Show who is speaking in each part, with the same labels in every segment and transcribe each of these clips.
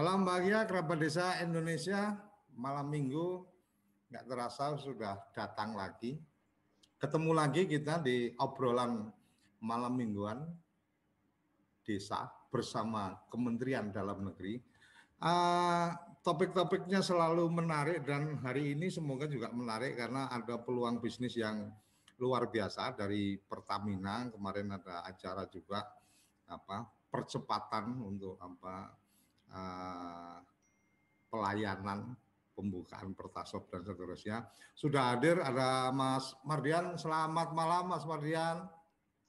Speaker 1: Salam bahagia kerabat desa Indonesia. Malam minggu nggak terasa sudah datang lagi. Ketemu lagi kita di obrolan malam mingguan desa bersama Kementerian Dalam Negeri. Uh, topik-topiknya selalu menarik dan hari ini semoga juga menarik karena ada peluang bisnis yang luar biasa dari Pertamina kemarin ada acara juga apa percepatan untuk apa uh, pelayanan pembukaan pertasop dan seterusnya. Sudah hadir ada Mas Mardian. Selamat malam Mas Mardian.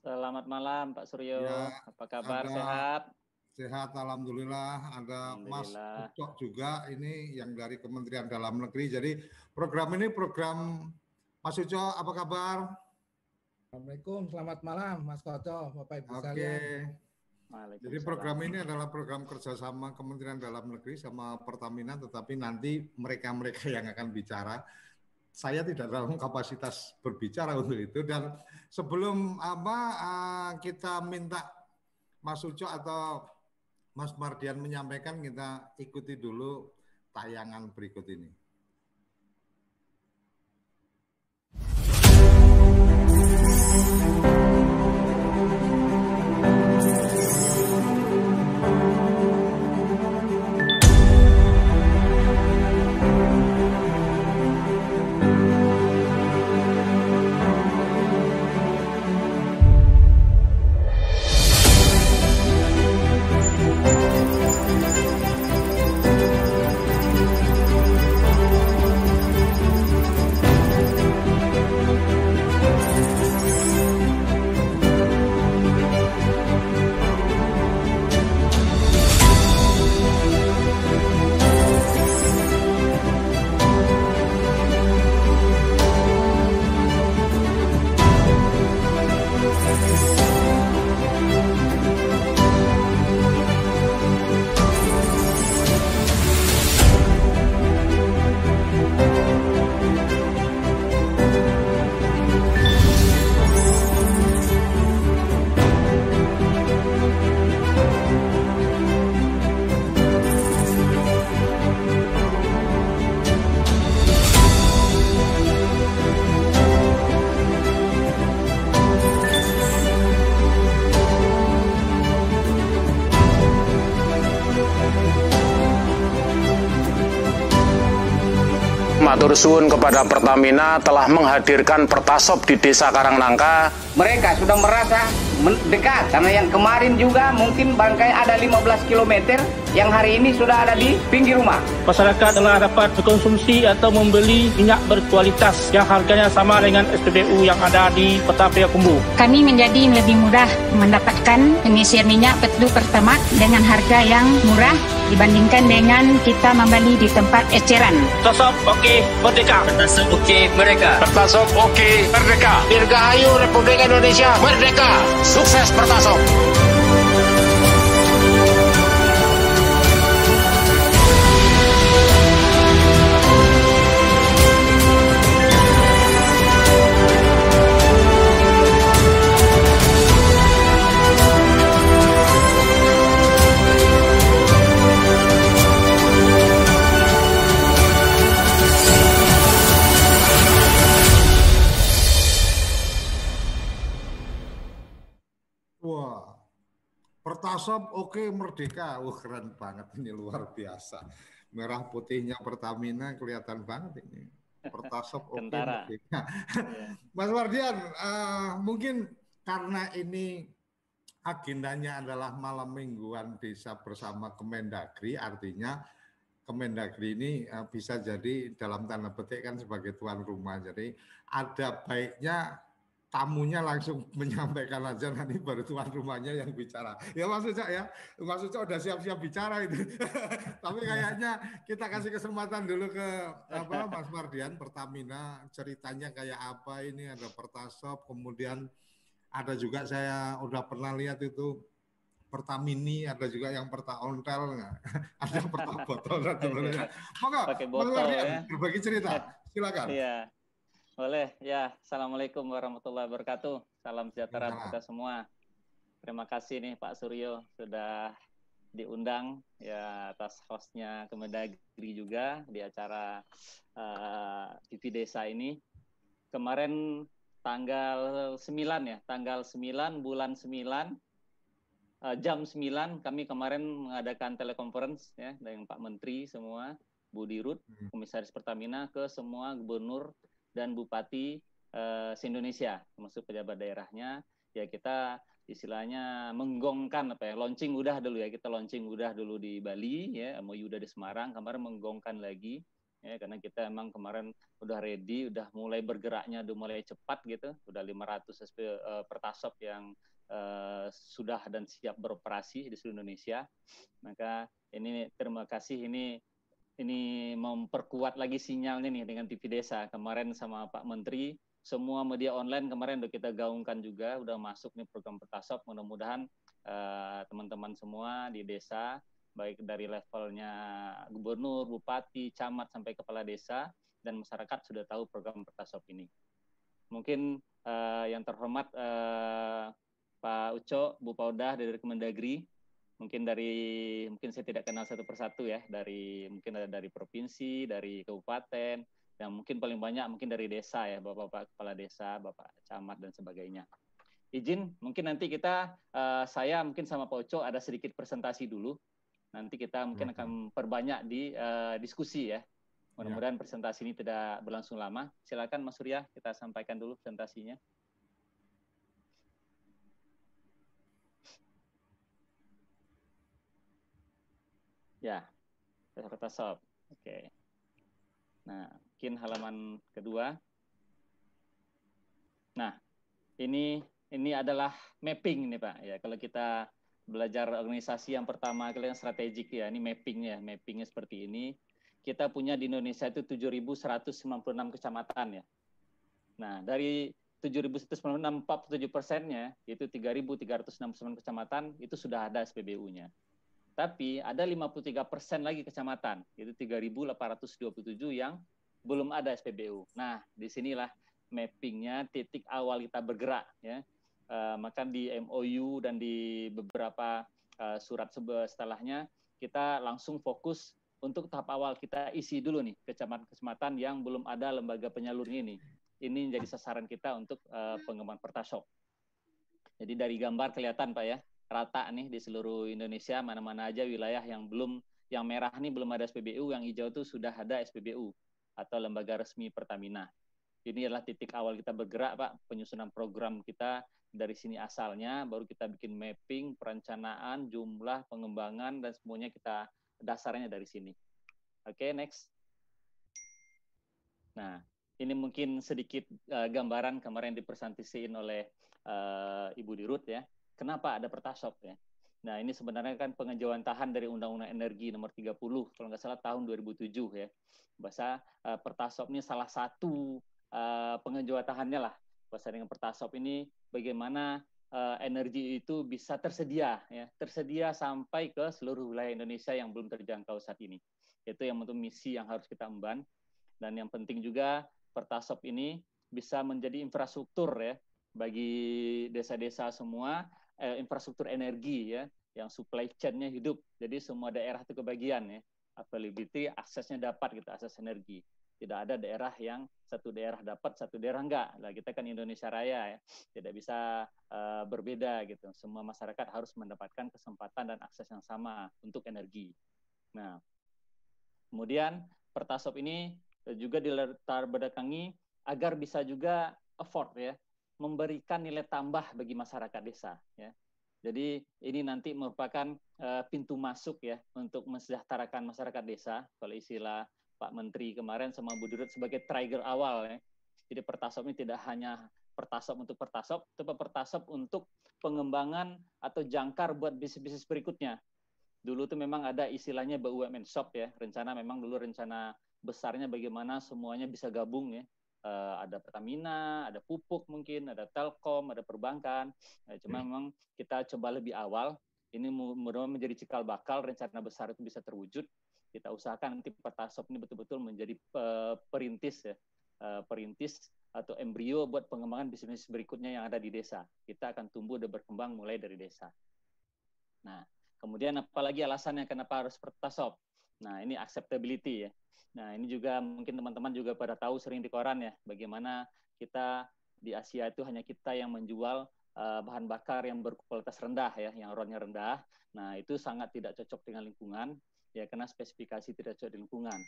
Speaker 2: Selamat malam Pak Suryo. Ya, Apa kabar? Ada, Sehat?
Speaker 1: Sehat Alhamdulillah. Ada Alhamdulillah. Mas Ucok juga ini yang dari Kementerian Dalam Negeri. Jadi program ini program Mas Ucok apa kabar?
Speaker 3: Assalamualaikum, selamat malam Mas Koco, Bapak Ibu
Speaker 1: Oke. sekalian. Jadi program ini adalah program kerjasama Kementerian Dalam Negeri sama Pertamina, tetapi nanti mereka-mereka yang akan bicara. Saya tidak dalam kapasitas berbicara untuk itu. Dan sebelum apa uh, kita minta Mas Uco atau Mas Mardian menyampaikan, kita ikuti dulu tayangan berikut ini.
Speaker 4: Matur suwun kepada Pertamina telah menghadirkan Pertasop di Desa Karangnangka.
Speaker 5: Mereka sudah merasa dekat karena yang kemarin juga mungkin bangkai ada 15 km yang hari ini sudah ada di pinggir rumah.
Speaker 6: Masyarakat telah dapat berkonsumsi atau membeli minyak berkualitas yang harganya sama dengan SPBU yang ada di Kota Payakumbuh.
Speaker 7: Kami menjadi lebih mudah mendapatkan pengisian minyak petlu pertama dengan harga yang murah dibandingkan dengan kita membeli di tempat eceran.
Speaker 6: Pertasop oke okay, merdeka.
Speaker 5: Pertasop oke okay, mereka.
Speaker 4: Pertasop oke merdeka.
Speaker 5: Dirgahayu Republik Indonesia merdeka.
Speaker 4: Sukses Pertasop.
Speaker 1: Oke okay, merdeka. Wah keren banget ini luar biasa. Merah putihnya Pertamina kelihatan banget ini. Pertasop oke okay, merdeka. Iya. Mas Wardian, uh, mungkin karena ini agendanya adalah malam mingguan desa bersama Kemendagri, artinya Kemendagri ini uh, bisa jadi dalam tanda petik kan sebagai tuan rumah. Jadi ada baiknya tamunya langsung menyampaikan aja nanti baru tuan rumahnya yang bicara. Ya Mas Ucok ya, Mas Ucok udah siap-siap bicara itu. Tapi kayaknya kita kasih kesempatan dulu ke apa Mas Mardian Pertamina ceritanya kayak apa ini ada Pertasop kemudian ada juga saya udah pernah lihat itu Pertamini, ada juga yang Perta Ontel, ada yang Perta Botol sebagainya. Maka, Mas Mardian, ya. berbagi cerita, silakan.
Speaker 2: Iya. Boleh, ya. Assalamualaikum warahmatullahi wabarakatuh. Salam sejahtera ya. kita semua. Terima kasih nih Pak Suryo sudah diundang ya atas hostnya Kemendagri juga di acara uh, TV Desa ini. Kemarin tanggal 9 ya, tanggal 9 bulan 9 uh, jam 9 kami kemarin mengadakan telekonferensi ya dengan Pak Menteri semua, Bu Dirut, hmm. Komisaris Pertamina ke semua gubernur dan bupati uh, se-Indonesia, termasuk pejabat daerahnya. Ya kita istilahnya menggongkan apa ya launching udah dulu ya. Kita launching udah dulu di Bali ya MOU udah di Semarang. Kemarin menggongkan lagi ya karena kita emang kemarin udah ready udah mulai bergeraknya udah mulai cepat gitu. Udah 500 SP uh, pertasop yang uh, sudah dan siap beroperasi di seluruh Indonesia. Maka ini terima kasih ini ini memperkuat lagi sinyalnya nih dengan TV Desa kemarin sama Pak Menteri semua media online kemarin udah kita gaungkan juga, udah masuk nih program Pertasop. Mudah-mudahan uh, teman-teman semua di desa, baik dari levelnya gubernur, bupati, camat sampai kepala desa dan masyarakat sudah tahu program Pertasop ini. Mungkin uh, yang terhormat uh, Pak Uco, Bu Paudah dari Kemendagri, mungkin dari mungkin saya tidak kenal satu persatu ya dari mungkin ada dari provinsi, dari kabupaten, yang mungkin paling banyak mungkin dari desa ya bapak-bapak kepala desa bapak camat dan sebagainya. Izin mungkin nanti kita uh, saya mungkin sama Pak Oco ada sedikit presentasi dulu. Nanti kita mungkin akan perbanyak di uh, diskusi ya. Mudah-mudahan presentasi ini tidak berlangsung lama. Silakan Mas Surya kita sampaikan dulu presentasinya ya peserta sob oke nah mungkin halaman kedua. Nah, ini ini adalah mapping nih Pak. Ya, kalau kita belajar organisasi yang pertama kalian strategik ya, ini mappingnya, mappingnya seperti ini. Kita punya di Indonesia itu 7.196 kecamatan ya. Nah, dari 7.196 47 persennya itu 3.369 kecamatan itu sudah ada SPBU-nya. Tapi ada 53 persen lagi kecamatan, itu 3.827 yang belum ada SPBU. Nah, di sinilah mappingnya titik awal kita bergerak ya. Uh, maka di MOU dan di beberapa uh, surat setelahnya kita langsung fokus untuk tahap awal kita isi dulu nih kecamatan-kecamatan yang belum ada lembaga penyalur ini. Ini menjadi sasaran kita untuk uh, pengembangan pertasop. Jadi dari gambar kelihatan Pak ya, rata nih di seluruh Indonesia mana-mana aja wilayah yang belum yang merah nih belum ada SPBU, yang hijau tuh sudah ada SPBU atau lembaga resmi Pertamina. Ini adalah titik awal kita bergerak, Pak, penyusunan program kita dari sini asalnya, baru kita bikin mapping, perencanaan, jumlah, pengembangan, dan semuanya kita dasarnya dari sini. Oke, okay, next. Nah, ini mungkin sedikit uh, gambaran kemarin dipresentasiin oleh uh, Ibu Dirut ya. Kenapa ada pertasop ya? Nah, ini sebenarnya kan penghijauan tahan dari Undang-Undang Energi nomor 30 kalau nggak salah tahun 2007 ya. Bahasa uh, Pertasop ini salah satu uh, penghijauan tahannya lah. Bahasa dengan Pertasop ini bagaimana uh, energi itu bisa tersedia ya, tersedia sampai ke seluruh wilayah Indonesia yang belum terjangkau saat ini. Itu yang untuk misi yang harus kita emban. Dan yang penting juga Pertasop ini bisa menjadi infrastruktur ya bagi desa-desa semua eh, infrastruktur energi ya yang supply chain-nya hidup. Jadi semua daerah itu kebagian ya. Availability aksesnya dapat gitu, akses energi. Tidak ada daerah yang satu daerah dapat, satu daerah enggak. Lah kita kan Indonesia Raya ya. Tidak bisa uh, berbeda gitu. Semua masyarakat harus mendapatkan kesempatan dan akses yang sama untuk energi. Nah, kemudian Pertasop ini juga diletar berdatangi agar bisa juga afford ya memberikan nilai tambah bagi masyarakat desa ya. Jadi ini nanti merupakan uh, pintu masuk ya untuk mensejahterakan masyarakat desa kalau istilah Pak Menteri kemarin sama Bu Dirut sebagai trigger awal ya. Jadi pertasop ini tidak hanya pertasop untuk pertasop, tapi pertasop untuk pengembangan atau jangkar buat bisnis-bisnis berikutnya. Dulu tuh memang ada istilahnya BUMN shop ya, rencana memang dulu rencana besarnya bagaimana semuanya bisa gabung ya uh, ada Pertamina, ada pupuk mungkin, ada Telkom, ada perbankan. Uh, cuma hmm. memang kita coba lebih awal. Ini mudah menjadi cikal bakal rencana besar itu bisa terwujud. Kita usahakan nanti Pertasop ini betul-betul menjadi uh, perintis ya, uh, perintis atau embrio buat pengembangan bisnis berikutnya yang ada di desa. Kita akan tumbuh dan berkembang mulai dari desa. Nah, Kemudian apalagi alasannya kenapa harus pertasop? Nah, ini acceptability ya. Nah, ini juga mungkin teman-teman juga pada tahu sering di koran ya, bagaimana kita di Asia itu hanya kita yang menjual uh, bahan bakar yang berkualitas rendah ya, yang ronnya rendah. Nah, itu sangat tidak cocok dengan lingkungan ya karena spesifikasi tidak cocok dengan lingkungan.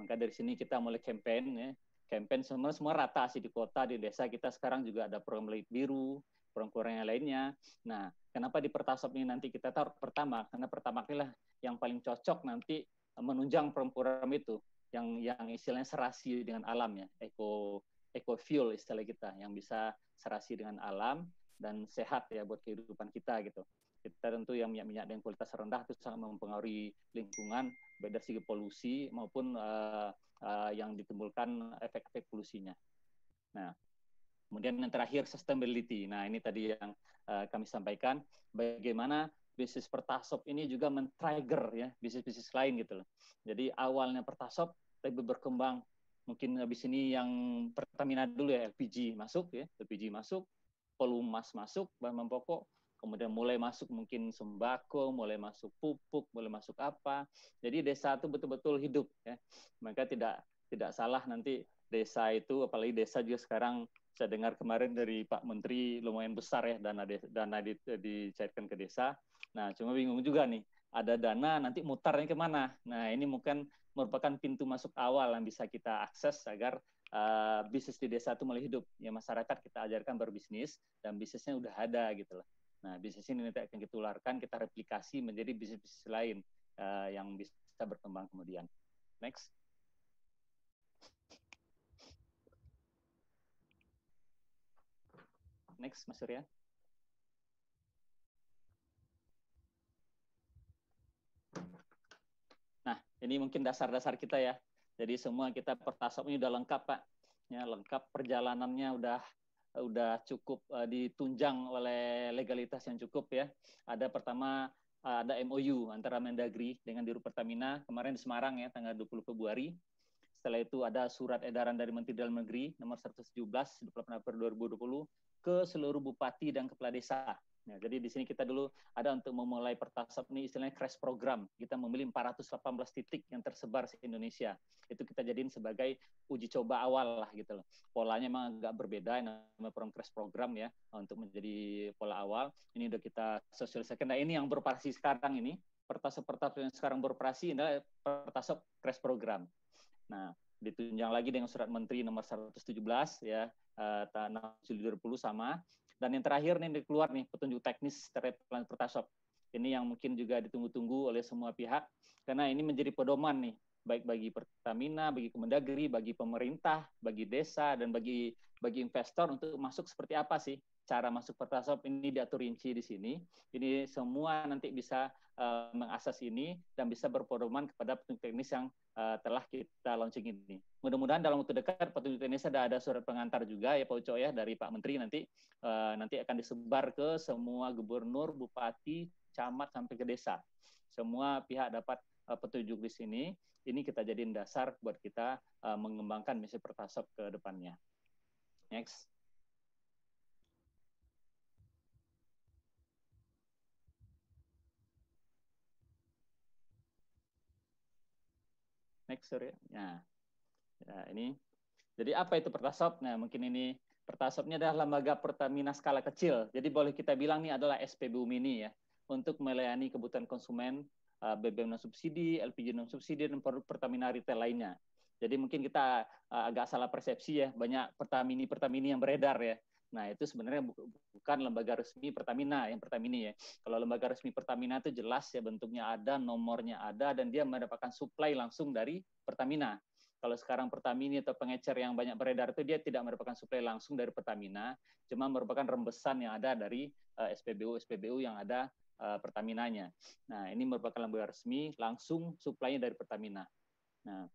Speaker 2: Maka dari sini kita mulai campaign ya. Campaign semua semua rata sih di kota, di desa kita sekarang juga ada program Leit Biru, program-program yang lainnya. Nah, kenapa di Pertasop ini nanti kita taruh pertama? Karena pertama inilah yang paling cocok nanti menunjang program-program itu yang yang istilahnya serasi dengan alam ya, eco eco fuel istilah kita yang bisa serasi dengan alam dan sehat ya buat kehidupan kita gitu. Kita tentu yang minyak-minyak dengan kualitas rendah itu sangat mempengaruhi lingkungan baik dari segi polusi maupun uh, uh, yang ditimbulkan efek-efek polusinya. Nah, kemudian yang terakhir sustainability. Nah, ini tadi yang uh, kami sampaikan bagaimana bisnis pertasop ini juga men-trigger ya bisnis-bisnis lain gitu loh. Jadi awalnya pertasop tapi berkembang mungkin habis ini yang Pertamina dulu ya LPG masuk ya LPG masuk pelumas masuk bahan pokok kemudian mulai masuk mungkin sembako, mulai masuk pupuk, mulai masuk apa. Jadi desa itu betul-betul hidup ya. Maka tidak tidak salah nanti desa itu apalagi desa juga sekarang saya dengar kemarin dari Pak Menteri lumayan besar ya dana dana di, dicairkan ke desa. Nah, cuma bingung juga nih, ada dana nanti mutarnya ke mana? Nah, ini mungkin merupakan pintu masuk awal yang bisa kita akses agar uh, bisnis di desa itu mulai hidup. Ya masyarakat kita ajarkan berbisnis dan bisnisnya udah ada gitu loh. Nah, bisnis ini nanti akan kita tularkan, kita replikasi menjadi bisnis-bisnis lain uh, yang bisa berkembang kemudian. Next. Next, Mas Surya. Nah, ini mungkin dasar-dasar kita ya. Jadi semua kita pertasop ini udah lengkap, Pak. Ya, lengkap perjalanannya udah udah cukup uh, ditunjang oleh legalitas yang cukup ya. Ada pertama uh, ada MOU antara Mendagri dengan Dirut Pertamina kemarin di Semarang ya tanggal 20 Februari. Setelah itu ada surat edaran dari Menteri Dalam Negeri nomor 117 28 April 2020 ke seluruh bupati dan kepala desa Ya, jadi di sini kita dulu ada untuk memulai pertasop ini istilahnya crash program. Kita memilih 418 titik yang tersebar di Indonesia. Itu kita jadiin sebagai uji coba awal lah gitu loh. Polanya memang agak berbeda namanya program crash program ya untuk menjadi pola awal. Ini udah kita sosialisasikan. Nah ini yang beroperasi sekarang ini pertasop-pertasop yang sekarang beroperasi adalah pertasop crash program. Nah, ditunjang lagi dengan surat menteri nomor 117 ya uh, Juli 2020 sama dan yang terakhir nih keluar nih petunjuk teknis terkait plan Pertasop. Ini yang mungkin juga ditunggu-tunggu oleh semua pihak karena ini menjadi pedoman nih baik bagi Pertamina, bagi Kemendagri, bagi pemerintah, bagi desa dan bagi bagi investor untuk masuk seperti apa sih cara masuk Pertasop ini diatur rinci di sini. Ini semua nanti bisa uh, mengakses ini dan bisa berpedoman kepada petunjuk teknis yang uh, telah kita launching ini. Mudah-mudahan dalam waktu dekat petunjuk teknis ada ada surat pengantar juga ya Pak Uco ya dari Pak Menteri nanti uh, nanti akan disebar ke semua gubernur, bupati, camat sampai ke desa. Semua pihak dapat uh, petunjuk di sini. Ini kita jadiin dasar buat kita uh, mengembangkan misi Pertasop ke depannya. Next. Next sorry. Nah, ya ini. Jadi apa itu Pertasop? Nah, mungkin ini Pertasop ini adalah lembaga Pertamina skala kecil. Jadi boleh kita bilang ini adalah SPBU mini ya untuk melayani kebutuhan konsumen uh, BBM non subsidi, LPG non subsidi dan Pertamina retail lainnya. Jadi mungkin kita uh, agak salah persepsi ya, banyak Pertamini Pertamini yang beredar ya. Nah, itu sebenarnya bukan lembaga resmi Pertamina yang Pertamina ya. Kalau lembaga resmi Pertamina itu jelas ya bentuknya ada, nomornya ada dan dia mendapatkan supply langsung dari Pertamina. Kalau sekarang Pertamina atau pengecer yang banyak beredar itu dia tidak mendapatkan supply langsung dari Pertamina, cuma merupakan rembesan yang ada dari uh, eh, SPBU SPBU yang ada uh, Pertaminanya. Nah, ini merupakan lembaga resmi langsung supply-nya dari Pertamina. Nah,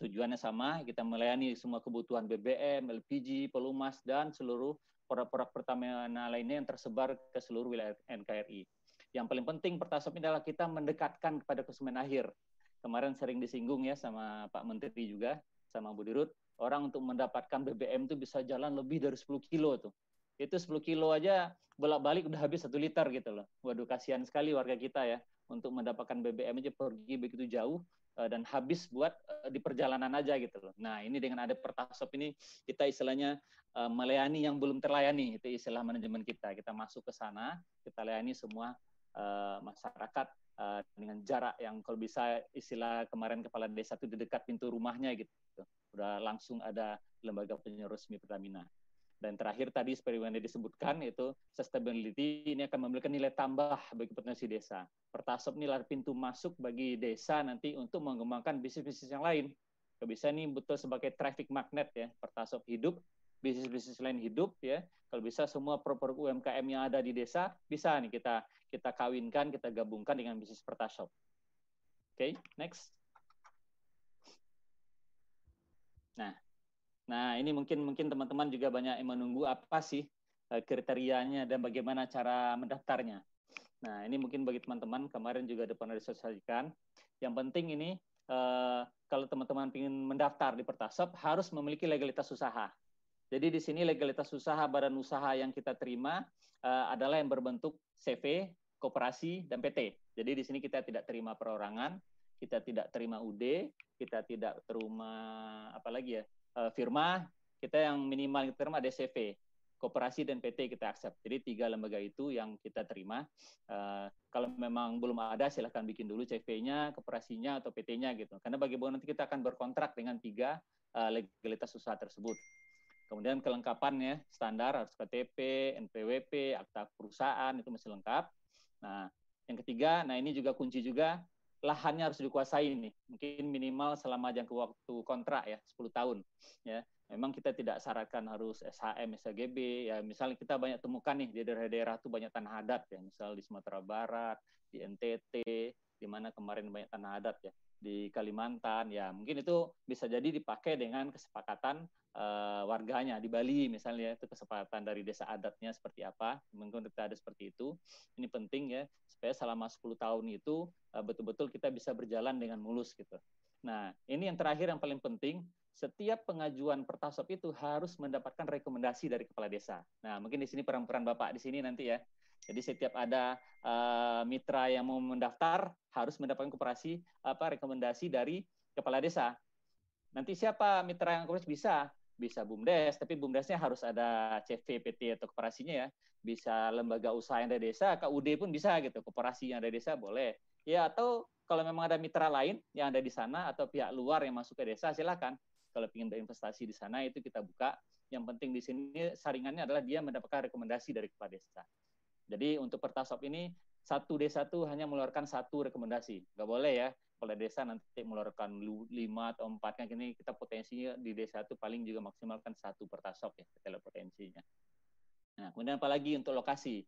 Speaker 2: Tujuannya sama, kita melayani semua kebutuhan BBM, LPG, pelumas, dan seluruh produk-produk Pertamina lainnya yang tersebar ke seluruh wilayah NKRI. Yang paling penting Pertasop ini adalah kita mendekatkan kepada konsumen akhir. Kemarin sering disinggung ya sama Pak Menteri juga, sama Bu Dirut, orang untuk mendapatkan BBM itu bisa jalan lebih dari 10 kilo tuh. Itu 10 kilo aja bolak-balik udah habis satu liter gitu loh. Waduh kasihan sekali warga kita ya untuk mendapatkan BBM aja pergi begitu jauh dan habis buat eh, di perjalanan aja gitu loh. Nah ini dengan ada pertasop ini kita istilahnya eh, melayani yang belum terlayani itu istilah manajemen kita. Kita masuk ke sana, kita layani semua masyarakat dengan jarak yang kalau bisa istilah kemarin kepala desa itu di dekat pintu rumahnya gitu. Udah langsung ada lembaga penyeluruh resmi Pertamina. Dan terakhir tadi seperti yang disebutkan itu sustainability ini akan memberikan nilai tambah bagi potensi desa. Pertasop adalah pintu masuk bagi desa nanti untuk mengembangkan bisnis-bisnis yang lain. Bisa ini betul sebagai traffic magnet ya, Pertasop hidup, bisnis-bisnis lain hidup ya. Kalau bisa semua produk UMKM yang ada di desa bisa nih kita kita kawinkan, kita gabungkan dengan bisnis Pertasop. Oke, okay, next. Nah, Nah, ini mungkin mungkin teman-teman juga banyak yang menunggu apa sih eh, kriterianya dan bagaimana cara mendaftarnya. Nah, ini mungkin bagi teman-teman kemarin juga ada pernah disosialisasikan. Yang penting ini eh, kalau teman-teman ingin mendaftar di Pertasop harus memiliki legalitas usaha. Jadi di sini legalitas usaha badan usaha yang kita terima eh, adalah yang berbentuk CV, koperasi, dan PT. Jadi di sini kita tidak terima perorangan, kita tidak terima UD, kita tidak terima apa lagi ya uh, firma, kita yang minimal kita terima DCV, koperasi dan PT kita accept. Jadi tiga lembaga itu yang kita terima. Uh, kalau memang belum ada, silahkan bikin dulu CV-nya, koperasinya atau PT-nya gitu. Karena bagaimana nanti kita akan berkontrak dengan tiga uh, legalitas usaha tersebut. Kemudian kelengkapannya standar harus KTP, NPWP, akta perusahaan itu masih lengkap. Nah, yang ketiga, nah ini juga kunci juga lahannya harus dikuasai nih. Mungkin minimal selama jangka waktu kontrak ya, 10 tahun. Ya, memang kita tidak syaratkan harus SHM, SHGB. Ya, misalnya kita banyak temukan nih di daerah-daerah itu banyak tanah adat ya, misal di Sumatera Barat, di NTT, di mana kemarin banyak tanah adat ya di Kalimantan ya mungkin itu bisa jadi dipakai dengan kesepakatan uh, warganya di Bali misalnya itu kesepakatan dari desa adatnya seperti apa mungkin kita ada seperti itu ini penting ya supaya selama 10 tahun itu uh, betul-betul kita bisa berjalan dengan mulus gitu nah ini yang terakhir yang paling penting setiap pengajuan pertasop itu harus mendapatkan rekomendasi dari kepala desa nah mungkin di sini peran-peran bapak di sini nanti ya jadi setiap ada uh, mitra yang mau mendaftar harus mendapatkan koperasi apa rekomendasi dari kepala desa. Nanti siapa mitra yang koperasi bisa? Bisa BUMDes, tapi BUMDesnya harus ada CV, PT atau koperasinya ya. Bisa lembaga usaha yang dari desa, KUD pun bisa gitu. Koperasi yang dari desa boleh. Ya atau kalau memang ada mitra lain yang ada di sana atau pihak luar yang masuk ke desa silakan. Kalau ingin berinvestasi di sana itu kita buka. Yang penting di sini saringannya adalah dia mendapatkan rekomendasi dari kepala desa. Jadi untuk pertasop ini satu desa tuh hanya mengeluarkan satu rekomendasi. Nggak boleh ya, kalau desa nanti mengeluarkan lima atau empat kan ini kita potensinya di desa itu paling juga maksimalkan satu pertasop ya kita potensinya. Nah, kemudian apalagi untuk lokasi.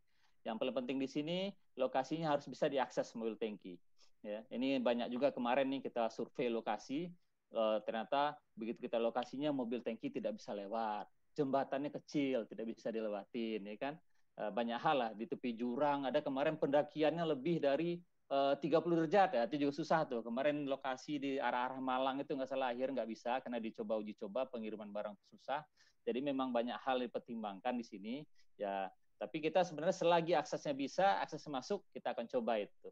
Speaker 2: Yang paling penting di sini lokasinya harus bisa diakses mobil tangki. Ya, ini banyak juga kemarin nih kita survei lokasi, e, ternyata begitu kita lokasinya mobil tangki tidak bisa lewat, jembatannya kecil tidak bisa dilewatin, ya kan? Eh, banyak hal lah di tepi jurang ada kemarin pendakiannya lebih dari 30 derajat ya itu juga susah tuh kemarin lokasi di arah-arah Malang itu nggak salah akhir nggak bisa karena dicoba uji coba pengiriman barang susah jadi memang banyak hal dipertimbangkan di sini ya tapi kita sebenarnya selagi aksesnya bisa akses masuk kita akan coba itu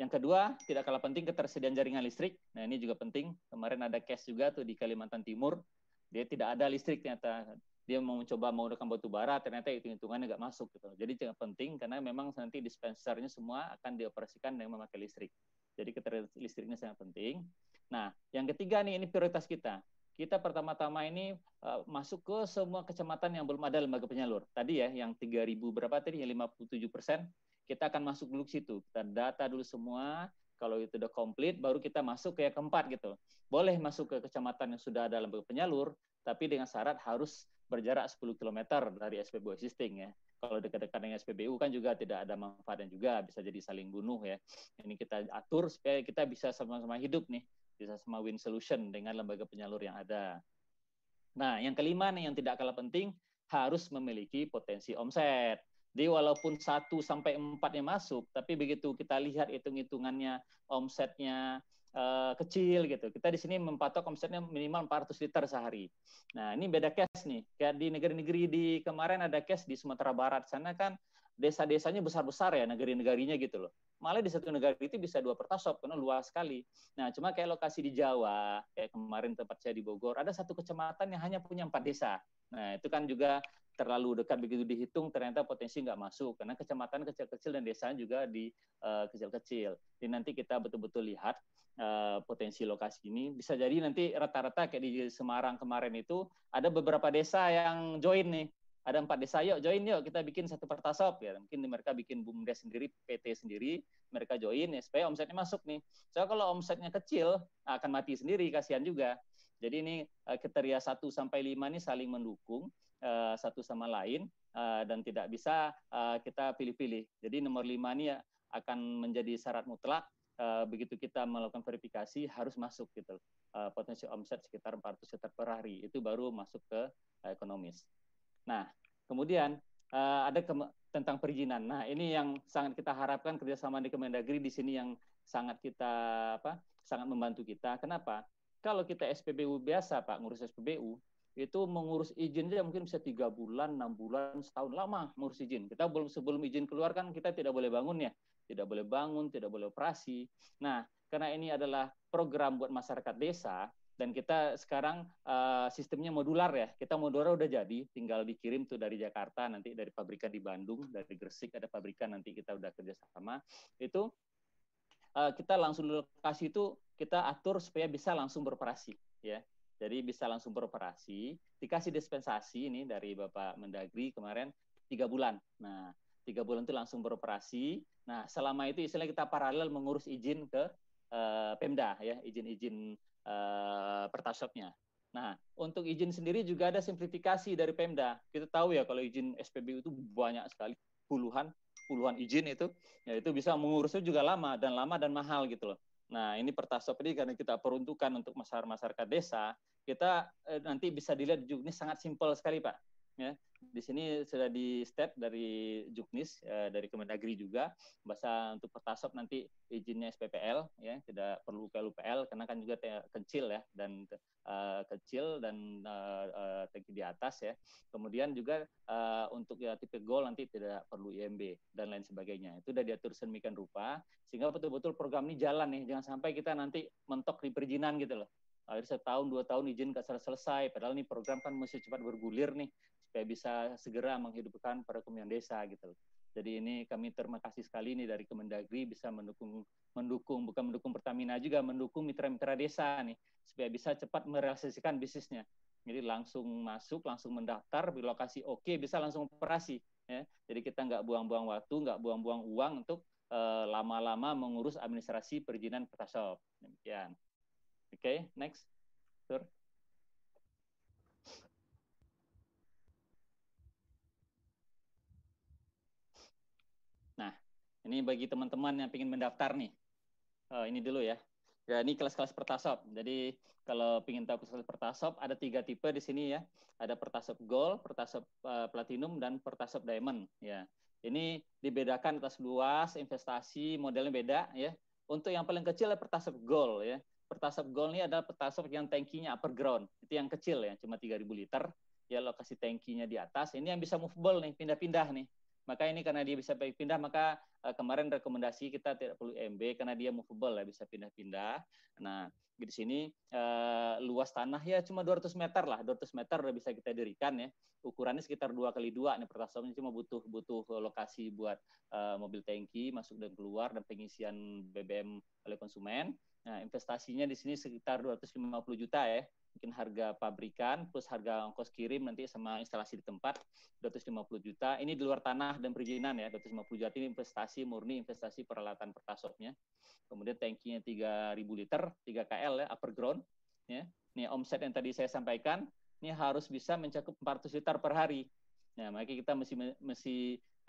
Speaker 2: yang kedua, tidak kalah penting ketersediaan jaringan listrik. Nah, ini juga penting. Kemarin ada case juga tuh di Kalimantan Timur. Dia tidak ada listrik ternyata dia mau mencoba menggunakan batu bara ternyata hitung hitungannya nggak masuk gitu. Jadi sangat penting karena memang nanti dispensernya semua akan dioperasikan dengan memakai listrik. Jadi ketersediaan listriknya sangat penting. Nah yang ketiga nih ini prioritas kita. Kita pertama-tama ini uh, masuk ke semua kecamatan yang belum ada lembaga penyalur. Tadi ya yang 3000 berapa tadi? Yang 57 persen. Kita akan masuk dulu ke situ. Kita data dulu semua. Kalau itu udah komplit baru kita masuk ke yang keempat gitu. Boleh masuk ke kecamatan yang sudah ada lembaga penyalur tapi dengan syarat harus berjarak 10 km dari SPBU existing ya. Kalau dekat-dekat dengan SPBU kan juga tidak ada manfaatnya juga, bisa jadi saling bunuh ya. Ini kita atur supaya kita bisa sama-sama hidup nih, bisa sama win solution dengan lembaga penyalur yang ada. Nah, yang kelima nih yang tidak kalah penting, harus memiliki potensi omset. Jadi walaupun 1 sampai 4-nya masuk, tapi begitu kita lihat hitung-hitungannya omsetnya uh, kecil gitu. Kita di sini mempatok omsetnya minimal 400 liter sehari. Nah, ini beda case nih. Kayak di negeri-negeri di kemarin ada case di Sumatera Barat sana kan desa-desanya besar-besar ya negeri-negarinya gitu loh. Malah di satu negara itu bisa dua pertasop karena luas sekali. Nah, cuma kayak lokasi di Jawa, kayak kemarin tempat saya di Bogor, ada satu kecamatan yang hanya punya empat desa. Nah, itu kan juga terlalu dekat begitu dihitung ternyata potensi nggak masuk karena kecamatan kecil-kecil dan desa juga di uh, kecil-kecil. Jadi nanti kita betul-betul lihat uh, potensi lokasi ini bisa jadi nanti rata-rata kayak di Semarang kemarin itu ada beberapa desa yang join nih. Ada empat desa, yuk join yuk kita bikin satu pertasop ya. Mungkin mereka bikin bumdes sendiri, PT sendiri, mereka join ya supaya omsetnya masuk nih. So kalau omsetnya kecil akan mati sendiri, kasihan juga. Jadi ini uh, kriteria 1 sampai 5 ini saling mendukung uh, satu sama lain uh, dan tidak bisa uh, kita pilih-pilih. Jadi nomor lima ini akan menjadi syarat mutlak uh, begitu kita melakukan verifikasi harus masuk gitu uh, potensi omset sekitar 400 juta per hari itu baru masuk ke uh, ekonomis. Nah kemudian uh, ada ke tentang perizinan. Nah ini yang sangat kita harapkan kerjasama di Kemendagri di sini yang sangat kita apa sangat membantu kita. Kenapa? Kalau kita SPBU biasa Pak ngurus SPBU itu mengurus izin aja mungkin bisa tiga bulan, enam bulan, setahun lama mengurus izin. Kita belum sebelum izin keluar kan kita tidak boleh bangun ya, tidak boleh bangun, tidak boleh operasi. Nah, karena ini adalah program buat masyarakat desa dan kita sekarang uh, sistemnya modular ya. Kita modular udah jadi, tinggal dikirim tuh dari Jakarta, nanti dari pabrikan di Bandung, dari Gresik ada pabrikan nanti kita udah kerjasama. Itu uh, kita langsung lokasi itu kita atur supaya bisa langsung beroperasi ya jadi bisa langsung beroperasi. Dikasih dispensasi ini dari Bapak Mendagri kemarin tiga bulan. Nah, tiga bulan itu langsung beroperasi. Nah, selama itu istilahnya kita paralel mengurus izin ke uh, Pemda ya, izin-izin uh, pertasopnya. Nah, untuk izin sendiri juga ada simplifikasi dari Pemda. Kita tahu ya kalau izin SPBU itu banyak sekali, puluhan puluhan izin itu, ya itu bisa mengurusnya juga lama dan lama dan mahal gitu loh. Nah, ini pertasop ini karena kita peruntukan untuk masyarakat masyarakat desa, kita eh, nanti bisa dilihat ini sangat simpel sekali Pak. Ya, di sini sudah di step dari Juknis eh, dari Kemendagri juga. Bahasa untuk pertasop nanti izinnya SPPL ya. Tidak perlu ke UPL karena kan juga kecil ya. Dan uh, kecil dan uh, uh, di atas ya. Kemudian juga uh, untuk ya tipe gold nanti tidak perlu IMB dan lain sebagainya. Itu sudah diatur sedemikian rupa sehingga betul-betul program ini jalan nih. Jangan sampai kita nanti mentok di perizinan gitu loh. Akhirnya setahun dua tahun izin nggak selesai. Padahal ini program kan mesti cepat bergulir nih supaya bisa segera menghidupkan perekonomian desa gitu. Jadi ini kami terima kasih sekali nih dari Kemendagri bisa mendukung mendukung bukan mendukung Pertamina juga mendukung mitra-mitra desa nih supaya bisa cepat merealisasikan bisnisnya. Jadi langsung masuk langsung mendaftar di lokasi oke bisa langsung operasi ya. Jadi kita nggak buang-buang waktu nggak buang-buang uang untuk eh, lama-lama mengurus administrasi perizinan Pertasop demikian. Oke, okay, next. Tur. Nah, ini bagi teman-teman yang ingin mendaftar nih. Oh, ini dulu ya. Ya, ini kelas-kelas pertasop. Jadi kalau ingin tahu kelas pertasop, ada tiga tipe di sini ya. Ada pertasop gold, pertasop uh, platinum, dan pertasop diamond. Ya, ini dibedakan atas luas, investasi, modelnya beda ya. Untuk yang paling kecil adalah pertasop gold ya pertasop gold ini adalah pertasop yang tankinya upper ground. Itu yang kecil ya, cuma 3000 liter. Ya lokasi tankinya di atas. Ini yang bisa movable nih, pindah-pindah nih. Maka ini karena dia bisa pindah, maka uh, kemarin rekomendasi kita tidak perlu MB karena dia movable ya, bisa pindah-pindah. Nah, di sini uh, luas tanah ya cuma 200 meter lah, 200 meter udah bisa kita dirikan ya. Ukurannya sekitar dua kali dua nih pertasopnya cuma butuh butuh lokasi buat uh, mobil tangki masuk dan keluar dan pengisian BBM oleh konsumen. Nah, investasinya di sini sekitar 250 juta ya. Mungkin harga pabrikan plus harga ongkos kirim nanti sama instalasi di tempat 250 juta. Ini di luar tanah dan perizinan ya. 250 juta ini investasi murni investasi peralatan pertasopnya. Kemudian tankinya 3000 liter, 3 KL ya, upper ground ya. Ini omset yang tadi saya sampaikan ini harus bisa mencakup 400 liter per hari. Nah, makanya kita mesti mesti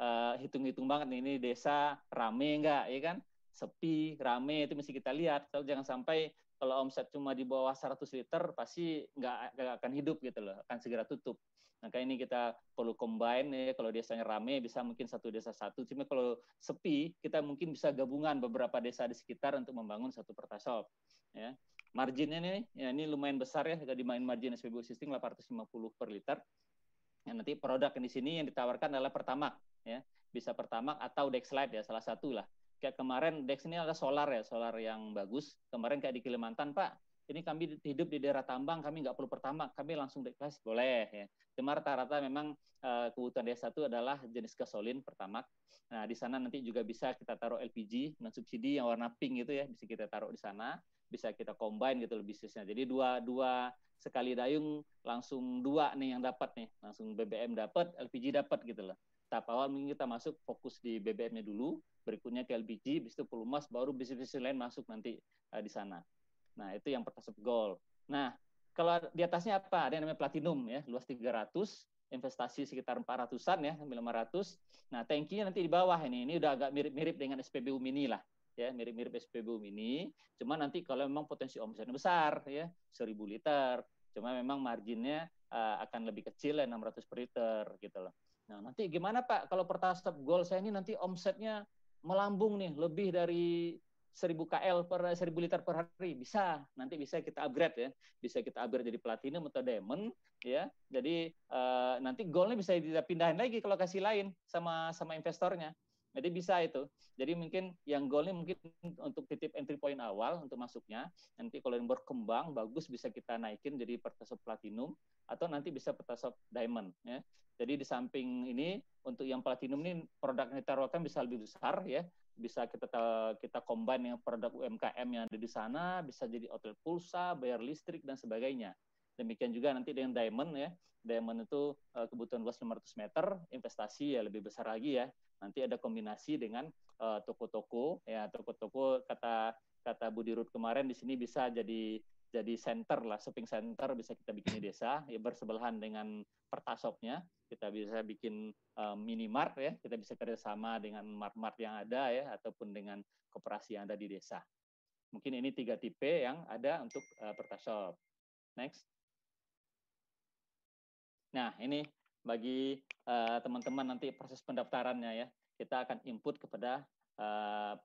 Speaker 2: uh, hitung-hitung banget nih ini desa rame enggak ya kan? sepi, rame itu mesti kita lihat. Kalau jangan sampai kalau omset cuma di bawah 100 liter pasti nggak, akan hidup gitu loh, akan segera tutup. Maka ini kita perlu combine ya kalau desanya rame bisa mungkin satu desa satu. Cuma kalau sepi kita mungkin bisa gabungan beberapa desa di sekitar untuk membangun satu pertasop. Ya. Marginnya nih ya ini lumayan besar ya kalau dimain margin SPBU existing 850 per liter. Ya, nanti produk yang di sini yang ditawarkan adalah pertamax ya. Bisa pertamax atau Dexlite ya salah satu lah. Kayak kemarin Dex ini adalah solar ya, solar yang bagus. Kemarin kayak di Kalimantan, Pak, ini kami hidup di daerah tambang, kami nggak perlu pertama, kami langsung deklas boleh ya. Cuma rata-rata memang uh, kebutuhan desa itu adalah jenis gasolin pertama. Nah di sana nanti juga bisa kita taruh LPG non subsidi yang warna pink itu ya, bisa kita taruh di sana, bisa kita combine gitu loh bisnisnya. Jadi dua dua sekali dayung langsung dua nih yang dapat nih, langsung BBM dapat, LPG dapat gitu loh. Tahap awal mungkin kita masuk fokus di BBM-nya dulu, berikutnya ke LPG, bis itu pelumas, baru bisnis-bisnis lain masuk nanti uh, di sana. Nah, itu yang pertasop gold. Nah, kalau di atasnya apa? Ada yang namanya platinum ya, luas 300, investasi sekitar 400-an ya, 500. Nah, tankinya nanti di bawah ini. Ini udah agak mirip-mirip dengan SPBU mini lah. Ya, mirip-mirip SPBU mini. Cuma nanti kalau memang potensi omsetnya besar ya, 1000 liter. Cuma memang marginnya uh, akan lebih kecil ya, 600 per liter gitu loh. Nah, nanti gimana Pak kalau pertasop gold saya ini nanti omsetnya melambung nih lebih dari 1000 KL per 1000 liter per hari. Bisa nanti bisa kita upgrade ya. Bisa kita upgrade jadi platinum atau diamond ya. Jadi uh, nanti goldnya bisa kita pindahin lagi ke lokasi lain sama sama investornya jadi bisa itu jadi mungkin yang goalnya mungkin untuk titip entry point awal untuk masuknya nanti kalau yang berkembang bagus bisa kita naikin jadi pertasop platinum atau nanti bisa pertasop diamond ya jadi di samping ini untuk yang platinum ini produk yang ditaruhkan bisa lebih besar ya bisa kita kita combine dengan produk UMKM yang ada di sana, bisa jadi hotel pulsa, bayar listrik dan sebagainya. Demikian juga nanti dengan diamond ya. Diamond itu uh, kebutuhan luas 500 meter, investasi ya lebih besar lagi ya. Nanti ada kombinasi dengan eh, toko-toko uh, ya toko-toko kata kata Budi Rut kemarin di sini bisa jadi jadi center lah, shopping center bisa kita bikin di desa, ya bersebelahan dengan pertasopnya. Kita bisa bikin uh, minimart ya, kita bisa kerjasama dengan mart-mart yang ada ya, ataupun dengan koperasi yang ada di desa. Mungkin ini tiga tipe yang ada untuk uh, pertasop. Next. Nah, ini bagi teman-teman uh, nanti proses pendaftarannya ya. Kita akan input kepada uh,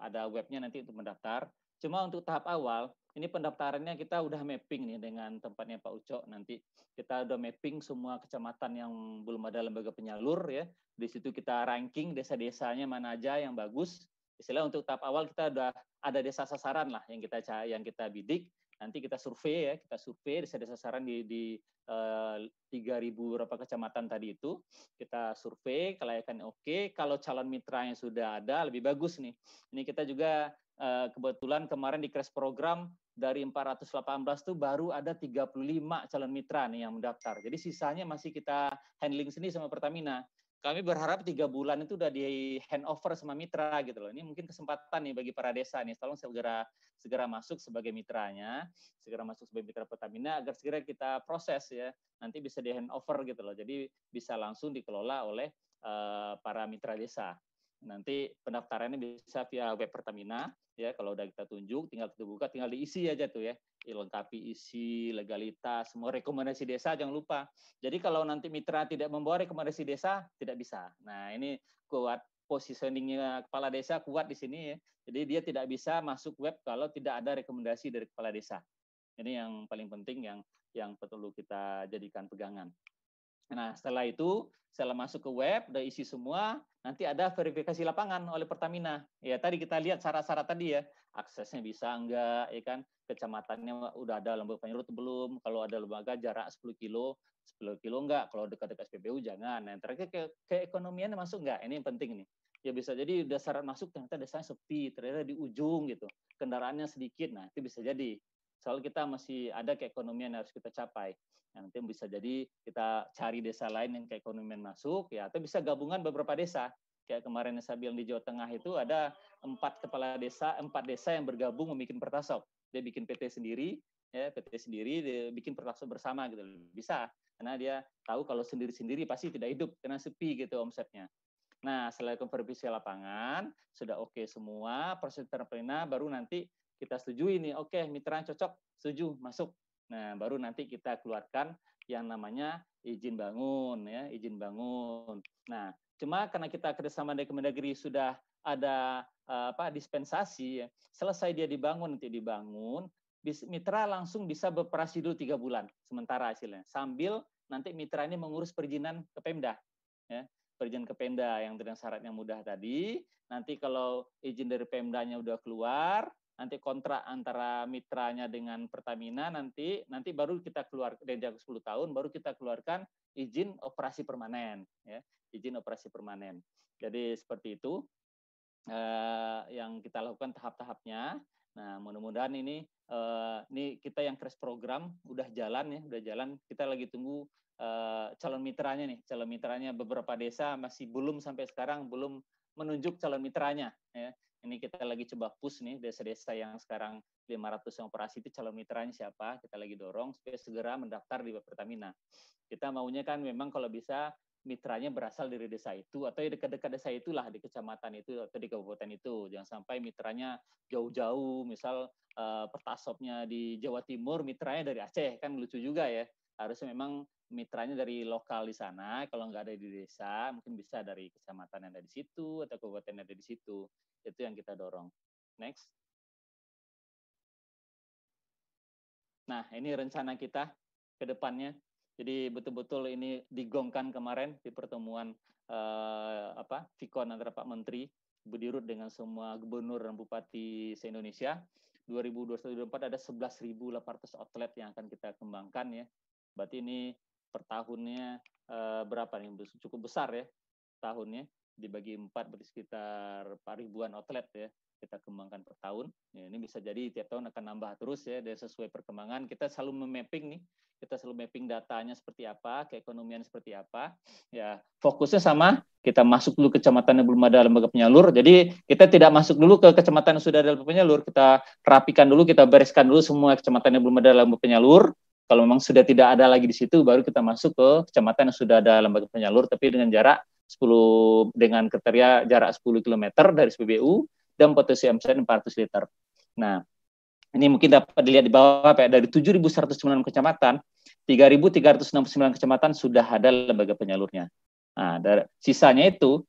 Speaker 2: ada webnya nanti untuk mendaftar. Cuma untuk tahap awal ini pendaftarannya kita udah mapping nih dengan tempatnya Pak Uco nanti kita udah mapping semua kecamatan yang belum ada lembaga penyalur ya di situ kita ranking desa-desanya mana aja yang bagus istilah untuk tahap awal kita udah ada desa sasaran lah yang kita yang kita bidik nanti kita survei ya kita survei desa-desa sasaran di di eh, tiga ribu berapa kecamatan tadi itu kita survei kelayakan oke kalau calon mitra yang sudah ada lebih bagus nih ini kita juga eh, kebetulan kemarin di crash program dari 418 itu baru ada 35 calon mitra nih yang mendaftar. Jadi sisanya masih kita handling sendiri sama Pertamina. Kami berharap tiga bulan itu udah di handover sama mitra gitu loh. Ini mungkin kesempatan nih bagi para desa nih. Tolong segera segera masuk sebagai mitranya, segera masuk sebagai mitra Pertamina agar segera kita proses ya. Nanti bisa di handover gitu loh. Jadi bisa langsung dikelola oleh uh, para mitra desa. Nanti pendaftarannya bisa via web Pertamina ya kalau udah kita tunjuk tinggal kita buka tinggal diisi aja tuh ya lengkapi isi legalitas semua rekomendasi desa jangan lupa. Jadi kalau nanti mitra tidak membawa rekomendasi desa tidak bisa. Nah ini kuat positioningnya kepala desa kuat di sini ya. Jadi dia tidak bisa masuk web kalau tidak ada rekomendasi dari kepala desa. Ini yang paling penting yang yang perlu kita jadikan pegangan. Nah, setelah itu, setelah masuk ke web, udah isi semua, nanti ada verifikasi lapangan oleh Pertamina. Ya, tadi kita lihat syarat-syarat tadi ya, aksesnya bisa enggak, ya kan, kecamatannya udah ada lembaga penyurut belum, kalau ada lembaga jarak 10 kilo, 10 kilo enggak, kalau dekat-dekat SPBU jangan. Nah, terakhir ke keekonomiannya masuk enggak, ini yang penting nih. Ya bisa jadi udah syarat masuk ternyata desanya sepi, ternyata di ujung gitu, kendaraannya sedikit, nah itu bisa jadi soal kita masih ada keekonomian yang harus kita capai. Nah, nanti bisa jadi kita cari desa lain yang keekonomian masuk, ya atau bisa gabungan beberapa desa. Kayak kemarin saya bilang di Jawa Tengah itu ada empat kepala desa, empat desa yang bergabung membuat pertasop. Dia bikin PT sendiri, ya PT sendiri, dia bikin pertasop bersama gitu. Bisa, karena dia tahu kalau sendiri-sendiri pasti tidak hidup, karena sepi gitu omsetnya. Nah, setelah konversi lapangan, sudah oke okay semua, proses terpena, baru nanti kita setujui nih, oke okay, mitra cocok, setuju, masuk. Nah, baru nanti kita keluarkan yang namanya izin bangun ya, izin bangun. Nah, cuma karena kita kerjasama dengan Kemendagri sudah ada uh, apa dispensasi, ya, selesai dia dibangun nanti dibangun, mitra langsung bisa beroperasi dulu tiga bulan sementara hasilnya, sambil nanti mitra ini mengurus perizinan ke Pemda, ya, perizinan ke Pemda yang dengan syarat yang mudah tadi. Nanti kalau izin dari Pemdanya udah keluar, nanti kontrak antara mitranya dengan Pertamina nanti nanti baru kita keluar dari jangka 10 tahun baru kita keluarkan izin operasi permanen ya izin operasi permanen. Jadi seperti itu eh, yang kita lakukan tahap-tahapnya. Nah mudah-mudahan ini eh, ini kita yang crash program udah jalan ya udah jalan. Kita lagi tunggu eh, calon mitranya nih. Calon mitranya beberapa desa masih belum sampai sekarang belum menunjuk calon mitranya ya ini kita lagi coba push nih desa-desa yang sekarang 500 yang operasi itu calon mitranya siapa, kita lagi dorong supaya segera mendaftar di Pertamina. Kita maunya kan memang kalau bisa mitranya berasal dari desa itu atau dekat-dekat desa itulah di kecamatan itu atau di kabupaten itu. Jangan sampai mitranya jauh-jauh, misal uh, pertasopnya di Jawa Timur, mitranya dari Aceh kan lucu juga ya. Harusnya memang mitranya dari lokal di sana, kalau nggak ada di desa, mungkin bisa dari kecamatan yang ada di situ atau kabupaten yang ada di situ. Itu yang kita dorong. Next. Nah, ini rencana kita ke depannya. Jadi betul-betul ini digongkan kemarin di pertemuan eh, apa Vikon antara Pak Menteri Budi Rut dengan semua gubernur dan bupati se-Indonesia. 2024 ada 11.800 outlet yang akan kita kembangkan ya. Berarti ini per tahunnya eh, berapa nih? Cukup besar ya tahunnya dibagi empat berarti sekitar 4 ribuan outlet ya kita kembangkan per tahun. Ya, ini bisa jadi tiap tahun akan nambah terus ya dan sesuai perkembangan. Kita selalu memapping nih, kita selalu mapping datanya seperti apa, keekonomian seperti apa. Ya, fokusnya sama, kita masuk dulu kecamatan yang belum ada lembaga penyalur. Jadi kita tidak masuk dulu ke kecamatan yang sudah ada lembaga penyalur, kita rapikan dulu, kita bereskan dulu semua kecamatan yang belum ada lembaga penyalur. Kalau memang sudah tidak ada lagi di situ, baru kita masuk ke kecamatan yang sudah ada lembaga penyalur, tapi dengan jarak 10 dengan kriteria jarak 10 km dari SPBU dan potensi emisen 400 liter. Nah, ini mungkin dapat dilihat di bawah Pak, dari 7.196 kecamatan, 3.369 kecamatan sudah ada lembaga penyalurnya. Nah, dari, sisanya itu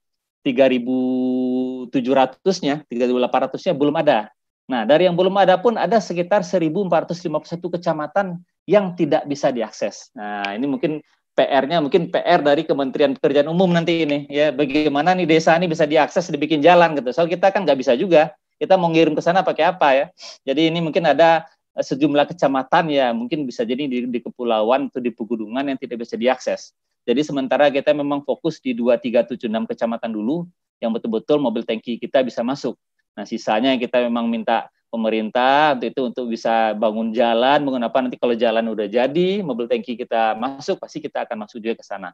Speaker 2: 3.700-nya, 3.800-nya belum ada. Nah, dari yang belum ada pun ada sekitar 1.451 kecamatan yang tidak bisa diakses. Nah, ini mungkin PR-nya mungkin PR dari Kementerian Pekerjaan Umum nanti ini ya bagaimana nih desa ini bisa diakses dibikin jalan gitu. Soal kita kan nggak bisa juga. Kita mau ngirim ke sana pakai apa ya? Jadi ini mungkin ada eh, sejumlah kecamatan ya mungkin bisa jadi di, di kepulauan atau di pegunungan yang tidak bisa diakses. Jadi sementara kita memang fokus di 2376 kecamatan dulu yang betul-betul mobil tangki kita bisa masuk. Nah, sisanya kita memang minta pemerintah untuk itu untuk bisa bangun jalan, bangun apa nanti kalau jalan udah jadi, mobil tangki kita masuk, pasti kita akan masuk juga ke sana.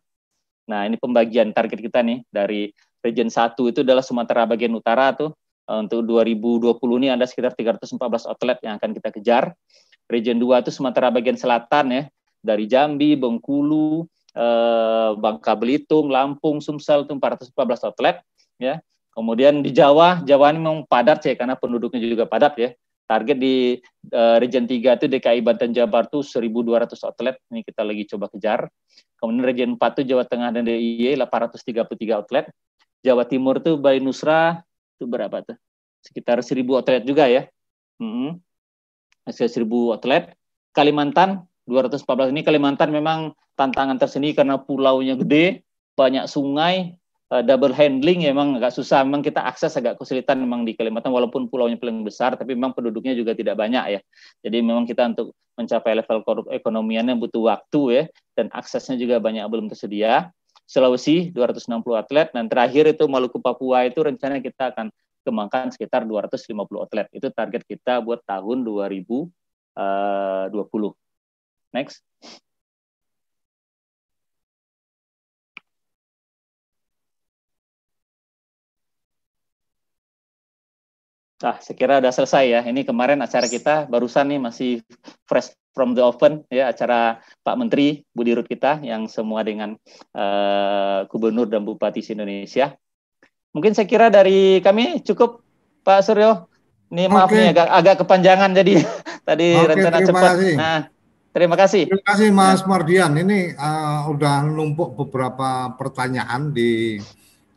Speaker 2: Nah, ini pembagian target kita nih dari region 1 itu adalah Sumatera bagian utara tuh eh, untuk 2020 ini ada sekitar 314 outlet yang akan kita kejar. Region 2 itu Sumatera bagian selatan ya, dari Jambi, Bengkulu, eh, Bangka Belitung, Lampung, Sumsel itu 414 outlet ya. Kemudian di Jawa, Jawa ini memang padat ya karena penduduknya juga padat ya. Target di uh, region 3 itu DKI Banten Jabar tuh 1.200 outlet. Ini kita lagi coba kejar. Kemudian region 4 itu Jawa Tengah dan DIY 833 outlet. Jawa Timur tuh Bayi Nusra itu berapa tuh? Sekitar 1.000 outlet juga ya. Hmm. Sekitar 1.000 outlet. Kalimantan 214 ini Kalimantan memang tantangan tersendiri karena pulaunya gede, banyak sungai, uh, double handling ya memang agak susah. Memang kita akses agak kesulitan memang di Kalimantan walaupun pulaunya paling besar tapi memang penduduknya juga tidak banyak ya. Jadi memang kita untuk mencapai level ekonomiannya butuh waktu ya dan aksesnya juga banyak belum tersedia. Sulawesi 260 atlet dan terakhir itu Maluku Papua itu rencana kita akan kembangkan sekitar 250 atlet. Itu target kita buat tahun 2020. Eh, Next. Ah, saya kira sudah selesai ya. Ini kemarin acara kita barusan nih masih fresh from the oven ya acara Pak Menteri Budi Rut kita yang semua dengan uh, gubernur dan bupati Indonesia. Mungkin saya kira dari kami cukup Pak Suryo. Ini maaf okay. nih agak agak kepanjangan jadi tadi okay, rencana cepat. Kasih. Nah, Terima kasih.
Speaker 1: Terima kasih Mas Mardian. Ini uh, udah numpuk beberapa pertanyaan di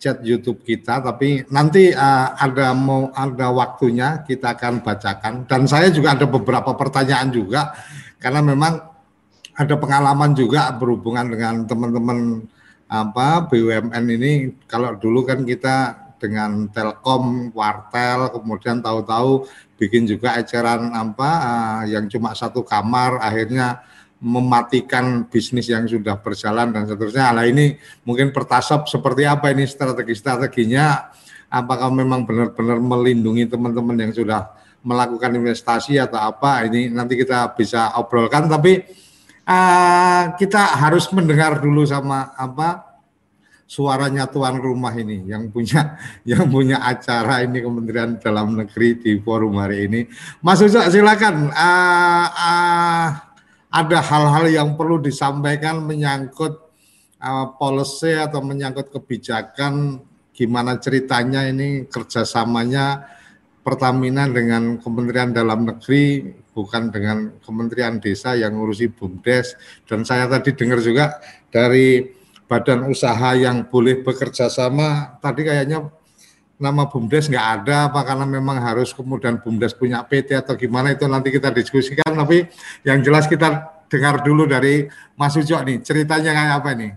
Speaker 1: chat YouTube kita, tapi nanti uh, ada mau ada waktunya kita akan bacakan. Dan saya juga ada beberapa pertanyaan juga karena memang ada pengalaman juga berhubungan dengan teman-teman apa BUMN ini. Kalau dulu kan kita dengan Telkom, Wartel, kemudian tahu-tahu bikin juga eceran apa uh, yang cuma satu kamar akhirnya mematikan bisnis yang sudah berjalan dan seterusnya. Nah ini mungkin pertasop seperti apa ini strategi-strateginya? Apakah memang benar-benar melindungi teman-teman yang sudah melakukan investasi atau apa? Ini nanti kita bisa obrolkan. Tapi uh, kita harus mendengar dulu sama apa suaranya tuan rumah ini yang punya yang punya acara ini Kementerian Dalam Negeri di forum hari ini. Mas Uzo silakan. Uh, uh, ada hal-hal yang perlu disampaikan menyangkut uh, policy atau menyangkut kebijakan gimana ceritanya ini kerjasamanya Pertamina dengan Kementerian Dalam Negeri bukan dengan Kementerian Desa yang ngurusi BUMDes. Dan saya tadi dengar juga dari badan usaha yang boleh bekerja sama tadi kayaknya nama BUMDes nggak ada apa karena memang harus kemudian BUMDes punya PT atau gimana itu nanti kita diskusikan. Tapi yang jelas kita dengar dulu dari Mas Ujo nih ceritanya kayak apa nih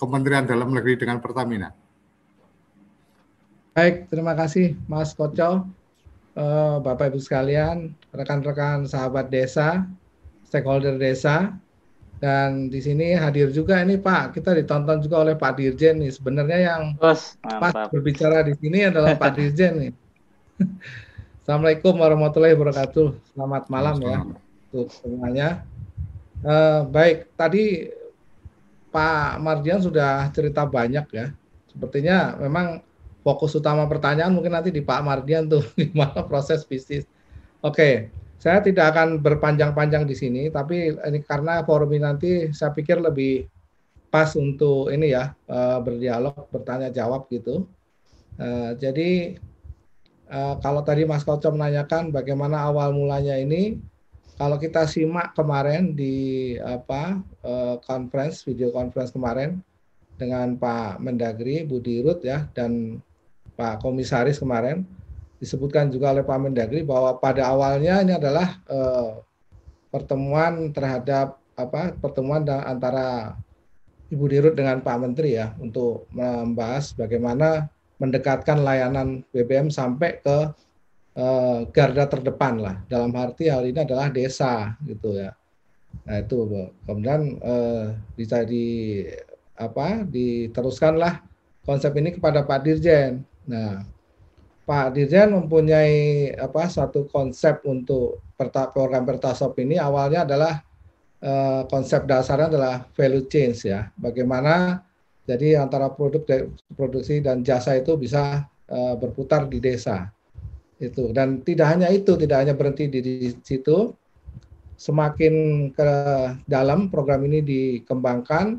Speaker 1: Kementerian Dalam Negeri dengan Pertamina.
Speaker 3: Baik, terima kasih Mas Koco, eh, Bapak Ibu sekalian, rekan-rekan sahabat desa, stakeholder desa, dan di sini hadir juga ini Pak, kita ditonton juga oleh Pak Dirjen nih. Sebenarnya yang Bos, pas berbicara di sini adalah Pak Dirjen nih. Assalamualaikum warahmatullahi wabarakatuh. Selamat malam ya untuk semuanya. Uh, baik, tadi Pak Mardian sudah cerita banyak ya. Sepertinya memang fokus utama pertanyaan mungkin nanti di Pak Mardian tuh gimana proses bisnis. Oke, saya tidak akan berpanjang-panjang di sini, tapi ini karena forum ini nanti saya pikir lebih pas untuk ini ya eh, berdialog, bertanya jawab gitu. Eh, jadi eh, kalau tadi Mas Koco menanyakan bagaimana awal mulanya ini, kalau kita simak kemarin di apa conference video conference kemarin dengan Pak Mendagri Budi Rut ya dan Pak Komisaris kemarin disebutkan juga oleh Pak Mendagri bahwa pada awalnya ini adalah eh, pertemuan terhadap apa pertemuan antara Ibu Dirut dengan Pak Menteri ya untuk membahas bagaimana mendekatkan layanan BBM sampai ke eh, garda terdepan lah. Dalam arti hal ini adalah desa gitu ya. Nah itu kemudian eh, bisa di apa diteruskanlah konsep ini kepada Pak Dirjen. Nah Pak Dirjen mempunyai apa satu konsep untuk program Pertasop ini awalnya adalah uh, konsep dasarnya adalah value change ya. Bagaimana jadi antara produk produksi dan jasa itu bisa uh, berputar di desa. Itu dan tidak hanya itu, tidak hanya berhenti di, di situ. Semakin ke dalam program ini dikembangkan,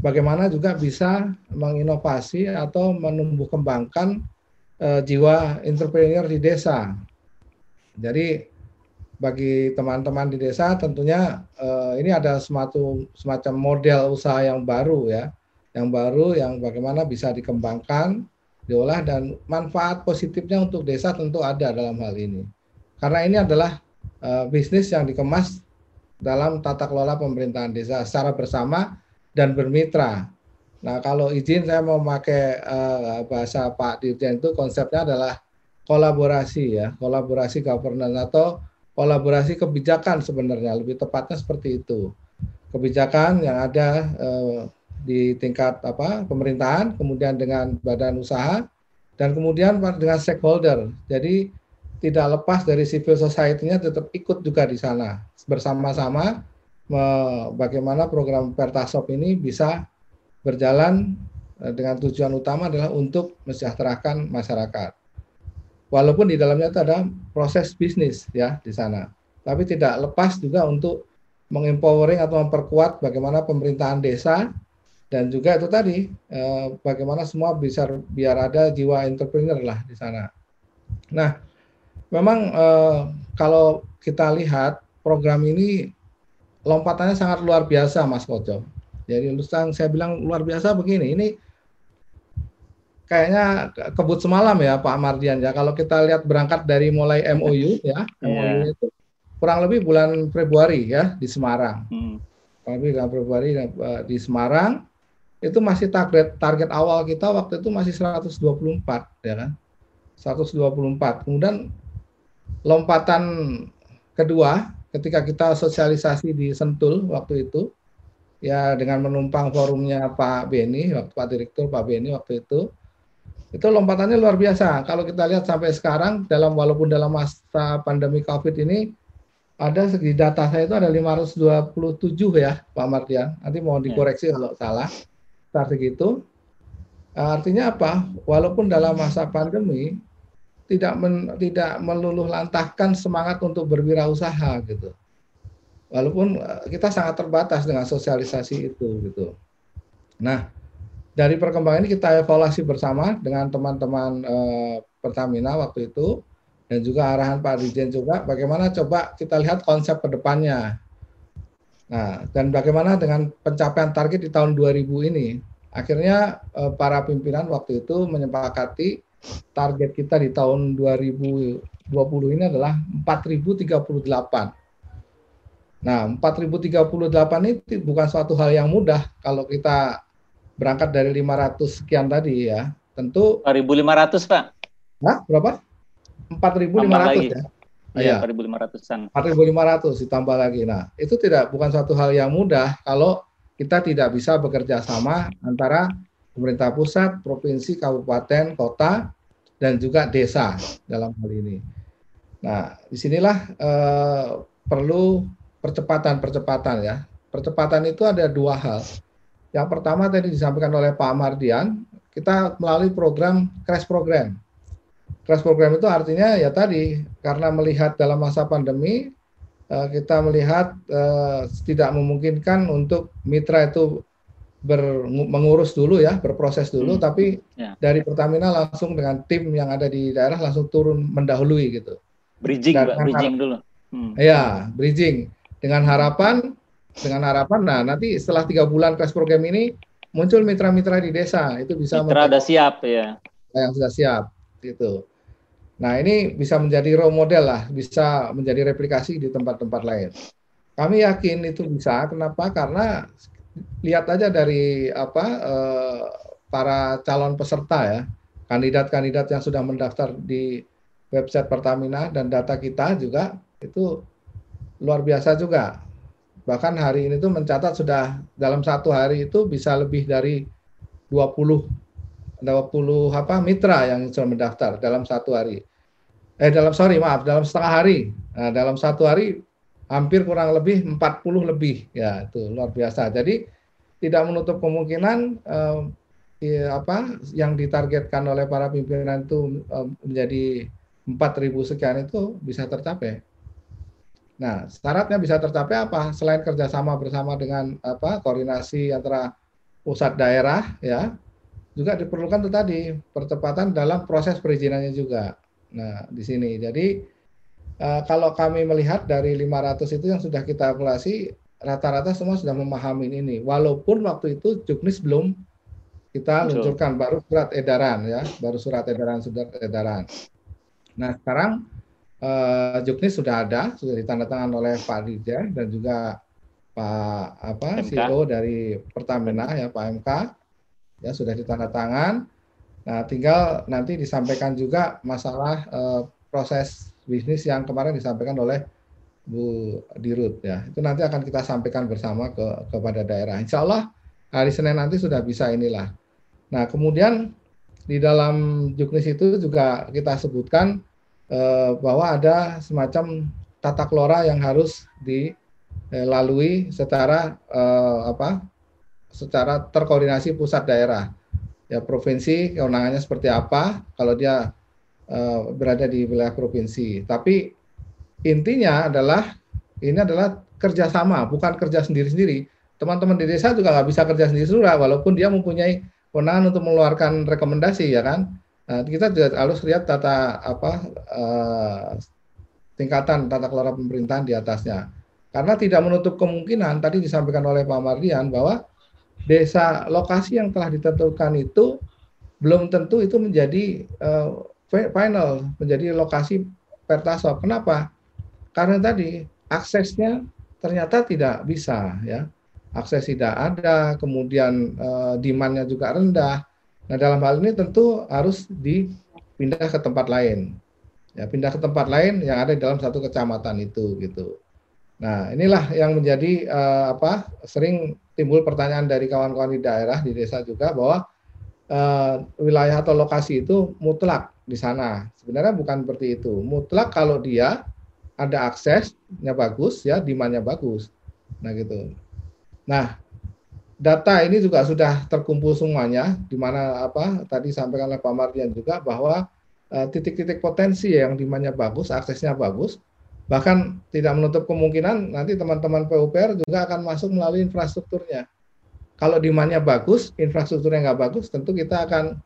Speaker 3: bagaimana juga bisa menginovasi atau menumbuh kembangkan uh, jiwa entrepreneur di desa. Jadi bagi teman-teman di desa tentunya uh, ini ada semacam semacam model usaha yang baru ya, yang baru yang bagaimana bisa dikembangkan, diolah dan manfaat positifnya untuk desa tentu ada dalam hal ini. Karena ini adalah uh, bisnis yang dikemas dalam tata kelola pemerintahan desa secara bersama dan bermitra Nah, kalau izin saya mau pakai uh, bahasa Pak Dirjen itu konsepnya adalah kolaborasi ya, kolaborasi governance atau kolaborasi kebijakan sebenarnya lebih tepatnya seperti itu. Kebijakan yang ada uh, di tingkat apa pemerintahan, kemudian dengan badan usaha dan kemudian dengan stakeholder. Jadi tidak lepas dari civil society-nya tetap ikut juga di sana bersama-sama bagaimana program Pertasop ini bisa berjalan eh, dengan tujuan utama adalah untuk mesejahterakan masyarakat. Walaupun di dalamnya itu ada proses bisnis ya di sana, tapi tidak lepas juga untuk mengempowering atau memperkuat bagaimana pemerintahan desa dan juga itu tadi eh, bagaimana semua bisa biar ada jiwa entrepreneur lah di sana. Nah, memang eh, kalau kita lihat program ini lompatannya sangat luar biasa Mas Koco. Jadi Lustang saya bilang luar biasa begini, ini kayaknya kebut semalam ya Pak Mardian ya. Kalau kita lihat berangkat dari mulai MOU ya, yeah. MOU itu kurang lebih bulan Februari ya di Semarang. Hmm. Kurang lebih bulan Februari eh, di Semarang itu masih target target awal kita waktu itu masih 124 ya kan. 124. Kemudian lompatan kedua ketika kita sosialisasi di Sentul waktu itu ya dengan menumpang forumnya Pak Beni waktu Pak Direktur Pak Beni waktu itu itu lompatannya luar biasa kalau kita lihat sampai sekarang dalam walaupun dalam masa pandemi COVID ini ada segi data saya itu ada 527 ya Pak Martian nanti mau ya. dikoreksi kalau salah strategi itu artinya apa walaupun dalam masa pandemi tidak men, tidak meluluh lantahkan semangat untuk berwirausaha gitu. Walaupun eh, kita sangat terbatas dengan sosialisasi itu gitu. Nah, dari perkembangan ini kita evaluasi bersama dengan teman-teman eh, Pertamina waktu itu dan juga arahan Pak Dirjen juga bagaimana coba kita lihat konsep ke depannya. Nah, dan bagaimana dengan pencapaian target di tahun 2000 ini. Akhirnya eh, para pimpinan waktu itu menyepakati target kita di tahun 2020 ini adalah 4038. Nah, 4038 ini bukan suatu hal yang mudah kalau kita berangkat dari 500 sekian tadi ya. Tentu
Speaker 2: 4500, Pak.
Speaker 3: Nah, berapa? 4500 ya.
Speaker 2: Iya, 4500-an.
Speaker 3: 4500 ditambah lagi. Nah, itu tidak bukan suatu hal yang mudah kalau kita tidak bisa bekerja sama antara pemerintah pusat, provinsi, kabupaten, kota, dan juga desa dalam hal ini. Nah, di sinilah eh, perlu percepatan-percepatan ya. Percepatan itu ada dua hal. Yang pertama tadi disampaikan oleh Pak Mardian, kita melalui program crash program. Crash program itu artinya ya tadi karena melihat dalam masa pandemi eh, kita melihat eh, tidak memungkinkan untuk mitra itu ber, mengurus dulu ya, berproses dulu, hmm. tapi ya. dari Pertamina langsung dengan tim yang ada di daerah langsung turun mendahului gitu.
Speaker 2: Bridging, Mbak, bridging dulu.
Speaker 3: Hmm. Ya, bridging dengan harapan, dengan harapan, nah nanti setelah tiga bulan crash program ini muncul mitra-mitra di desa itu bisa
Speaker 2: mitra sudah siap ya.
Speaker 3: Yang sudah siap, gitu. Nah ini bisa menjadi role model lah, bisa menjadi replikasi di tempat-tempat lain. Kami yakin itu bisa. Kenapa? Karena lihat aja dari apa eh, para calon peserta ya, kandidat-kandidat yang sudah mendaftar di website Pertamina dan data kita juga itu luar biasa juga. Bahkan hari ini tuh mencatat sudah dalam satu hari itu bisa lebih dari 20 20 apa mitra yang sudah mendaftar dalam satu hari. Eh dalam sorry maaf dalam setengah hari. Nah, dalam satu hari hampir kurang lebih 40 lebih ya itu luar biasa. Jadi tidak menutup kemungkinan eh, ya, apa yang ditargetkan oleh para pimpinan itu eh, menjadi 4.000 sekian itu bisa tercapai. Nah, syaratnya bisa tercapai apa? Selain kerjasama bersama dengan apa koordinasi antara pusat daerah, ya, juga diperlukan itu tadi percepatan dalam proses perizinannya juga. Nah, di sini. Jadi Uh, kalau kami melihat dari 500 itu yang sudah kita evaluasi, rata-rata semua sudah memahami ini. Walaupun waktu itu Juknis belum kita luncurkan, baru surat edaran ya, baru surat edaran surat edaran. Nah sekarang uh, Juknis sudah ada, sudah ditandatangan oleh Pak Dija dan juga Pak apa MK. CEO dari Pertamina ya Pak MK ya sudah ditandatangan. Nah tinggal nanti disampaikan juga masalah uh, proses bisnis yang kemarin disampaikan oleh Bu Dirut ya. Itu nanti akan kita sampaikan bersama ke kepada daerah. Insya Allah hari Senin nanti sudah bisa inilah. Nah kemudian di dalam juknis itu juga kita sebutkan eh, bahwa ada semacam tata kelola yang harus dilalui secara eh, apa? Secara terkoordinasi pusat daerah. Ya provinsi kewenangannya seperti apa? Kalau dia Eh, berada di wilayah provinsi. Tapi intinya adalah ini adalah kerjasama, bukan kerja sendiri-sendiri. Teman-teman di desa juga nggak bisa kerja sendiri-sendiri, walaupun dia mempunyai kewenangan untuk mengeluarkan rekomendasi, ya kan? Nah, kita juga harus lihat tata apa uh, tingkatan tata kelola pemerintahan di atasnya. Karena tidak menutup kemungkinan tadi disampaikan oleh Pak Mardian bahwa desa lokasi yang telah ditentukan itu belum tentu itu menjadi uh, final, menjadi lokasi pertasop. Kenapa? Karena tadi aksesnya ternyata tidak bisa ya. Akses tidak ada, kemudian uh, demandnya juga rendah. Nah dalam hal ini tentu harus dipindah ke tempat lain. Ya, pindah ke tempat lain yang ada di dalam satu kecamatan itu gitu. Nah, inilah yang menjadi uh, apa? sering timbul pertanyaan dari kawan-kawan di daerah di desa juga bahwa uh, wilayah atau lokasi itu mutlak di sana. Sebenarnya bukan seperti itu. Mutlak kalau dia ada aksesnya bagus ya, demandnya bagus. Nah, gitu. Nah, data ini juga sudah terkumpul semuanya di mana apa tadi sampaikan oleh Pak Mardian juga bahwa eh, titik-titik uh, potensi yang demandnya bagus, aksesnya bagus, Bahkan tidak menutup kemungkinan nanti teman-teman PUPR juga akan masuk melalui infrastrukturnya. Kalau demandnya bagus, infrastrukturnya nggak bagus, tentu kita akan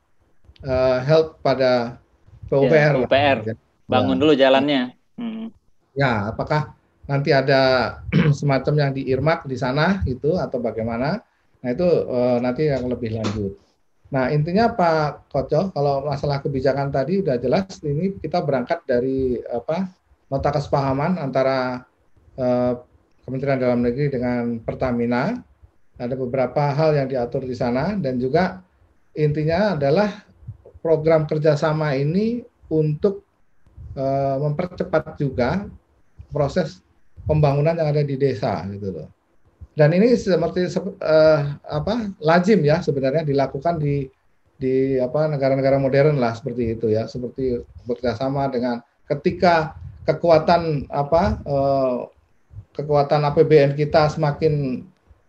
Speaker 3: uh, help pada PUPR.
Speaker 2: Ya, PUPR. Ya. Bangun ya. dulu jalannya. Hmm.
Speaker 3: Ya, apakah nanti ada semacam yang diirmak di sana itu atau bagaimana? Nah itu uh, nanti yang lebih lanjut. Nah intinya Pak Koco, kalau masalah kebijakan tadi udah jelas, ini kita berangkat dari apa nota kesepahaman antara uh, Kementerian Dalam Negeri dengan Pertamina. Ada beberapa hal yang diatur di sana dan juga intinya adalah program kerjasama ini untuk uh, mempercepat juga proses pembangunan yang ada di desa gitu loh. Dan ini seperti uh, apa lazim ya sebenarnya dilakukan di di apa negara-negara modern lah seperti itu ya seperti bekerjasama dengan ketika kekuatan apa eh, kekuatan APBN kita semakin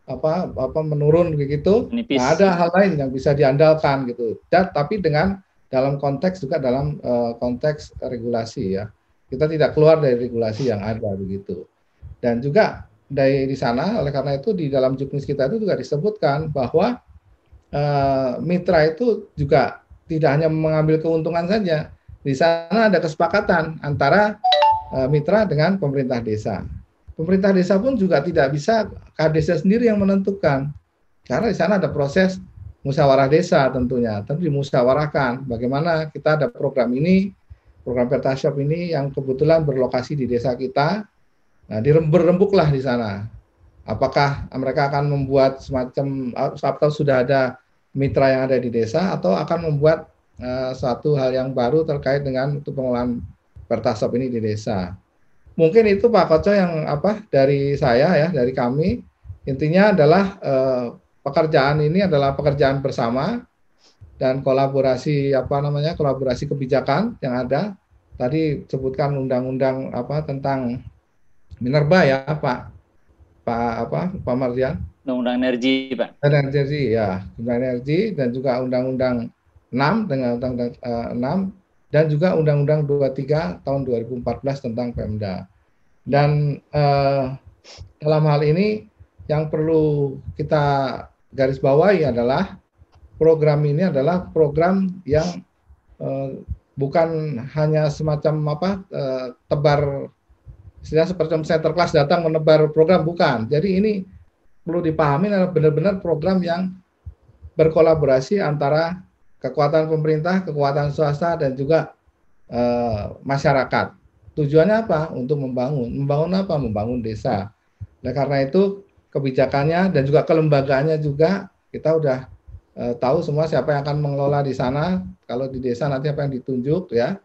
Speaker 3: apa apa menurun begitu. Nah, ada hal lain yang bisa diandalkan gitu. Dan tapi dengan dalam konteks juga dalam uh, konteks regulasi ya. Kita tidak keluar dari regulasi yang ada begitu. Dan juga dari di sana oleh karena itu di dalam juknis kita itu juga disebutkan bahwa uh, mitra itu juga tidak hanya mengambil keuntungan saja. Di sana ada kesepakatan antara Eh, mitra dengan pemerintah desa. Pemerintah desa pun juga tidak bisa KDesa sendiri yang menentukan. Karena di sana ada proses musyawarah desa tentunya. Tentu dimusyawarahkan bagaimana kita ada program ini, program Pertashop ini yang kebetulan berlokasi di desa kita. Nah, dirembuk-rembuklah di sana. Apakah mereka akan membuat semacam atau sudah ada mitra yang ada di desa atau akan membuat uh, suatu hal yang baru terkait dengan pengelolaan Pertasop ini di desa. Mungkin itu Pak Koco yang apa dari saya ya, dari kami. Intinya adalah eh, pekerjaan ini adalah pekerjaan bersama dan kolaborasi apa namanya kolaborasi kebijakan yang ada. Tadi sebutkan undang-undang apa tentang minerba ya Pak Pak apa Pak Mardian.
Speaker 2: Undang-undang energi Pak.
Speaker 3: Energi ya, undang energi dan juga undang-undang 6 dengan undang-undang uh, 6 dan juga Undang-Undang 23 tahun 2014 tentang Pemda. Dan eh, dalam hal ini yang perlu kita garis bawahi adalah program ini adalah program yang eh, bukan hanya semacam apa eh, tebar istilah seperti center class datang menebar program bukan. Jadi ini perlu dipahami adalah benar-benar program yang berkolaborasi antara kekuatan pemerintah, kekuatan swasta, dan juga uh, masyarakat. Tujuannya apa? Untuk membangun. Membangun apa? Membangun desa. Nah karena itu kebijakannya dan juga kelembagaannya juga kita udah uh, tahu semua siapa yang akan mengelola di sana. Kalau di desa nanti apa yang ditunjuk ya.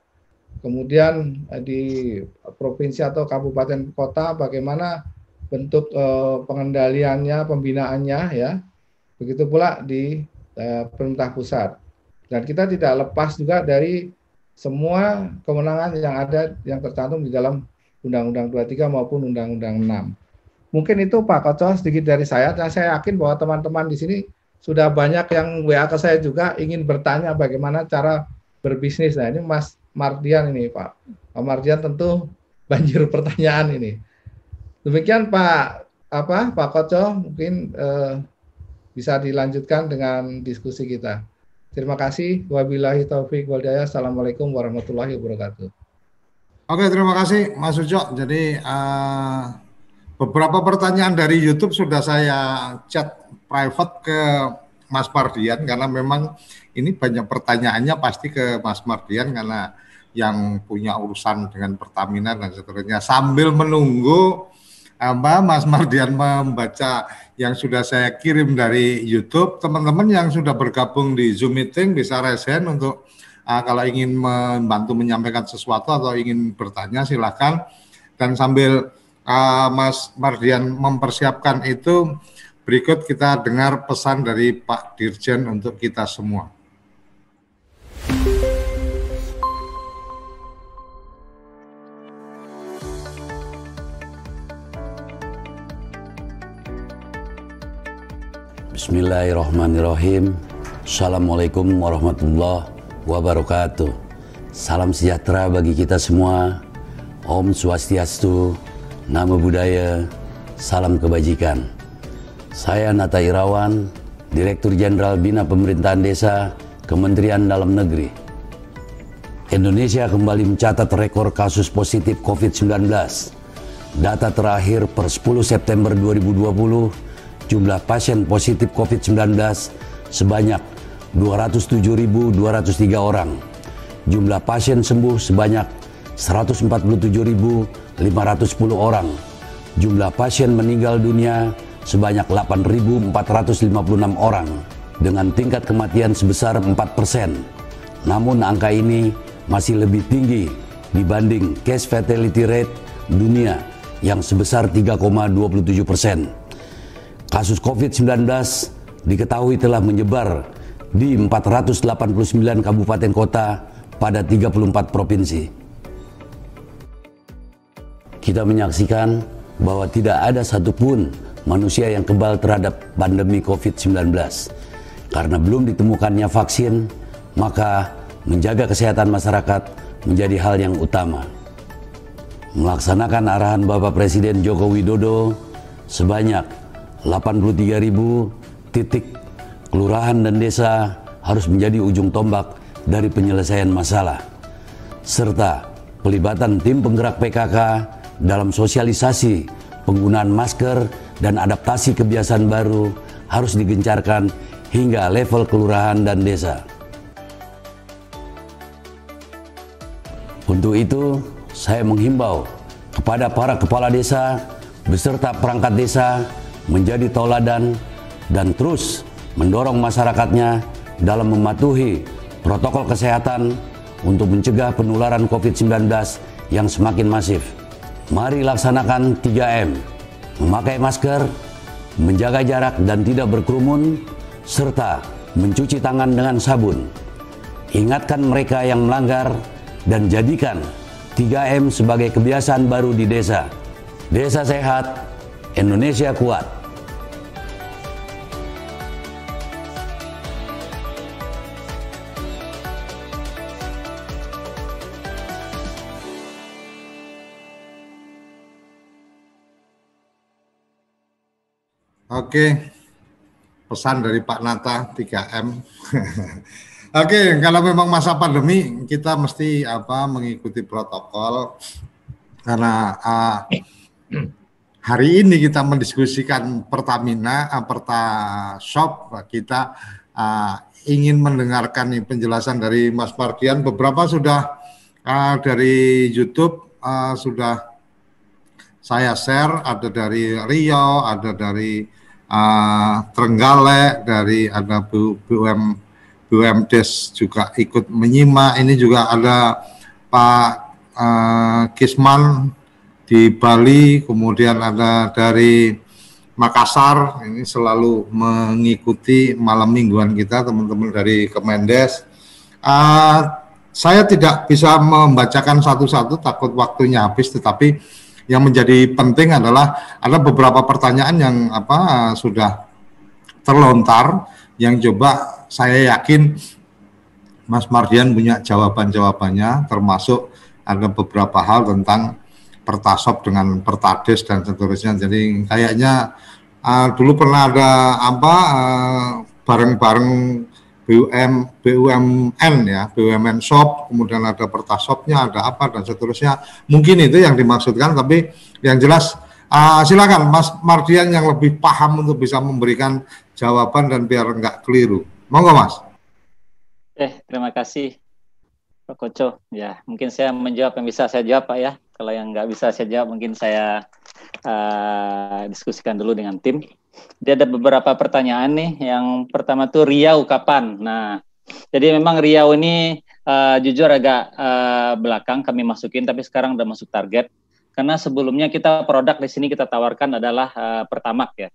Speaker 3: Kemudian uh, di provinsi atau kabupaten kota bagaimana bentuk uh, pengendaliannya, pembinaannya ya. Begitu pula di uh, pemerintah pusat. Dan kita tidak lepas juga dari semua kewenangan yang ada yang tercantum di dalam Undang-Undang 23 maupun Undang-Undang 6. Mungkin itu Pak Koco sedikit dari saya dan saya yakin bahwa teman-teman di sini sudah banyak yang WA ke saya juga ingin bertanya bagaimana cara berbisnis. Nah ini Mas Mardian ini Pak. Pak Mardian tentu banjir pertanyaan ini. Demikian Pak apa Pak Koco mungkin eh, bisa dilanjutkan dengan diskusi kita. Terima kasih. Wabillahi taufik walhidayah. Assalamualaikum warahmatullahi wabarakatuh.
Speaker 1: Oke, terima kasih Mas Ujo. Jadi uh, beberapa pertanyaan dari YouTube sudah saya chat private ke Mas Mardian karena memang ini banyak pertanyaannya pasti ke Mas Mardian karena yang punya urusan dengan Pertamina dan seterusnya. Sambil menunggu apa Mas Mardian membaca yang sudah saya kirim dari YouTube. Teman-teman yang sudah bergabung di Zoom meeting bisa resen untuk uh, kalau ingin membantu menyampaikan sesuatu atau ingin bertanya silahkan dan sambil uh, Mas Mardian mempersiapkan itu berikut kita dengar pesan dari Pak Dirjen untuk kita semua.
Speaker 8: Bismillahirrahmanirrahim. Assalamualaikum warahmatullahi wabarakatuh. Salam sejahtera bagi kita semua. Om Swastiastu, Namo Buddhaya, Salam Kebajikan. Saya Nata Irawan, Direktur Jenderal Bina Pemerintahan Desa, Kementerian Dalam Negeri. Indonesia kembali mencatat rekor kasus positif COVID-19. Data terakhir per 10 September 2020 jumlah pasien positif COVID-19 sebanyak 207.203 orang. Jumlah pasien sembuh sebanyak 147.510 orang. Jumlah pasien meninggal dunia sebanyak 8.456 orang dengan tingkat kematian sebesar 4 persen. Namun angka ini masih lebih tinggi dibanding case fatality rate dunia yang sebesar 3,27 persen. Kasus COVID-19 diketahui telah menyebar di 489 kabupaten kota pada 34 provinsi. Kita menyaksikan bahwa tidak ada satupun manusia yang kebal terhadap pandemi COVID-19. Karena belum ditemukannya vaksin, maka menjaga kesehatan masyarakat menjadi hal yang utama. Melaksanakan arahan Bapak Presiden Joko Widodo sebanyak 83 ribu titik kelurahan dan desa harus menjadi ujung tombak dari penyelesaian masalah serta pelibatan tim penggerak PKK dalam sosialisasi penggunaan masker dan adaptasi kebiasaan baru harus digencarkan hingga level kelurahan dan desa. Untuk itu, saya menghimbau kepada para kepala desa beserta perangkat desa menjadi tauladan dan terus mendorong masyarakatnya dalam mematuhi protokol kesehatan untuk mencegah penularan COVID-19 yang semakin masif. Mari laksanakan 3M, memakai masker, menjaga jarak dan tidak berkerumun, serta mencuci tangan dengan sabun. Ingatkan mereka yang melanggar dan jadikan 3M sebagai kebiasaan baru di desa. Desa sehat, Indonesia kuat.
Speaker 1: Oke, pesan dari Pak Nata 3M. Oke, kalau memang masa pandemi kita mesti apa mengikuti protokol karena uh, hari ini kita mendiskusikan Pertamina, uh, Perta kita uh, ingin mendengarkan penjelasan dari Mas Mardian. Beberapa sudah uh, dari YouTube uh, sudah saya share, ada dari Rio, ada dari uh, Trenggalek, dari ada Bu, BUM BUMDes juga ikut menyimak. Ini juga ada Pak uh, Kisman di Bali, kemudian ada dari Makassar. Ini selalu mengikuti malam mingguan kita, teman-teman dari Kemendes. Uh, saya tidak bisa membacakan satu-satu, takut waktunya habis, tetapi yang menjadi penting adalah ada beberapa pertanyaan yang apa sudah terlontar yang coba saya yakin Mas Mardian punya jawaban-jawabannya termasuk ada beberapa hal tentang pertasop dengan pertades dan seterusnya. Jadi kayaknya uh, dulu pernah ada apa uh, bareng-bareng BUM BUMN ya BUMN shop kemudian ada pertasopnya ada apa dan seterusnya mungkin itu yang dimaksudkan tapi yang jelas Uh, silakan Mas Mardian yang lebih paham untuk bisa memberikan jawaban dan biar enggak keliru. Monggo Mas.
Speaker 2: Eh, terima kasih Pak Koco. Ya, mungkin saya menjawab yang bisa saya jawab Pak ya. Kalau yang nggak bisa saya jawab mungkin saya uh, diskusikan dulu dengan tim. Dia ada beberapa pertanyaan nih. Yang pertama tuh Riau kapan? Nah, jadi memang Riau ini uh, jujur agak uh, belakang kami masukin, tapi sekarang udah masuk target karena sebelumnya kita produk di sini kita tawarkan adalah uh, Pertamax ya.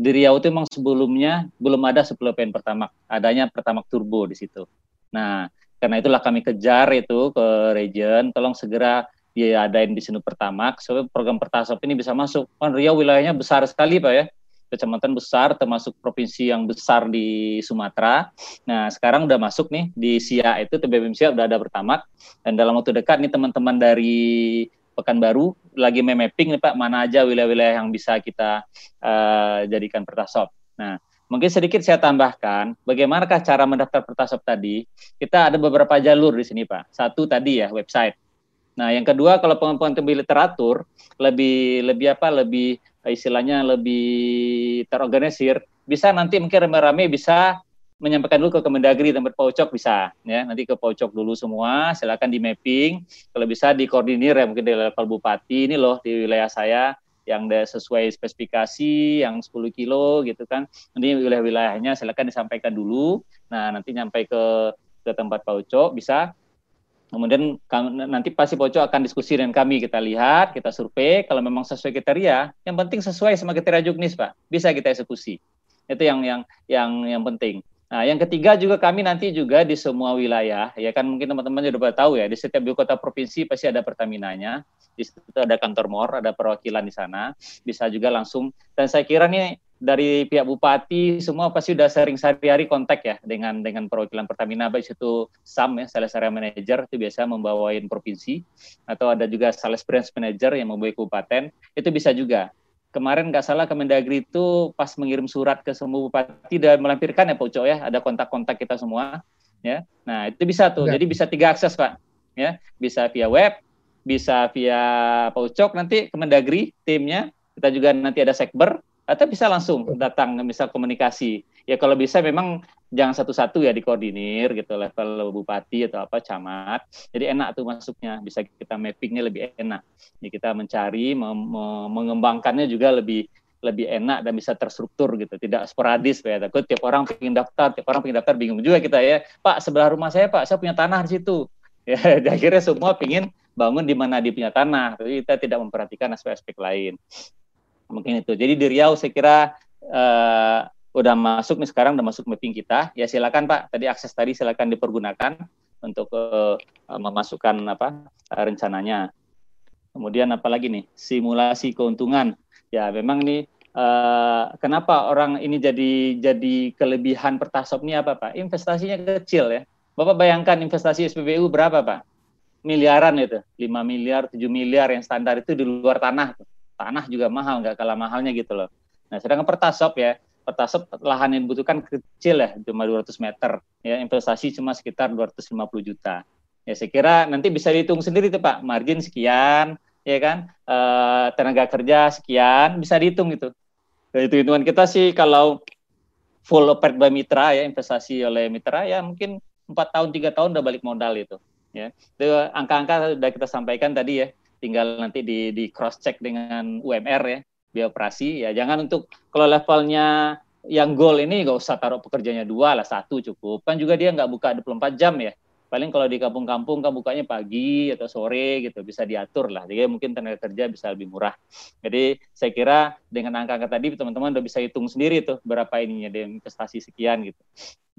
Speaker 2: Di Riau itu memang sebelumnya belum ada supply pen Pertamax, adanya Pertamax Turbo di situ. Nah, karena itulah kami kejar itu ke region, tolong segera diadain di sini Pertamax supaya program Pertasop ini bisa masuk. Kan Riau wilayahnya besar sekali Pak ya. Kecamatan besar termasuk provinsi yang besar di Sumatera. Nah, sekarang udah masuk nih di SIA itu TBBM SIA udah ada Pertamax dan dalam waktu dekat nih teman-teman dari Pekanbaru lagi memapping nih Pak mana aja wilayah-wilayah yang bisa kita uh, jadikan pertasop. Nah, mungkin sedikit saya tambahkan bagaimanakah cara mendaftar pertasop tadi? Kita ada beberapa jalur di sini Pak. Satu tadi ya website. Nah, yang kedua kalau pengembangan literatur lebih lebih apa? Lebih istilahnya lebih terorganisir, bisa nanti mungkin rame-rame bisa menyampaikan dulu ke Kemendagri tempat Paucok bisa ya. Nanti ke Paucok dulu semua silakan di mapping. Kalau bisa dikoordinir ya mungkin di level bupati ini loh di wilayah saya yang sesuai spesifikasi yang 10 kilo gitu kan. Nanti wilayah-wilayahnya silakan disampaikan dulu. Nah nanti nyampe ke ke tempat Paucok bisa kemudian nanti pasti Paucok akan diskusi dengan kami. Kita lihat kita survei. Kalau memang sesuai kriteria yang penting sesuai sama kriteria juknis Pak. Bisa kita eksekusi. Itu yang yang yang yang penting. Nah, yang ketiga juga kami nanti juga di semua wilayah, ya kan mungkin teman-teman sudah tahu ya, di setiap ibu kota provinsi pasti ada Pertaminanya, di situ ada kantor MOR, ada perwakilan di sana, bisa juga langsung. Dan saya kira nih dari pihak bupati semua pasti sudah sering sehari-hari kontak ya dengan dengan perwakilan Pertamina, baik itu SAM ya, sales area manager itu biasa membawain provinsi, atau ada juga sales branch manager yang membawa kabupaten, itu bisa juga kemarin nggak salah Kemendagri itu pas mengirim surat ke semua bupati dan melampirkan ya Pak Uco ya, ada kontak-kontak kita semua ya. Nah, itu bisa tuh. Ya. Jadi bisa tiga akses, Pak. Ya, bisa via web, bisa via Pak Ucok nanti Kemendagri timnya, kita juga nanti ada sekber atau bisa langsung datang misal komunikasi. Ya kalau bisa memang jangan satu-satu ya dikoordinir gitu level bupati atau apa camat. Jadi enak tuh masuknya, bisa kita mappingnya lebih enak. Jadi kita mencari, mengembangkannya juga lebih lebih enak dan bisa terstruktur gitu, tidak sporadis ya. Takut tiap orang pengen daftar, tiap orang pengen daftar bingung juga kita ya. Pak sebelah rumah saya Pak, saya punya tanah di situ. Ya, akhirnya semua pengen bangun di mana dia punya tanah, tapi kita tidak memperhatikan aspek-aspek lain. Mungkin itu. Jadi di Riau saya kira uh, udah masuk nih sekarang udah masuk mapping kita. Ya silakan Pak. Tadi akses tadi silakan dipergunakan untuk uh, memasukkan apa rencananya. Kemudian apa lagi nih? Simulasi keuntungan. Ya memang nih uh, kenapa orang ini jadi jadi kelebihan pertasop ini apa Pak? Investasinya kecil ya. Bapak bayangkan investasi SPBU berapa Pak? Miliaran itu. 5 miliar 7 miliar yang standar itu di luar tanah tanah juga mahal nggak kalah mahalnya gitu loh nah sedangkan pertasop ya Pertasop lahan yang dibutuhkan kecil ya, cuma 200 meter. Ya, investasi cuma sekitar 250 juta. Ya, saya kira nanti bisa dihitung sendiri tuh Pak, margin sekian, ya kan, e, tenaga kerja sekian, bisa dihitung itu. Dan itu hitungan kita sih kalau full operate by mitra ya, investasi oleh mitra ya mungkin empat tahun tiga tahun udah balik modal itu. Ya, itu angka-angka sudah kita sampaikan tadi ya, tinggal nanti di, di cross check dengan UMR ya biaya operasi. Ya jangan untuk kalau levelnya yang goal ini nggak usah taruh pekerjanya dua lah satu cukup. Kan juga dia nggak buka 24 jam ya paling kalau di kampung-kampung kan bukanya pagi atau sore gitu bisa diatur lah. Jadi mungkin tenaga kerja bisa lebih murah. Jadi saya kira dengan angka-angka tadi teman-teman udah bisa hitung sendiri tuh berapa ininya di investasi sekian gitu.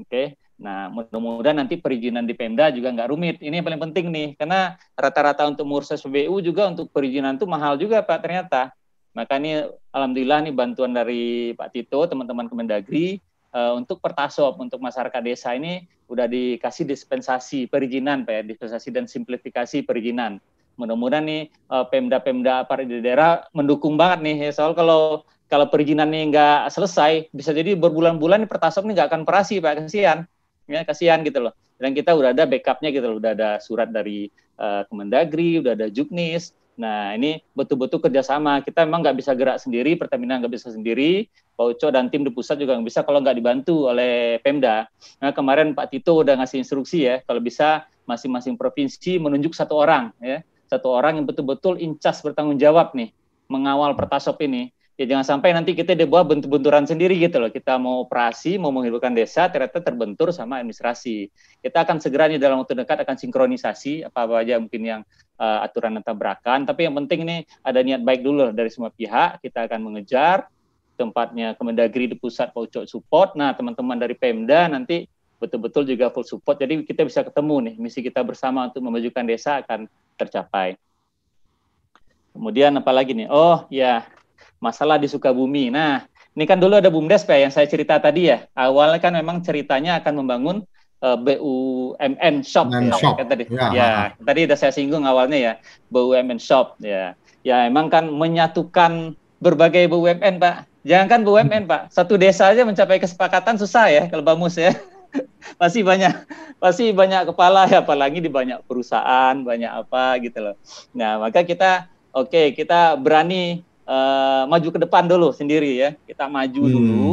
Speaker 2: Oke? Nah mudah-mudahan nanti perizinan di Pemda juga nggak rumit. Ini yang paling penting nih karena rata-rata untuk mengurus SPBU juga untuk perizinan tuh mahal juga Pak ternyata. Maka ini alhamdulillah nih bantuan dari Pak Tito, teman-teman Kemendagri uh, untuk pertasop untuk masyarakat desa ini udah dikasih dispensasi perizinan Pak ya, dispensasi dan simplifikasi perizinan. Mudah-mudahan nih uh, Pemda-pemda apa di daerah mendukung banget nih ya, soal kalau kalau perizinan ini nggak selesai bisa jadi berbulan-bulan pertasop ini nggak akan operasi Pak. Kasihan. Ya kasihan gitu loh. Dan kita udah ada backupnya gitu loh. Udah ada surat dari uh, Kemendagri udah ada Juknis Nah, ini betul-betul kerjasama. Kita memang nggak bisa gerak sendiri, Pertamina nggak bisa sendiri, Pak Uco dan tim di pusat juga nggak bisa kalau nggak dibantu oleh Pemda. Nah, kemarin Pak Tito udah ngasih instruksi ya, kalau bisa masing-masing provinsi menunjuk satu orang, ya, satu orang yang betul-betul incas bertanggung jawab nih, mengawal Pertasop ini ya jangan sampai nanti kita dibawa bentur-benturan sendiri gitu loh. Kita mau operasi, mau menghidupkan desa, ternyata terbentur sama administrasi. Kita akan segera nih dalam waktu dekat akan sinkronisasi apa-apa aja mungkin yang uh, aturan dan tabrakan. Tapi yang penting ini ada niat baik dulu dari semua pihak. Kita akan mengejar tempatnya Kemendagri di pusat Pak support. Nah teman-teman dari Pemda nanti betul-betul juga full support. Jadi kita bisa ketemu nih misi kita bersama untuk memajukan desa akan tercapai. Kemudian apa lagi nih? Oh ya, masalah di Sukabumi. Nah, ini kan dulu ada BUMDes Pak yang saya cerita tadi ya. Awalnya kan memang ceritanya akan membangun uh, eh, BUMN shop ya, shop. Kan tadi. Ya. ya, tadi udah saya singgung awalnya ya, BUMN shop ya. Ya, emang kan menyatukan berbagai BUMN, Pak. Jangan kan BUMN, Pak. Satu desa aja mencapai kesepakatan susah ya kalau Bamus ya. pasti banyak pasti banyak kepala ya apalagi di banyak perusahaan, banyak apa gitu loh. Nah, maka kita oke, okay, kita berani uh, maju ke depan dulu sendiri ya. Kita maju hmm. dulu,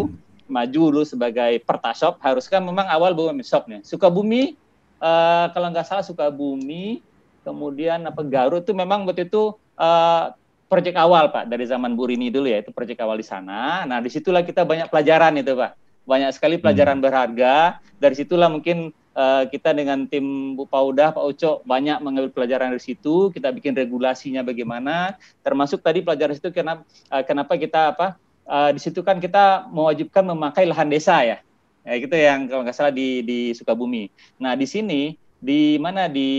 Speaker 2: maju dulu sebagai pertasop. Harus kan memang awal BUMN shopnya. Sukabumi, uh, kalau nggak salah Sukabumi, kemudian apa Garut itu memang waktu itu uh, proyek awal Pak dari zaman Bu Rini dulu ya itu proyek awal di sana. Nah di situlah kita banyak pelajaran itu Pak, banyak sekali pelajaran hmm. berharga. Dari situlah mungkin uh, kita dengan tim Bu Paudah, Pak Uco banyak mengambil pelajaran dari situ. Kita bikin regulasinya bagaimana, termasuk tadi pelajaran itu kenapa uh, kenapa kita apa uh, di situ kan kita mewajibkan memakai lahan desa ya, ya gitu yang kalau nggak salah di di Sukabumi. Nah di sini di mana di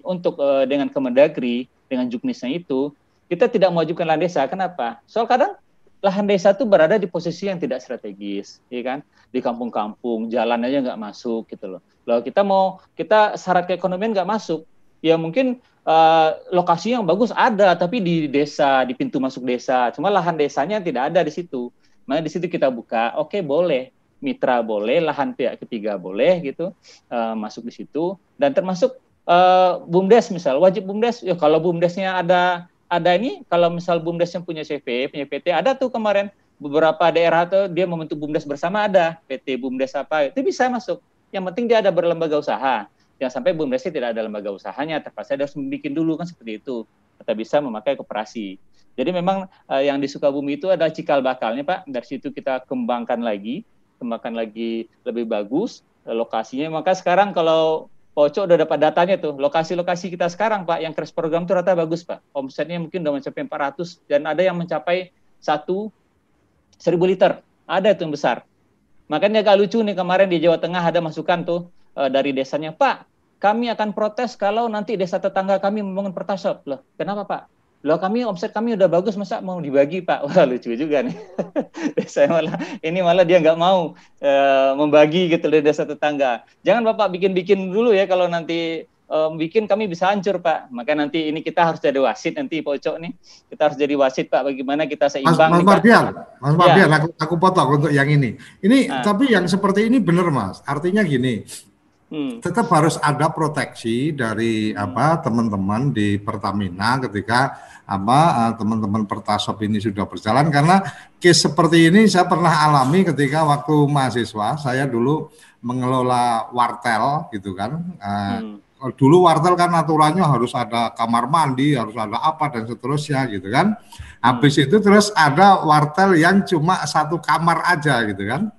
Speaker 2: untuk uh, dengan Kemendagri dengan juknisnya itu kita tidak mewajibkan lahan desa. Kenapa? Soal kadang lahan desa itu berada di posisi yang tidak strategis, ya kan? Di kampung-kampung, jalan aja nggak masuk gitu loh. Lalu kita mau kita syarat keekonomian nggak masuk, ya mungkin uh, lokasi yang bagus ada, tapi di desa, di pintu masuk desa, cuma lahan desanya tidak ada di situ. Mana di situ kita buka, oke okay, boleh, mitra boleh, lahan pihak ketiga boleh gitu uh, masuk di situ, dan termasuk uh, bumdes misal, wajib bumdes, ya kalau bumdesnya ada ada ini, kalau misal bumdes yang punya CV, punya PT, ada tuh kemarin beberapa daerah tuh dia membentuk bumdes bersama ada PT bumdes apa itu bisa masuk yang penting dia ada berlembaga usaha. Yang sampai BUMDesnya tidak ada lembaga usahanya, terpaksa dia harus membuat dulu kan seperti itu. Kita bisa memakai koperasi. Jadi memang uh, yang di Sukabumi itu adalah cikal bakalnya Pak. Dari situ kita kembangkan lagi, kembangkan lagi lebih bagus uh, lokasinya. Maka sekarang kalau Poco udah dapat datanya tuh, lokasi-lokasi kita sekarang Pak, yang crash program itu rata bagus Pak. Omsetnya mungkin udah mencapai 400 dan ada yang mencapai satu seribu liter. Ada itu yang besar. Makanya agak lucu nih kemarin di Jawa Tengah ada masukan tuh uh, dari desanya, Pak, kami akan protes kalau nanti desa tetangga kami membangun pertasop. Loh, kenapa Pak? Loh kami omset kami udah bagus, masa mau dibagi Pak? Wah lucu juga nih. desa malah ini malah dia nggak mau uh, membagi gitu di desa tetangga. Jangan Bapak bikin-bikin dulu ya kalau nanti um, bikin kami bisa hancur Pak. Maka nanti ini kita harus jadi wasit nanti Pocok nih. Kita harus jadi wasit Pak. Bagaimana kita seimbang.
Speaker 1: Mas, Mas Mardian, Mas ya. Mardian, ya. aku, aku potong untuk yang ini. Ini nah. tapi yang seperti ini benar Mas. Artinya gini. Hmm. Tetap harus ada proteksi dari hmm. apa teman-teman di Pertamina ketika apa eh, teman-teman Pertasop ini sudah berjalan karena case seperti ini saya pernah alami ketika waktu mahasiswa saya dulu mengelola wartel gitu kan. Eh, hmm dulu wartel kan aturannya harus ada kamar mandi, harus ada apa dan seterusnya gitu kan. Habis hmm. itu terus ada wartel yang cuma satu kamar aja gitu kan.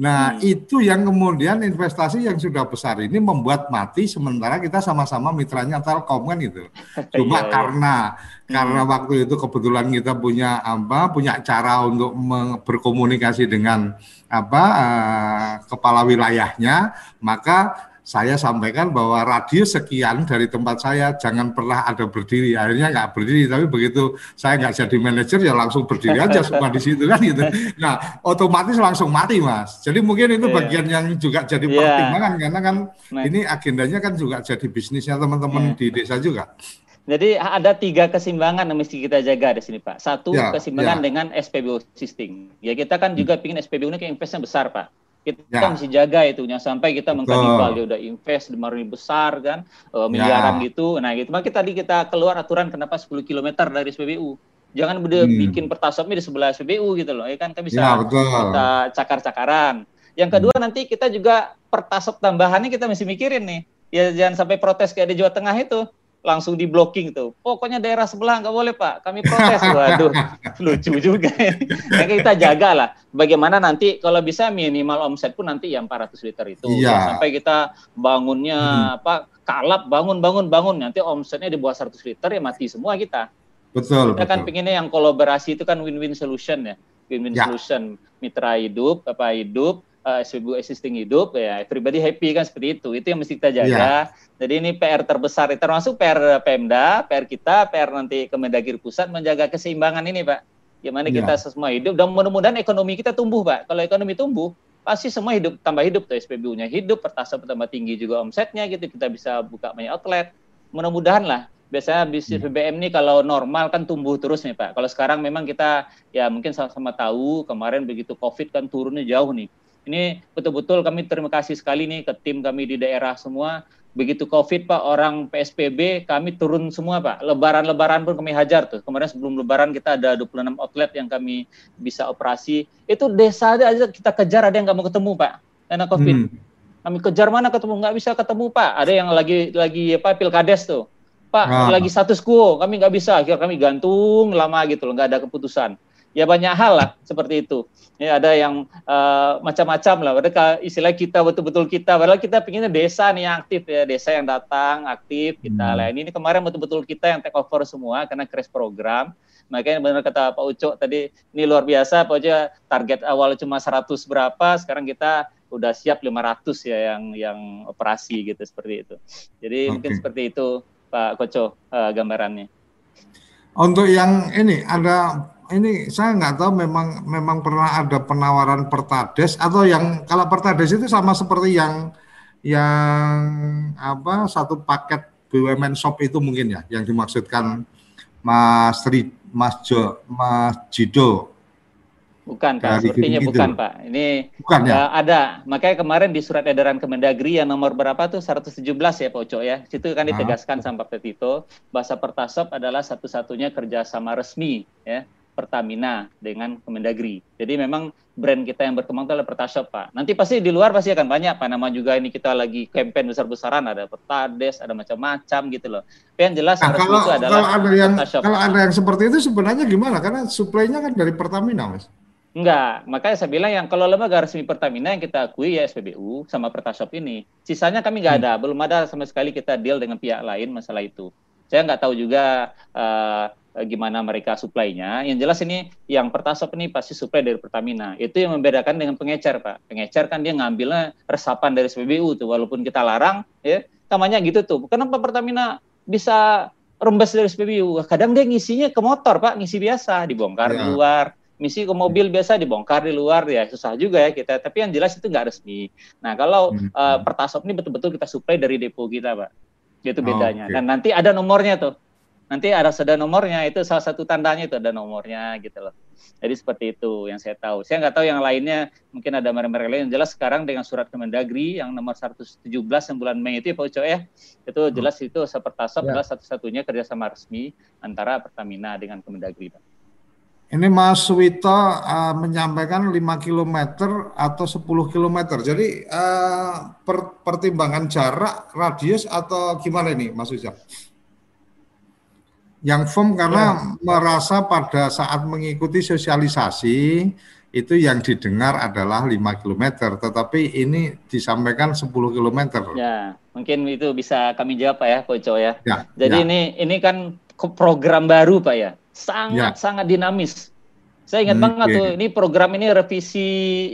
Speaker 1: Nah, hmm. itu yang kemudian investasi yang sudah besar ini membuat mati sementara kita sama-sama mitranya Telkom kan gitu. Cuma iya, iya. karena hmm. karena waktu itu kebetulan kita punya apa punya cara untuk berkomunikasi dengan apa uh, kepala wilayahnya, maka saya sampaikan bahwa radius sekian dari tempat saya jangan pernah ada berdiri. Akhirnya nggak berdiri, tapi begitu saya nggak jadi manajer ya langsung berdiri aja semua di situ kan gitu. Nah, otomatis langsung mati mas. Jadi mungkin itu yeah. bagian yang juga jadi yeah. pertimbangan karena kan nah. ini agendanya kan juga jadi bisnisnya teman-teman yeah. di desa juga.
Speaker 2: Jadi ada tiga keseimbangan yang mesti kita jaga di sini Pak. Satu ya, keseimbangan ya. dengan SPBU sistem. Ya kita kan juga ingin SPBU ini investasinya besar Pak Kita ya. mesti jaga itu, jangan sampai kita mengkanibal dia udah invest di maruni besar kan, uh, miliaran ya. gitu. Nah gitu, makanya tadi kita keluar aturan kenapa 10 km dari SPBU. Jangan hmm. bikin pertasopnya di sebelah SPBU gitu loh, ya kan kita bisa ya, kita cakar-cakaran. Yang kedua hmm. nanti kita juga pertasop tambahannya kita mesti mikirin nih. Ya jangan sampai protes kayak di Jawa Tengah itu langsung di blocking tuh. Pokoknya daerah sebelah nggak boleh pak, kami protes. Waduh, lucu juga. nah, kita jaga lah. Bagaimana nanti kalau bisa minimal omset pun nanti yang 400 liter itu. Ya. Sampai kita bangunnya hmm. apa kalap bangun bangun bangun nanti omsetnya di bawah 100 liter ya mati semua kita.
Speaker 1: Betul.
Speaker 2: Kita kan betul. kan pengennya yang kolaborasi itu kan win-win solution ya. Win-win ya. solution. Mitra hidup, apa hidup, uh, existing hidup ya everybody happy kan seperti itu itu yang mesti kita jaga yeah. jadi ini PR terbesar termasuk PR Pemda PR kita PR nanti Kemendagri pusat menjaga keseimbangan ini Pak gimana yeah. kita semua hidup dan mudah-mudahan ekonomi kita tumbuh Pak kalau ekonomi tumbuh pasti semua hidup tambah hidup tuh SPBU-nya hidup pertasop tambah tinggi juga omsetnya gitu kita bisa buka banyak outlet mudah-mudahan lah biasanya bisnis iya. BBM ini kalau normal kan tumbuh terus nih Pak. Kalau sekarang memang kita ya mungkin sama-sama tahu kemarin begitu COVID kan turunnya jauh nih. Ini betul-betul kami terima kasih sekali nih ke tim kami di daerah semua. Begitu COVID Pak, orang PSBB kami turun semua Pak. Lebaran-lebaran pun kami hajar tuh. Kemarin sebelum lebaran kita ada 26 outlet yang kami bisa operasi. Itu desa aja kita kejar ada yang nggak mau ketemu Pak. Karena COVID. Hmm. Kami kejar mana ketemu nggak bisa ketemu Pak. Ada yang lagi lagi apa pilkades tuh. Pak ah. lagi status quo, kami nggak bisa, akhirnya kami gantung lama gitu loh, nggak ada keputusan ya banyak hal lah seperti itu. Ya, ada yang uh, macam-macam lah. Padahal istilah kita betul-betul kita. Padahal kita pinginnya desa nih yang aktif ya, desa yang datang aktif kita hmm. layani. Ini kemarin betul-betul kita yang take over semua karena crash program. Makanya benar kata Pak Ucok tadi, ini luar biasa. Pak Ucok target awal cuma 100 berapa, sekarang kita udah siap 500 ya yang yang operasi gitu seperti itu. Jadi okay. mungkin seperti itu Pak Koco uh, gambarannya.
Speaker 1: Untuk yang ini ada ini saya nggak tahu memang memang pernah ada penawaran pertades atau yang kalau pertades itu sama seperti yang yang apa satu paket BUMN shop itu mungkin ya yang dimaksudkan Mas Ri, Mas Jo, Mas Jido.
Speaker 2: Bukan Pak, sepertinya bukan Pak. Ini bukan, ya? ada. Makanya kemarin di surat edaran Kemendagri yang nomor berapa tuh 117 ya Pak Uco ya. Situ kan ah. ditegaskan ah. sama Pak Tito, bahasa Pertasop adalah satu-satunya kerjasama resmi ya Pertamina dengan Kemendagri. Jadi memang brand kita yang berkembang itu adalah Pertashop, Pak. Nanti pasti di luar pasti akan banyak, Pak. Nama juga ini kita lagi campaign besar-besaran, ada Pertades, ada macam-macam gitu loh. Tapi yang jelas
Speaker 1: nah, kalau, itu adalah kalau ada yang Pertashop. kalau ada yang seperti itu sebenarnya gimana? Karena suplainya kan dari Pertamina, Mas.
Speaker 2: Enggak, makanya saya bilang yang kalau lembaga resmi Pertamina yang kita akui ya SPBU sama Pertashop ini. Sisanya kami nggak hmm. ada, belum ada sama sekali kita deal dengan pihak lain masalah itu. Saya nggak tahu juga uh, gimana mereka suplainya. Yang jelas ini yang pertasop ini pasti suplai dari Pertamina. Itu yang membedakan dengan pengecer, Pak. Pengecer kan dia ngambilnya resapan dari SPBU tuh, walaupun kita larang, ya, namanya gitu tuh. Kenapa Pertamina bisa rembes dari SPBU? Kadang dia ngisinya ke motor, Pak, ngisi biasa, dibongkar ya. di luar. Misi ke mobil biasa dibongkar di luar ya susah juga ya kita. Tapi yang jelas itu nggak resmi. Nah kalau hmm. uh, Pertasop ini betul-betul kita suplai dari depo kita, Pak. Itu bedanya. Oh, okay. Dan nanti ada nomornya tuh nanti ada sudah nomornya itu salah satu tandanya itu ada nomornya gitu loh jadi seperti itu yang saya tahu saya nggak tahu yang lainnya mungkin ada merek-merek lain jelas sekarang dengan surat Kemendagri yang nomor 117 yang bulan Mei itu ya Pak Uco ya itu hmm. jelas itu Sepertasop ya. adalah satu-satunya kerjasama resmi antara Pertamina dengan Kemendagri Pak.
Speaker 1: Ini Mas Wito uh, menyampaikan 5 km atau 10 km. Jadi uh, per, pertimbangan jarak, radius atau gimana ini Mas Wito? Yang firm karena ya. merasa pada saat mengikuti sosialisasi itu yang didengar adalah 5 km, tetapi ini disampaikan 10 km.
Speaker 2: Ya, mungkin itu bisa kami jawab Pak ya, Koco ya. ya Jadi ya. ini ini kan program baru Pak ya, sangat ya. sangat dinamis. Saya ingat hmm, banget tuh, ini program ini revisi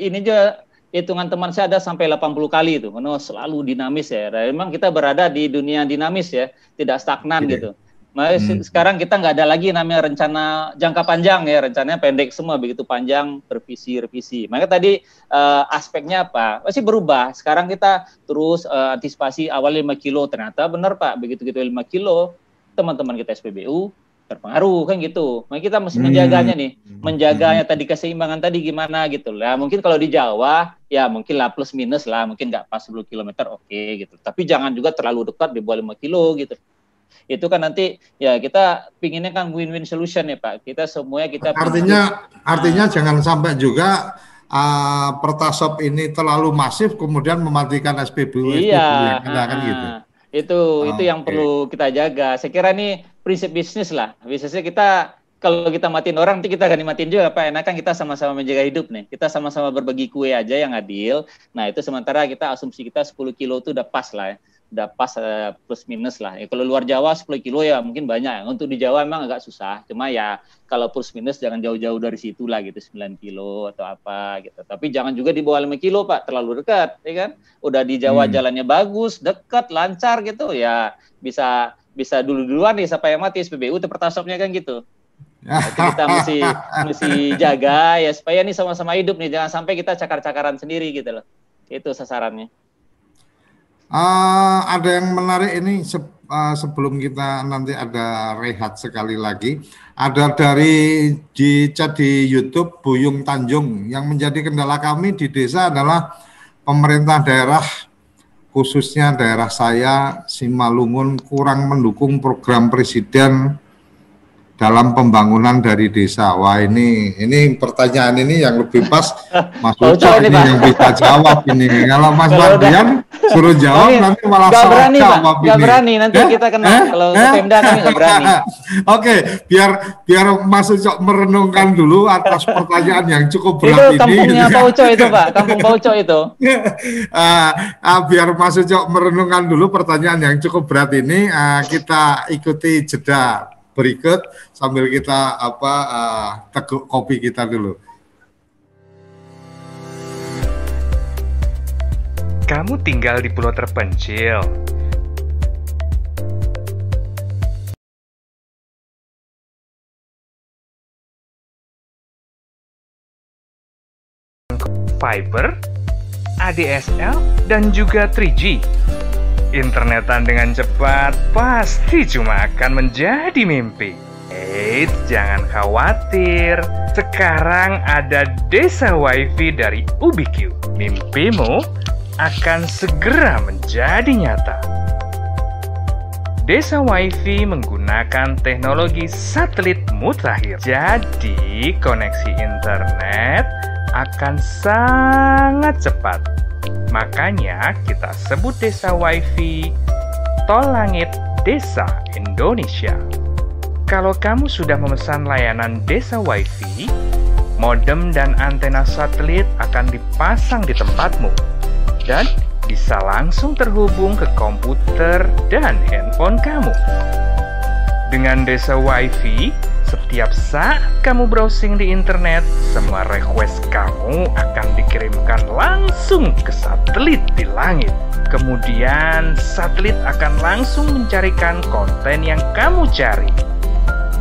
Speaker 2: ini juga hitungan teman saya ada sampai 80 kali itu, karena selalu dinamis ya. Dan memang kita berada di dunia dinamis ya, tidak stagnan ya. gitu. Nah, hmm. sekarang kita nggak ada lagi namanya rencana jangka panjang ya, rencananya pendek semua begitu panjang revisi revisi. Maka tadi uh, aspeknya apa? Masih berubah. Sekarang kita terus uh, antisipasi awal 5 kilo ternyata benar Pak, begitu gitu 5 kilo teman-teman kita SPBU terpengaruh kan gitu. Makanya kita mesti menjaganya nih, hmm. menjaganya tadi keseimbangan tadi gimana gitu lah. Mungkin kalau di Jawa ya mungkin lah plus minus lah, mungkin nggak pas 10 km oke okay, gitu. Tapi jangan juga terlalu dekat di bawah 5 kilo gitu. Itu kan nanti ya kita pinginnya kan win-win solution ya Pak. Kita semuanya kita
Speaker 1: artinya artinya nah. jangan sampai juga uh, Pertasop ini terlalu masif kemudian mematikan SPBU.
Speaker 2: Iya, SPBU, kan gitu. Itu oh, itu yang okay. perlu kita jaga. Saya kira ini prinsip bisnis lah. Bisnisnya kita kalau kita matiin orang nanti kita akan dimatiin juga Pak. Enak kan kita sama-sama menjaga hidup nih. Kita sama-sama berbagi kue aja yang adil. Nah, itu sementara kita asumsi kita 10 kilo itu udah pas lah ya udah pas uh, plus minus lah. Ya, kalau luar Jawa 10 kilo ya mungkin banyak. Untuk di Jawa emang agak susah. Cuma ya kalau plus minus jangan jauh-jauh dari situ lah gitu 9 kilo atau apa gitu. Tapi jangan juga di bawah 5 kilo Pak, terlalu dekat, ya kan? Udah di Jawa hmm. jalannya bagus, dekat, lancar gitu ya bisa bisa dulu-duluan nih siapa yang mati SPBU itu pertasopnya kan gitu. Nah, kita mesti mesti jaga ya supaya nih sama-sama hidup nih jangan sampai kita cakar-cakaran sendiri gitu loh. Itu sasarannya.
Speaker 1: Uh, ada yang menarik ini se uh, sebelum kita nanti ada rehat sekali lagi. Ada dari di chat di YouTube Buyung Tanjung yang menjadi kendala kami di desa adalah pemerintah daerah khususnya daerah saya Simalungun kurang mendukung program presiden dalam pembangunan dari desa. Wah ini ini pertanyaan ini yang lebih pas Mas Uco ini, ini yang bisa jawab ini. Kalau Mas Mardian suruh jawab ini, nanti malah
Speaker 2: gak berani, jawab Pak. Gak berani nanti eh? kita kena eh? kalau eh? Pemda kami gak berani.
Speaker 1: Oke, okay, biar biar Mas Uco merenungkan dulu atas pertanyaan yang cukup berat
Speaker 2: itu ini. Itu kampungnya Pak Uco itu Pak, kampung Pak Uco itu.
Speaker 1: uh, uh, biar Mas Uco merenungkan dulu pertanyaan yang cukup berat ini, uh, kita ikuti jeda berikut sambil kita apa uh, teguk kopi kita dulu.
Speaker 9: Kamu tinggal di pulau terpencil. Fiber, ADSL, dan juga 3G internetan dengan cepat pasti cuma akan menjadi mimpi. Eits, jangan khawatir. Sekarang ada Desa WiFi dari Ubiq. Mimpimu akan segera menjadi nyata. Desa WiFi menggunakan teknologi satelit mutakhir. Jadi, koneksi internet akan sangat cepat Makanya kita sebut desa WiFi Tol Langit Desa Indonesia. Kalau kamu sudah memesan layanan desa WiFi, modem dan antena satelit akan dipasang di tempatmu dan bisa langsung terhubung ke komputer dan handphone kamu. Dengan desa WiFi, setiap saat kamu browsing di internet, semua request kamu akan dikirimkan langsung ke satelit di langit. Kemudian, satelit akan langsung mencarikan konten yang kamu cari.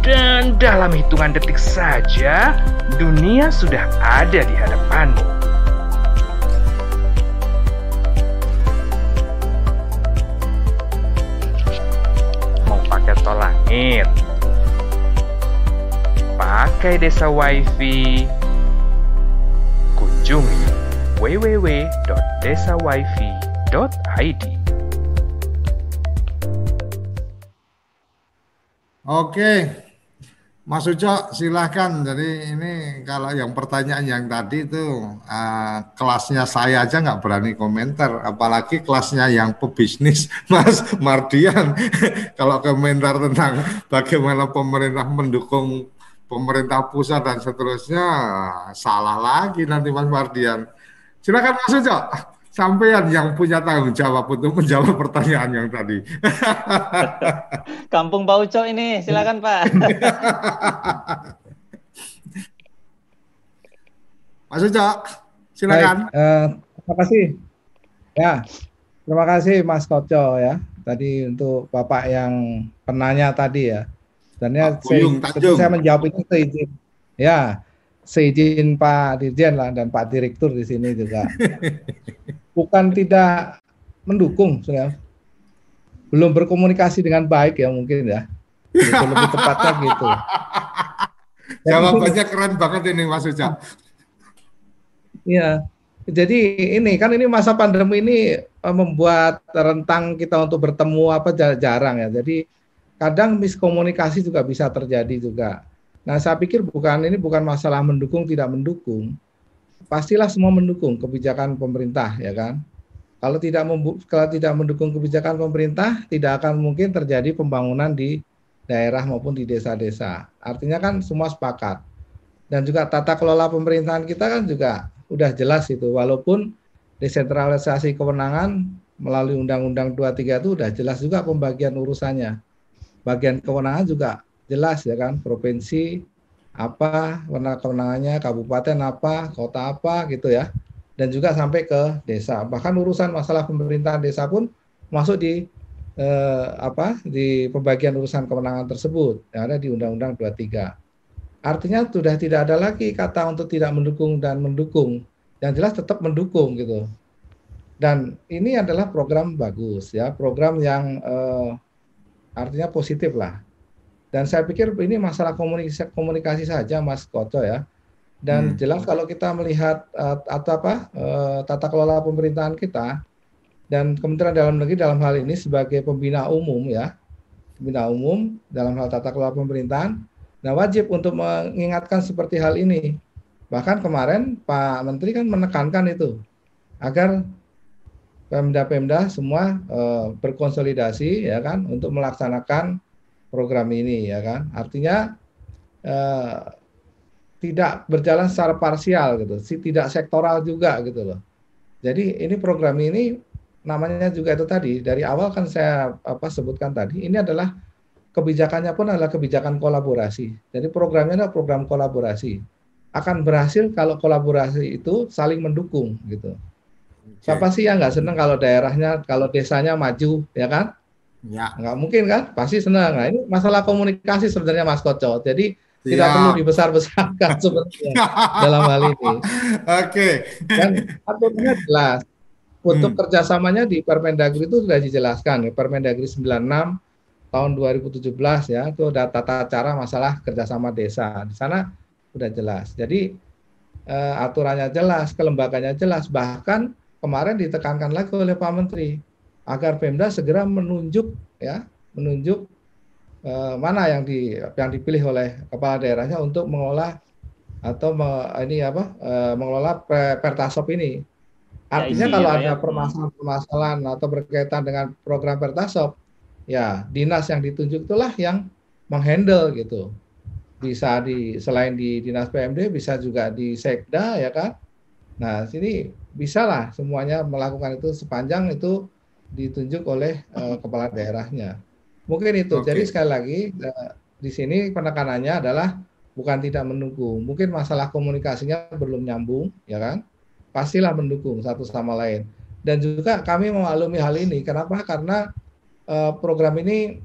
Speaker 9: Dan dalam hitungan detik saja, dunia sudah ada di hadapanmu. Mau pakai tol langit? Pakai desa wifi, kunjungi www.desawifi.id.
Speaker 1: Oke, Mas Uco silahkan. Jadi ini kalau yang pertanyaan yang tadi itu uh, kelasnya saya aja nggak berani komentar, apalagi kelasnya yang pebisnis Mas Mardian. kalau komentar tentang bagaimana pemerintah mendukung pemerintah pusat dan seterusnya salah lagi nanti Mas Mardian. Silakan Mas Ujo, sampean yang punya tanggung jawab untuk menjawab pertanyaan yang tadi.
Speaker 2: Kampung Bauco ini, silakan Pak.
Speaker 1: Mas Ujo, silakan.
Speaker 3: Baik, uh, terima kasih. Ya, terima kasih Mas Koco ya. Tadi untuk Bapak yang penanya tadi ya Sebenarnya saya, saya menjawab itu seizin ya seizin Pak Dirjen lah dan Pak Direktur di sini juga. Bukan tidak mendukung, sudah belum berkomunikasi dengan baik ya mungkin ya. Gitu, lebih tepatnya gitu.
Speaker 1: Jawabannya keren banget ini Mas Uca.
Speaker 3: Iya. Jadi ini kan ini masa pandemi ini eh, membuat rentang kita untuk bertemu apa jarang ya. Jadi kadang miskomunikasi juga bisa terjadi juga. Nah, saya pikir bukan ini bukan masalah mendukung tidak mendukung. Pastilah semua mendukung kebijakan pemerintah ya kan. Kalau tidak kalau tidak mendukung kebijakan pemerintah, tidak akan mungkin terjadi pembangunan di daerah maupun di desa-desa. Artinya kan semua sepakat. Dan juga tata kelola pemerintahan kita kan juga udah jelas itu walaupun desentralisasi kewenangan melalui Undang-Undang 23 itu udah jelas juga pembagian urusannya. Bagian kewenangan juga jelas ya kan, provinsi apa, warna kewenangannya, kabupaten apa, kota apa gitu ya. Dan juga sampai ke desa. Bahkan urusan masalah pemerintahan desa pun masuk di eh, apa di pembagian urusan kewenangan tersebut yang ada di Undang-Undang 23. Artinya sudah tidak ada lagi kata untuk tidak mendukung dan mendukung. Yang jelas tetap mendukung gitu. Dan ini adalah program bagus ya, program yang eh, artinya positif lah. Dan saya pikir ini masalah komunikasi, komunikasi saja, Mas Koco ya. Dan hmm. jelas kalau kita melihat uh, atau apa uh, tata kelola pemerintahan kita dan Kementerian Dalam Negeri dalam hal ini sebagai pembina umum ya, pembina umum dalam hal tata kelola pemerintahan Nah, wajib untuk mengingatkan seperti hal ini. Bahkan kemarin Pak Menteri kan menekankan itu agar Pemda-pemda semua e, berkonsolidasi ya kan untuk melaksanakan program ini ya kan. Artinya e, tidak berjalan secara parsial gitu, tidak sektoral juga gitu loh. Jadi ini program ini namanya juga itu tadi dari awal kan saya apa sebutkan tadi ini adalah kebijakannya pun adalah kebijakan kolaborasi. Jadi programnya adalah program kolaborasi. Akan berhasil kalau kolaborasi itu saling mendukung gitu. Siapa sih yang nggak senang kalau daerahnya, kalau desanya maju, ya kan? Ya. Nggak mungkin kan? Pasti senang. Nah ini masalah komunikasi sebenarnya Mas Koco. Jadi Siap. tidak perlu dibesar-besarkan sebenarnya dalam hal ini. Oke.
Speaker 1: Okay.
Speaker 3: Dan aturannya jelas. Untuk hmm. kerjasamanya di Permendagri itu sudah dijelaskan. Ya. Permendagri 96 tahun 2017 ya itu ada tata cara masalah kerjasama desa di sana sudah jelas jadi uh, aturannya jelas kelembaganya jelas bahkan kemarin ditekankan lagi oleh Pak Menteri agar Pemda segera menunjuk ya menunjuk uh, mana yang di yang dipilih oleh kepala daerahnya untuk mengelola atau me, ini apa uh, mengelola pertasop ini. Ya, artinya ya, kalau ada permasalahan-permasalahan atau berkaitan dengan program pertasop ya dinas yang ditunjuk itulah yang menghandle gitu. Bisa di selain di dinas PMD bisa juga di sekda ya kan nah sini bisa lah semuanya melakukan itu sepanjang itu ditunjuk oleh uh, kepala daerahnya. Mungkin itu. Okay. jadi sekali lagi uh, di sini penekanannya adalah bukan tidak mendukung. Mungkin masalah komunikasinya belum nyambung ya kan? Pastilah mendukung satu sama lain. Dan juga kami memaklumi hal ini. Kenapa? Karena uh, program ini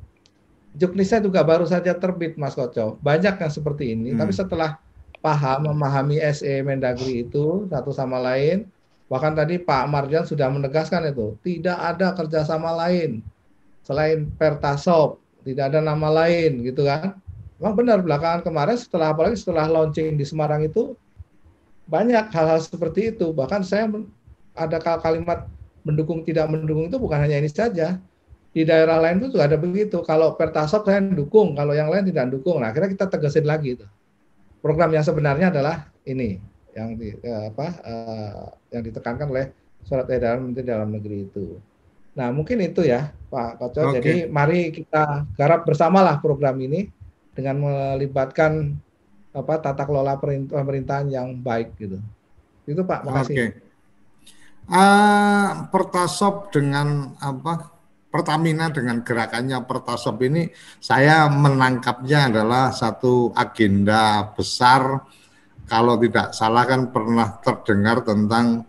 Speaker 3: juknisnya juga baru saja terbit Mas Koco. Banyak yang seperti ini, hmm. tapi setelah paham memahami SE Mendagri itu satu sama lain, bahkan tadi Pak Marjan sudah menegaskan itu, tidak ada kerjasama lain selain Pertasop, tidak ada nama lain gitu kan. Memang benar belakangan kemarin setelah apalagi setelah launching di Semarang itu banyak hal-hal seperti itu. Bahkan saya ada kalimat mendukung tidak mendukung itu bukan hanya ini saja, di daerah lain itu juga ada begitu. Kalau Pertasop saya dukung, kalau yang lain tidak dukung. Nah, akhirnya kita tegasin lagi itu. Program yang sebenarnya adalah ini yang di, eh, apa uh, yang ditekankan oleh surat edaran Menteri Dalam Negeri itu. Nah, mungkin itu ya, Pak Koco. Okay. Jadi mari kita garap bersamalah program ini dengan melibatkan apa tata kelola pemerintahan yang baik gitu. Itu Pak, makasih. Oke. Okay.
Speaker 1: Uh, Pertasop dengan apa Pertamina dengan gerakannya Pertasop ini saya menangkapnya adalah satu agenda besar kalau tidak salah kan pernah terdengar tentang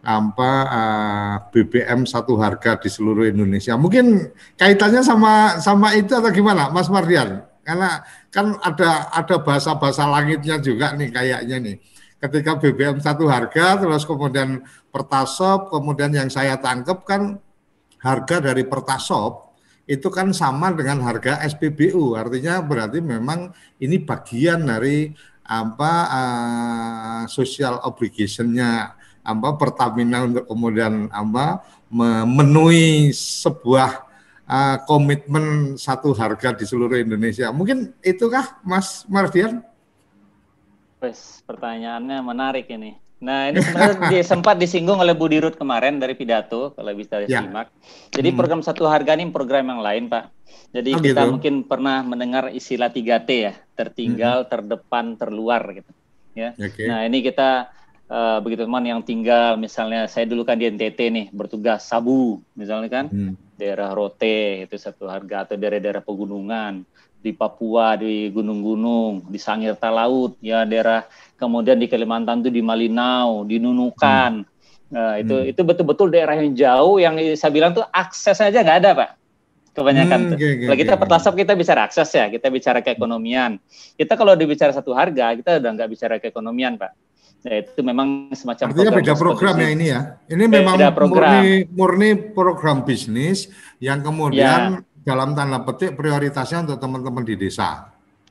Speaker 1: apa eh, BBM satu harga di seluruh Indonesia. Mungkin kaitannya sama sama itu atau gimana, Mas Mardian? Karena kan ada ada bahasa-bahasa langitnya juga nih kayaknya nih. Ketika BBM satu harga, terus kemudian Pertasop, kemudian yang saya tangkap kan harga dari Pertasop itu kan sama dengan harga SPBU. Artinya berarti memang ini bagian dari apa uh, social obligation-nya apa Pertamina untuk kemudian apa memenuhi sebuah uh, komitmen satu harga di seluruh Indonesia. Mungkin itukah Mas Mardian?
Speaker 2: Wes, pertanyaannya menarik ini. Nah, ini sebenarnya sempat disinggung oleh Bu Dirut kemarin dari pidato, kalau bisa ya. disimak. Jadi hmm. program satu harga ini program yang lain, Pak. Jadi oh, kita gitu. mungkin pernah mendengar istilah 3T ya, tertinggal, hmm. terdepan, terluar gitu. Ya. Okay. Nah, ini kita uh, begitu teman yang tinggal misalnya saya dulu kan di NTT nih bertugas Sabu misalnya kan hmm. daerah Rote itu satu harga atau daerah-daerah pegunungan di Papua di gunung-gunung di Sangir Talaut ya daerah kemudian di Kalimantan itu di Malinau, di Nunukan. Hmm. Nah, itu hmm. itu betul-betul daerah yang jauh yang saya bilang tuh aksesnya aja nggak ada, Pak. Kebanyakan hmm, tuh. Okay, kalau kita okay. pertasop kita bicara akses ya, kita bicara keekonomian. Kita kalau dibicara satu harga, kita udah nggak bicara keekonomian, Pak. Nah, itu memang semacam
Speaker 1: Artinya program beda program ya ini ya. Ini memang program. murni murni program bisnis yang kemudian ya. Dalam tanda petik prioritasnya untuk teman-teman di desa.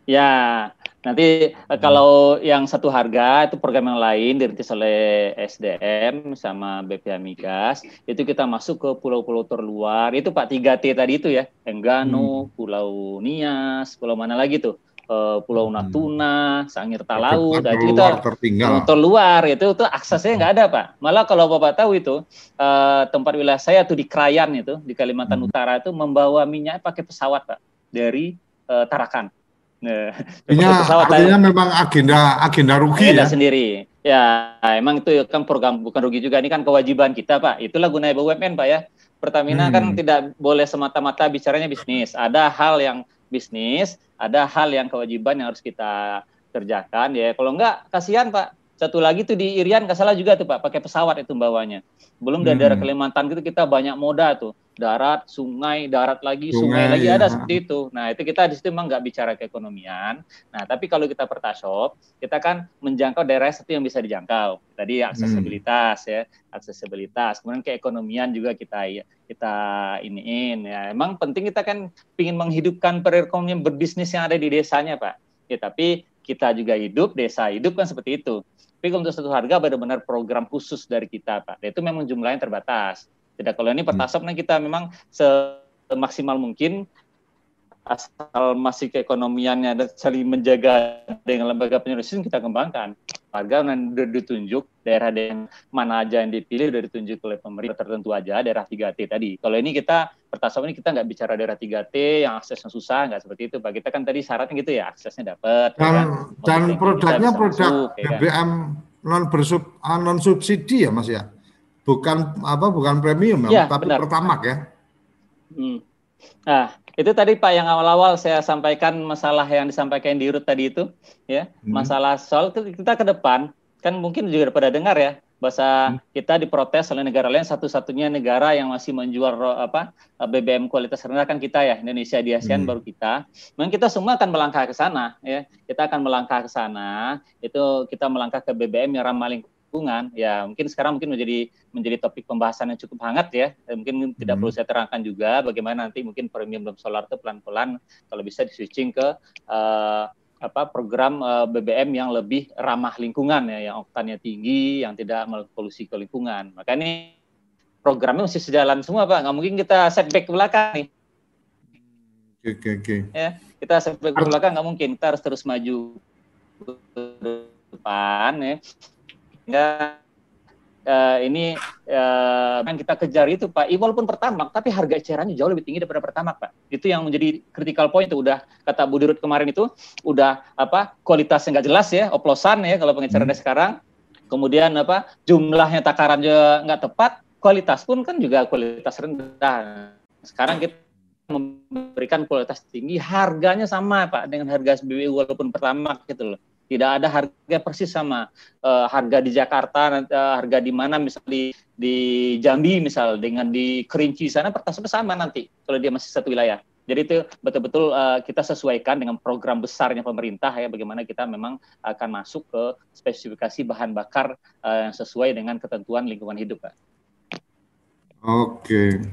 Speaker 2: Ya, nanti hmm. kalau yang satu harga itu program yang lain dirintis oleh SDM sama BPH Migas, itu kita masuk ke pulau-pulau terluar. Itu Pak 3T tadi itu ya, Enggano, hmm. Pulau Nias, pulau mana lagi tuh? Uh, Pulau hmm. Natuna, Sangir Talaut, dan itu kita tertinggal. terluar itu itu aksesnya nggak ada pak. Malah kalau bapak tahu itu uh, tempat wilayah saya tuh di Krayan itu di Kalimantan hmm. Utara itu membawa minyak pakai pesawat pak dari uh, Tarakan.
Speaker 1: Nah, artinya, artinya memang agenda agenda rugi agenda
Speaker 2: ya. sendiri. Ya, emang itu kan program bukan rugi juga ini kan kewajiban kita, Pak. Itulah gunanya BUMN, Pak ya. Pertamina hmm. kan tidak boleh semata-mata bicaranya bisnis. Ada hal yang bisnis, ada hal yang kewajiban yang harus kita kerjakan ya. Kalau enggak kasihan, Pak. Satu lagi tuh di Irian nggak salah juga tuh Pak, pakai pesawat itu bawanya. Belum dari hmm. daerah Kalimantan gitu kita banyak moda tuh darat, sungai, darat lagi, sungai, sungai lagi ya. ada seperti itu. Nah itu kita di situ memang nggak bicara keekonomian. Nah tapi kalau kita pertasop, kita kan menjangkau daerah satu yang bisa dijangkau. Tadi aksesibilitas hmm. ya, aksesibilitas. Kemudian keekonomian juga kita kita iniin ya. Emang penting kita kan ingin menghidupkan perekonomian berbisnis yang ada di desanya pak. Ya tapi kita juga hidup, desa hidup kan seperti itu. Tapi untuk satu harga benar-benar program khusus dari kita pak. Dan itu memang jumlahnya terbatas tidak kalau ini pertasop hmm. kita memang semaksimal mungkin asal masih keekonomiannya dan saling menjaga dengan lembaga penyelesaian kita kembangkan. Harga sudah ditunjuk daerah yang mana aja yang dipilih sudah ditunjuk oleh pemerintah tertentu aja daerah 3T tadi. Kalau ini kita pertasop ini kita nggak bicara daerah 3T yang aksesnya susah nggak seperti itu Pak. Kita kan tadi syaratnya gitu ya aksesnya dapat.
Speaker 1: Dan, ya kan? dan produknya produk BBM ya kan? non bersub ah, non subsidi ya Mas ya bukan apa bukan premium ya, tapi benar. pertamak ya.
Speaker 2: Hmm. Nah, itu tadi Pak yang awal-awal saya sampaikan masalah yang disampaikan di Rut tadi itu ya, hmm. masalah soal kita ke depan kan mungkin juga pada dengar ya bahasa hmm. kita diprotes oleh negara lain satu-satunya negara yang masih menjual apa BBM kualitas rendah kan kita ya Indonesia di ASEAN hmm. baru kita. Memang kita semua akan melangkah ke sana ya. Kita akan melangkah ke sana. Itu kita melangkah ke BBM yang ramah lingkungan lingkungan ya mungkin sekarang mungkin menjadi menjadi topik pembahasan yang cukup hangat ya mungkin tidak hmm. perlu saya terangkan juga bagaimana nanti mungkin premium solar itu pelan-pelan kalau bisa di switching ke uh, apa program uh, eh, BBM yang lebih ramah lingkungan ya yang oktannya tinggi yang tidak polusi ke lingkungan maka ini programnya mesti sejalan semua pak nggak mungkin kita setback ke belakang nih
Speaker 1: Oke, okay, oke. Okay.
Speaker 2: Ya, kita setback ke belakang nggak mungkin. Kita harus terus maju ke depan ya sehingga uh, ini uh, yang kita kejar itu Pak, walaupun pertama, tapi harga ecerannya jauh lebih tinggi daripada pertama Pak. Itu yang menjadi critical point itu udah kata Bu Dirut kemarin itu udah apa kualitasnya nggak jelas ya, oplosan ya kalau pengecerannya hmm. sekarang. Kemudian apa jumlahnya takaran juga nggak tepat, kualitas pun kan juga kualitas rendah. Sekarang kita memberikan kualitas tinggi, harganya sama Pak dengan harga SBBU walaupun pertama gitu loh tidak ada harga persis sama uh, harga di Jakarta, uh, harga di mana misalnya di, di Jambi misal dengan di Kerinci sana pertasnya sama nanti kalau dia masih satu wilayah. Jadi itu betul-betul uh, kita sesuaikan dengan program besarnya pemerintah ya bagaimana kita memang akan masuk ke spesifikasi bahan bakar uh, yang sesuai dengan ketentuan lingkungan hidup, Pak.
Speaker 1: Oke.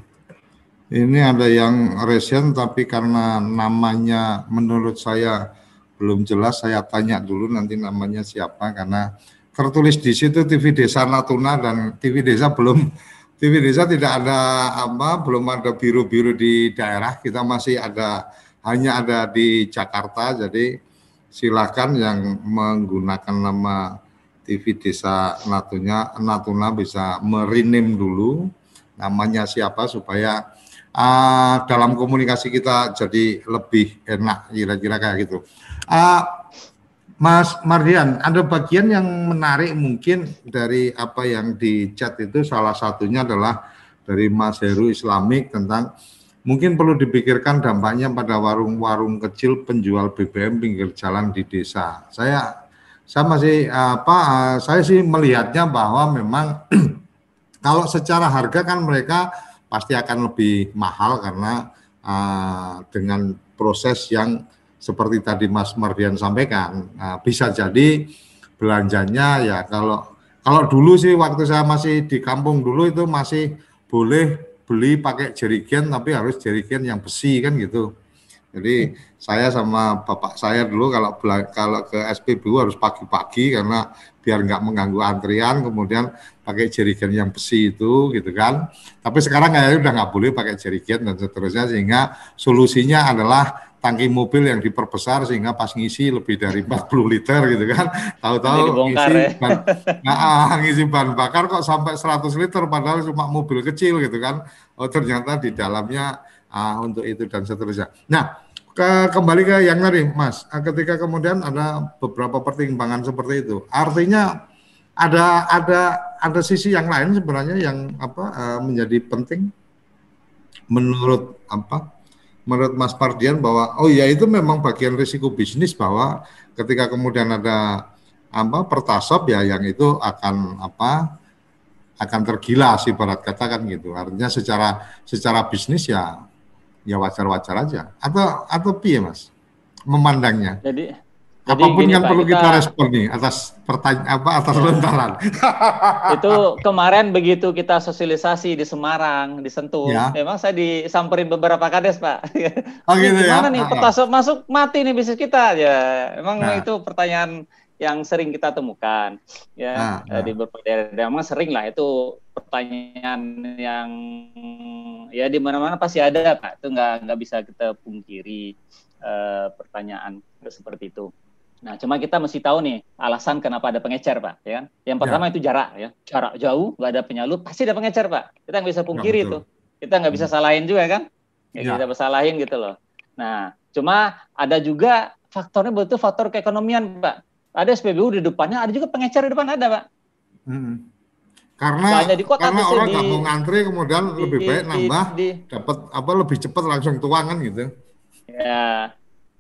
Speaker 1: Ini ada yang resen tapi karena namanya menurut saya belum jelas saya tanya dulu nanti namanya siapa karena tertulis di situ TV Desa Natuna dan TV Desa belum TV Desa tidak ada apa belum ada biru-biru di daerah kita masih ada hanya ada di Jakarta jadi silakan yang menggunakan nama TV Desa Natuna Natuna bisa merinim dulu namanya siapa supaya uh, dalam komunikasi kita jadi lebih enak kira-kira kayak gitu. Uh, Mas Mardian, ada bagian yang menarik mungkin dari apa yang di chat itu salah satunya adalah dari Mas Heru Islamik tentang mungkin perlu dipikirkan dampaknya pada warung-warung kecil penjual BBM pinggir jalan di desa. Saya saya masih apa saya sih melihatnya bahwa memang kalau secara harga kan mereka pasti akan lebih mahal karena uh, dengan proses yang seperti tadi Mas Mardian sampaikan uh, bisa jadi belanjanya ya kalau kalau dulu sih waktu saya masih di kampung dulu itu masih boleh beli pakai jerigen tapi harus jerigen yang besi kan gitu. Jadi saya sama bapak saya dulu kalau kalau ke SPBU harus pagi-pagi karena biar nggak mengganggu antrian, kemudian pakai jerigen yang besi itu gitu kan. Tapi sekarang kayaknya udah nggak boleh pakai jerigen dan seterusnya sehingga solusinya adalah tangki mobil yang diperbesar sehingga pas ngisi lebih dari 40 liter gitu kan. Tahu-tahu ngisi ya. ban, nah, ngisi bahan bakar kok sampai 100 liter padahal cuma mobil kecil gitu kan. Oh ternyata di dalamnya ah, untuk itu dan seterusnya. Nah, ke, kembali ke yang tadi, Mas. Ah, ketika kemudian ada beberapa pertimbangan seperti itu, artinya ada ada ada sisi yang lain sebenarnya yang apa uh, menjadi penting menurut apa menurut Mas Pardian bahwa oh ya itu memang bagian risiko bisnis bahwa ketika kemudian ada apa pertasop ya yang itu akan apa akan tergilas ibarat katakan gitu. Artinya secara secara bisnis ya ya wajar-wajar aja. Atau atau piye mas? Memandangnya. Jadi apa pun yang perlu kita, kita respon nih atas pertanyaan apa atas lontaran
Speaker 2: itu kemarin begitu kita sosialisasi di Semarang di Sentul ya. memang saya disamperin beberapa kades pak oh gitu ya? gimana ya? nih ah, petasok masuk mati nih bisnis kita ya emang nah. itu pertanyaan yang sering kita temukan ya nah, nah. di beberapa daerah memang sering lah itu pertanyaan yang ya di mana-mana pasti ada pak itu nggak nggak bisa kita pungkiri uh, pertanyaan seperti itu nah cuma kita mesti tahu nih alasan kenapa ada pengecer pak ya kan yang pertama ya. itu jarak ya jarak jauh nggak ada penyalur pasti ada pengecer pak kita nggak bisa pungkiri ya, itu kita nggak bisa hmm. salahin juga kan ya, ya. kita bisa salahin gitu loh nah cuma ada juga faktornya betul faktor keekonomian pak ada SPBU di depannya, ada juga pengecer di depan ada, Pak. Hmm.
Speaker 1: Karena di kota karena orang nggak mau ngantri kemudian di, lebih baik di, nambah dapat apa lebih cepat langsung tuangan gitu.
Speaker 2: Ya,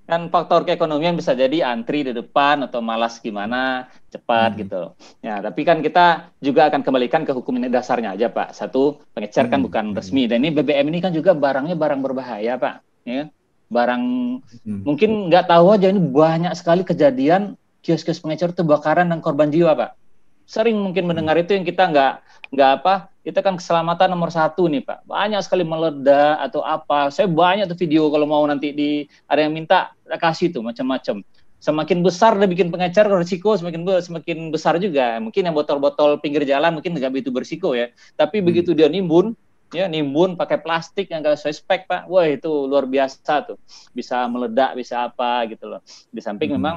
Speaker 2: kan faktor keekonomian bisa jadi antri di depan atau malas gimana cepat hmm. gitu. Ya, tapi kan kita juga akan kembalikan ke hukum ini dasarnya aja, Pak. Satu, pengecer kan hmm. bukan hmm. resmi dan ini BBM ini kan juga barangnya barang berbahaya, Pak. Ya, barang hmm. mungkin nggak tahu aja ini banyak sekali kejadian kios-kios pengecer itu bakaran dan korban jiwa pak sering mungkin mendengar itu yang kita nggak nggak apa kita kan keselamatan nomor satu nih pak. Banyak sekali meledak atau apa. Saya banyak tuh video kalau mau nanti di ada yang minta kasih tuh macam-macam. Semakin besar dia bikin pengecer risiko semakin semakin besar juga. Mungkin yang botol-botol pinggir jalan mungkin nggak begitu berisiko ya. Tapi hmm. begitu dia nimbun ya nimbun pakai plastik yang gak sesuai spek pak wah itu luar biasa tuh. Bisa meledak bisa apa gitu loh. Di samping hmm. memang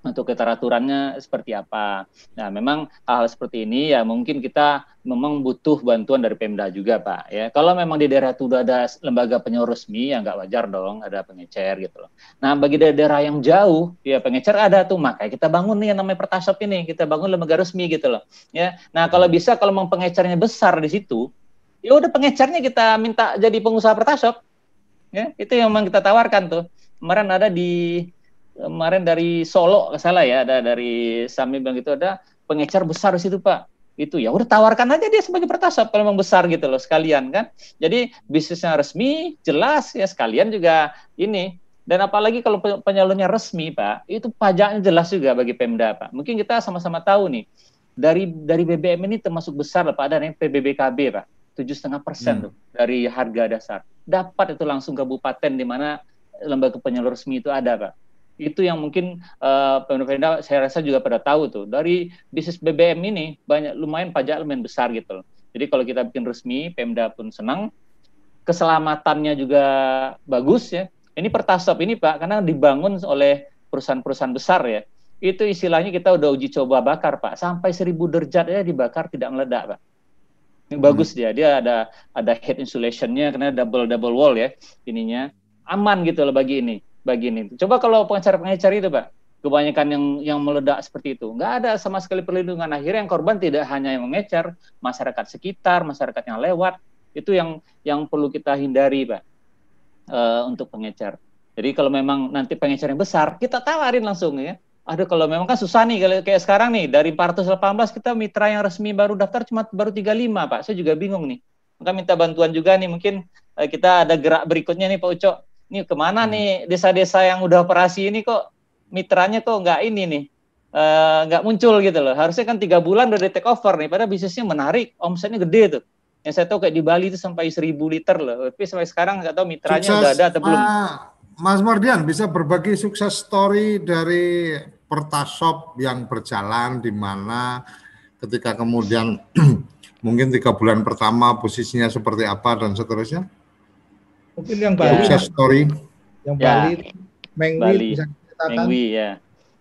Speaker 2: untuk keteraturannya seperti apa. Nah, memang hal, hal seperti ini ya mungkin kita memang butuh bantuan dari Pemda juga, Pak. Ya, kalau memang di daerah itu udah ada lembaga penyuluh resmi, ya nggak wajar dong ada pengecer gitu loh. Nah, bagi daerah yang jauh, ya pengecer ada tuh, makanya kita bangun nih yang namanya Pertasop ini, kita bangun lembaga resmi gitu loh. Ya, nah kalau bisa kalau memang pengecernya besar di situ, ya udah pengecernya kita minta jadi pengusaha Pertasop. Ya, itu yang memang kita tawarkan tuh. Kemarin ada di kemarin dari Solo salah ya ada dari Sami bilang itu ada pengecer besar di situ Pak. Itu ya udah tawarkan aja dia sebagai pertasop kalau memang besar gitu loh sekalian kan? Jadi bisnisnya resmi jelas ya sekalian juga ini. Dan apalagi kalau penyalurnya resmi Pak itu pajaknya jelas juga bagi Pemda Pak. Mungkin kita sama-sama tahu nih dari dari BBM ini termasuk besar Pak. Ada yang PBBKB Pak. tujuh setengah persen tuh dari harga dasar. Dapat itu langsung kabupaten di mana lembaga penyalur resmi itu ada, Pak. Itu yang mungkin uh, pemerintah saya rasa juga pada tahu tuh. Dari bisnis BBM ini banyak lumayan pajak lumayan besar gitu loh. Jadi kalau kita bikin resmi, Pemda pun senang. Keselamatannya juga bagus ya. Ini pertasop ini Pak, karena dibangun oleh perusahaan-perusahaan besar ya. Itu istilahnya kita udah uji coba bakar Pak. Sampai seribu derajat ya dibakar tidak meledak Pak. Ini bagus hmm. dia, dia ada ada head insulationnya karena double double wall ya ininya aman gitu loh bagi ini bagi ini. Coba kalau pengecar-pengecar itu, Pak, kebanyakan yang yang meledak seperti itu, nggak ada sama sekali perlindungan. Akhirnya yang korban tidak hanya yang mengecar, masyarakat sekitar, masyarakat yang lewat, itu yang yang perlu kita hindari, Pak, uh, untuk pengecar. Jadi kalau memang nanti pengecar yang besar, kita tawarin langsung ya. Ada kalau memang kan susah nih kayak sekarang nih dari 418 kita mitra yang resmi baru daftar cuma baru 35 Pak. Saya juga bingung nih. Maka minta bantuan juga nih mungkin uh, kita ada gerak berikutnya nih Pak Ucok ini ke mana hmm. nih desa-desa yang udah operasi ini kok mitranya kok nggak ini nih eh, nggak uh, muncul gitu loh. Harusnya kan tiga bulan udah di take over nih padahal bisnisnya menarik omsetnya gede tuh. Yang saya tahu kayak di Bali itu sampai seribu liter loh. Tapi sampai sekarang nggak tahu mitranya sukses, udah ada atau belum. Uh,
Speaker 1: Mas Mardian bisa berbagi sukses story dari Pertasop yang berjalan di mana ketika kemudian mungkin tiga bulan pertama posisinya seperti apa dan seterusnya
Speaker 3: Mungkin yang Bali.
Speaker 1: Ya. story.
Speaker 2: Yang ya. Bali,
Speaker 3: Mengwi
Speaker 2: Bali. bisa Mengwi ya.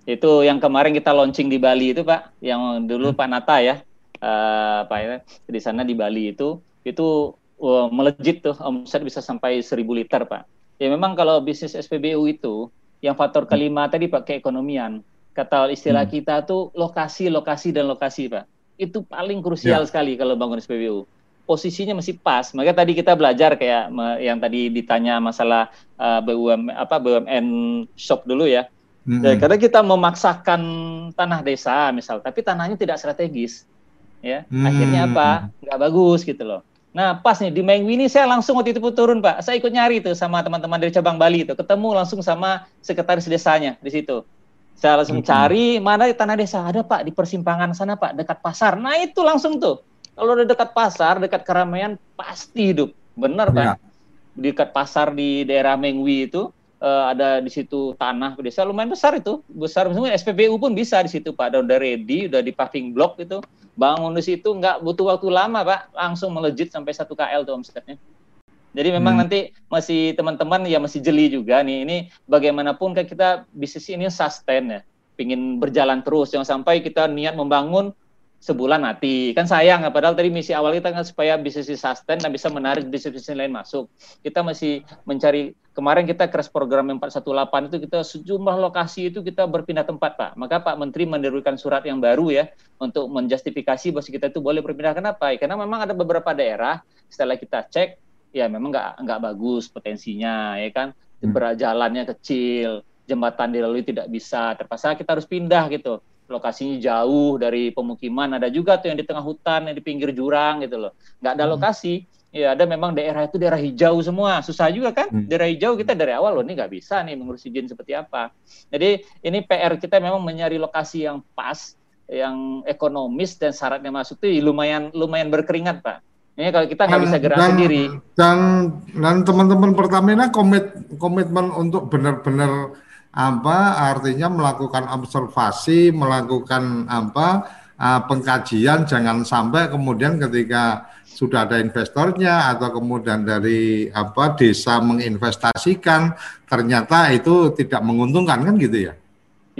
Speaker 2: Itu yang kemarin kita launching di Bali itu Pak, yang dulu hmm. Pak Nata ya, uh, Pak ya, di sana di Bali itu itu uh, melejit tuh omset bisa sampai 1000 liter Pak. Ya memang kalau bisnis SPBU itu yang faktor hmm. kelima tadi Pak keekonomian. Kata istilah hmm. kita tuh lokasi, lokasi dan lokasi Pak. Itu paling krusial ya. sekali kalau bangun SPBU posisinya masih pas. Maka tadi kita belajar kayak yang tadi ditanya masalah uh, eh, BUM apa BUMN shop dulu ya. Mm-hmm. Ya, karena kita memaksakan tanah desa misal, tapi tanahnya tidak strategis, ya mm-hmm. akhirnya apa? Nggak bagus gitu loh. Nah pas nih di Mengwi ini saya langsung waktu itu turun pak, saya ikut nyari tuh sama teman-teman dari cabang Bali itu, ketemu langsung sama sekretaris desanya di situ. Saya langsung mm-hmm. cari mana tanah desa ada pak di persimpangan sana pak dekat pasar. Nah itu langsung tuh kalau udah dekat pasar, dekat keramaian pasti hidup. Benar kan? Ya. Dekat pasar di daerah Mengwi itu uh, ada di situ tanah desa lumayan besar itu. Besar semua SPBU pun bisa di situ Pak. Udah, udah ready, udah di paving block itu. Bangun di situ nggak butuh waktu lama Pak. Langsung melejit sampai satu KL tuh omsetnya. Jadi memang hmm. nanti masih teman-teman ya masih jeli juga nih. Ini bagaimanapun kan kita bisnis ini sustain ya. Pingin berjalan terus. Jangan sampai kita niat membangun sebulan mati. Kan sayang padahal tadi misi awal kita kan supaya bisnis sustain dan bisa menarik bisnis-bisnis lain masuk. Kita masih mencari kemarin kita crash program yang 418 itu kita sejumlah lokasi itu kita berpindah tempat Pak. Maka Pak Menteri menerbitkan surat yang baru ya untuk menjustifikasi bahwa kita itu boleh berpindah. Kenapa? Karena memang ada beberapa daerah setelah kita cek ya memang nggak nggak bagus potensinya ya kan? Hmm. berjalannya kecil jembatan dilalui tidak bisa terpaksa kita harus pindah gitu lokasinya jauh dari pemukiman. Ada juga tuh yang di tengah hutan yang di pinggir jurang gitu loh. Nggak ada hmm. lokasi. Ya ada memang daerah itu daerah hijau semua. Susah juga kan? Hmm. daerah hijau kita dari awal loh ini nggak bisa nih mengurus izin seperti apa. Jadi ini PR kita memang mencari lokasi yang pas yang ekonomis dan syaratnya masuk itu lumayan lumayan berkeringat pak. Ini kalau kita nggak bisa gerak dan, sendiri.
Speaker 1: dan dan teman-teman Pertamina komit komitmen untuk benar-benar apa artinya melakukan observasi, melakukan apa uh, pengkajian jangan sampai kemudian ketika sudah ada investornya atau kemudian dari apa desa menginvestasikan ternyata itu tidak menguntungkan kan gitu ya.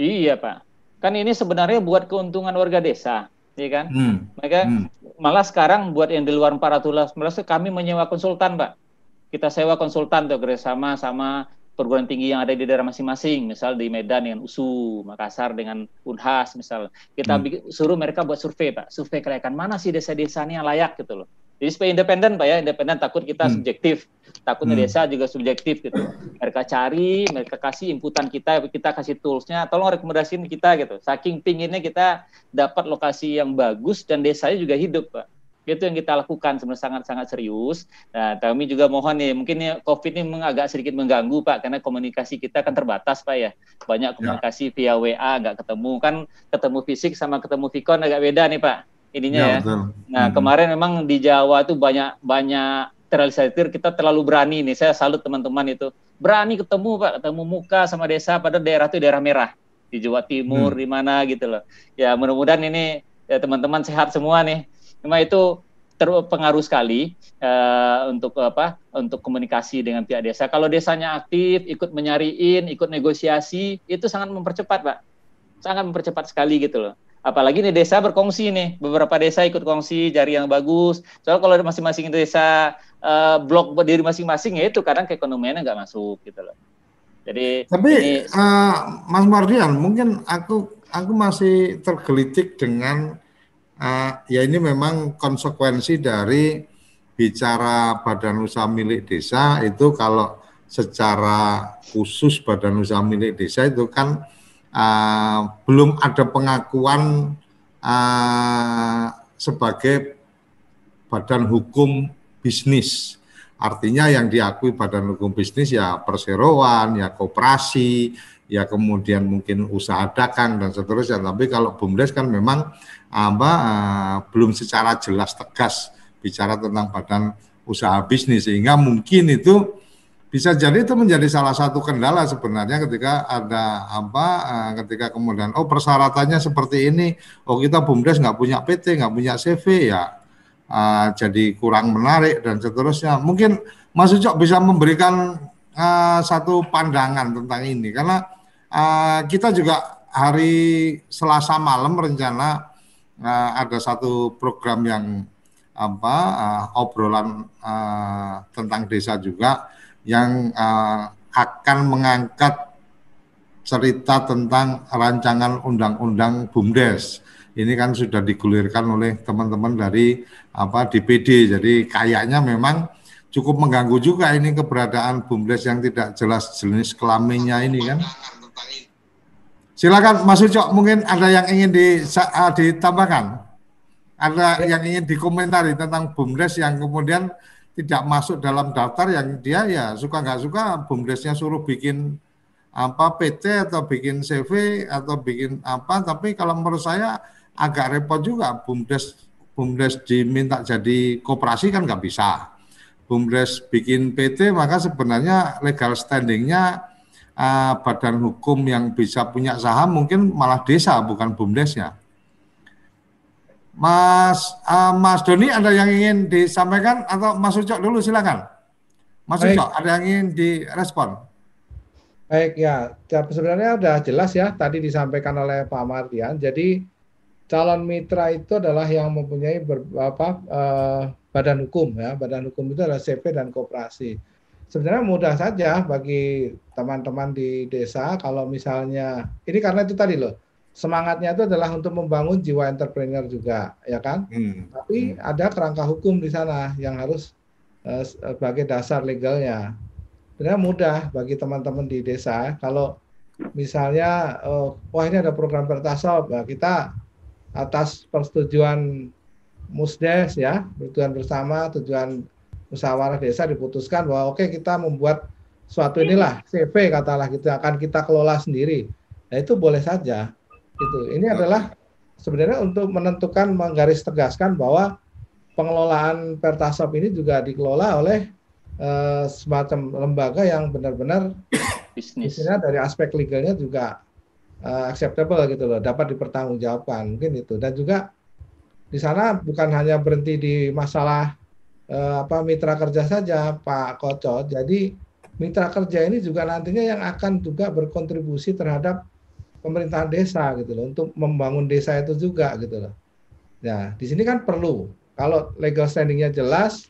Speaker 2: Iya, Pak. Kan ini sebenarnya buat keuntungan warga desa, ya kan? Hmm. Mereka hmm. malah sekarang buat yang di luar 400 kami menyewa konsultan, Pak. Kita sewa konsultan tuh kerjasama sama perguruan tinggi yang ada di daerah masing-masing, misal di Medan dengan USU, Makassar dengan Unhas, misal kita hmm. suruh mereka buat survei, Pak, survei kelayakan mana sih desa-desa ini yang layak gitu loh. Jadi supaya independen, Pak ya, independen takut kita hmm. subjektif, takutnya hmm. desa juga subjektif gitu. Mereka cari, mereka kasih inputan kita, kita kasih toolsnya, tolong rekomendasiin kita gitu. Saking pinginnya kita dapat lokasi yang bagus dan desanya juga hidup, Pak itu yang kita lakukan sebenarnya sangat-sangat serius. Nah, kami juga mohon nih, mungkin ya COVID ini agak sedikit mengganggu Pak, karena komunikasi kita kan terbatas Pak ya. Banyak ya. komunikasi ya. via WA, nggak ketemu. Kan ketemu fisik sama ketemu Vicon agak beda nih Pak. ininya ya. ya. Nah hmm. kemarin memang di Jawa tuh banyak banyak terrealisir kita terlalu berani nih. Saya salut teman-teman itu berani ketemu pak, ketemu muka sama desa pada daerah itu daerah merah di Jawa Timur hmm. di mana gitu loh. Ya mudah-mudahan ini ya teman-teman sehat semua nih. Memang itu terpengaruh sekali uh, untuk apa untuk komunikasi dengan pihak desa. Kalau desanya aktif, ikut menyariin, ikut negosiasi, itu sangat mempercepat, Pak. Sangat mempercepat sekali gitu loh. Apalagi nih desa berkongsi nih, beberapa desa ikut kongsi jari yang bagus. Soal kalau masing-masing desa uh, blok berdiri masing-masing ya itu kadang keekonomiannya nggak masuk gitu loh. Jadi
Speaker 1: tapi ini, uh, Mas Mardian, mungkin aku aku masih tergelitik dengan uh, ya ini memang konsekuensi dari bicara badan usaha milik desa itu kalau secara khusus badan usaha milik desa itu kan uh, belum ada pengakuan uh, sebagai badan hukum bisnis. Artinya yang diakui badan hukum bisnis ya perseroan, ya koperasi, ya kemudian mungkin usaha dagang dan seterusnya. Tapi kalau BUMDes kan memang apa uh, belum secara jelas tegas bicara tentang badan usaha bisnis sehingga mungkin itu bisa jadi itu menjadi salah satu kendala sebenarnya ketika ada apa uh, ketika kemudian oh persyaratannya seperti ini oh kita bumdes nggak punya PT nggak punya CV ya uh, jadi kurang menarik dan seterusnya. Mungkin Mas Ucok bisa memberikan uh, satu pandangan tentang ini karena uh, kita juga hari Selasa malam rencana uh, ada satu program yang apa uh, obrolan uh, tentang desa juga yang uh, akan mengangkat cerita tentang rancangan undang-undang BUMDes. Ini kan sudah digulirkan oleh teman-teman dari apa DPD. Jadi kayaknya memang cukup mengganggu juga ini keberadaan BUMDes yang tidak jelas jenis kelaminnya ini kan. Silakan Mas Ucok, mungkin ada yang ingin di, uh, ditambahkan? Ada yang ingin dikomentari tentang BUMDes yang kemudian tidak masuk dalam daftar yang dia ya suka nggak suka BUMDesnya suruh bikin apa PT atau bikin CV atau bikin apa. Tapi kalau menurut saya agak repot juga. BUMDes BUMDes diminta jadi koperasi kan nggak bisa. BUMDes bikin PT maka sebenarnya legal standingnya uh, badan hukum yang bisa punya saham mungkin malah desa bukan bumdesnya. Mas uh, Mas Doni ada yang ingin disampaikan atau Mas Ucok dulu silakan. Mas Baik. Ucok ada yang ingin direspon?
Speaker 3: Baik ya, sebenarnya sudah jelas ya tadi disampaikan oleh Pak Mardian. Jadi calon mitra itu adalah yang mempunyai ber, apa, uh, badan hukum ya. Badan hukum itu adalah CP dan koperasi sebenarnya mudah saja bagi teman-teman di desa kalau misalnya ini karena itu tadi loh semangatnya itu adalah untuk membangun jiwa entrepreneur juga ya kan hmm. tapi hmm. ada kerangka hukum di sana yang harus uh, sebagai dasar legalnya sebenarnya mudah bagi teman-teman di desa kalau misalnya uh, wah ini ada program pertasop ya kita atas persetujuan musdes ya persetujuan bersama tujuan musyawarah desa diputuskan bahwa oke okay, kita membuat suatu inilah CV katalah gitu akan kita kelola sendiri. Nah itu boleh saja. Itu ini adalah sebenarnya untuk menentukan menggaris tegaskan bahwa pengelolaan Pertasop ini juga dikelola oleh uh, semacam lembaga yang benar-benar bisnisnya dari aspek legalnya juga uh, acceptable gitu loh, dapat dipertanggungjawabkan mungkin itu dan juga di sana bukan hanya berhenti di masalah eh, apa mitra kerja saja Pak Koco. Jadi mitra kerja ini juga nantinya yang akan juga berkontribusi terhadap pemerintahan desa gitu loh untuk membangun desa itu juga gitu loh. Nah, di sini kan perlu kalau legal standingnya jelas,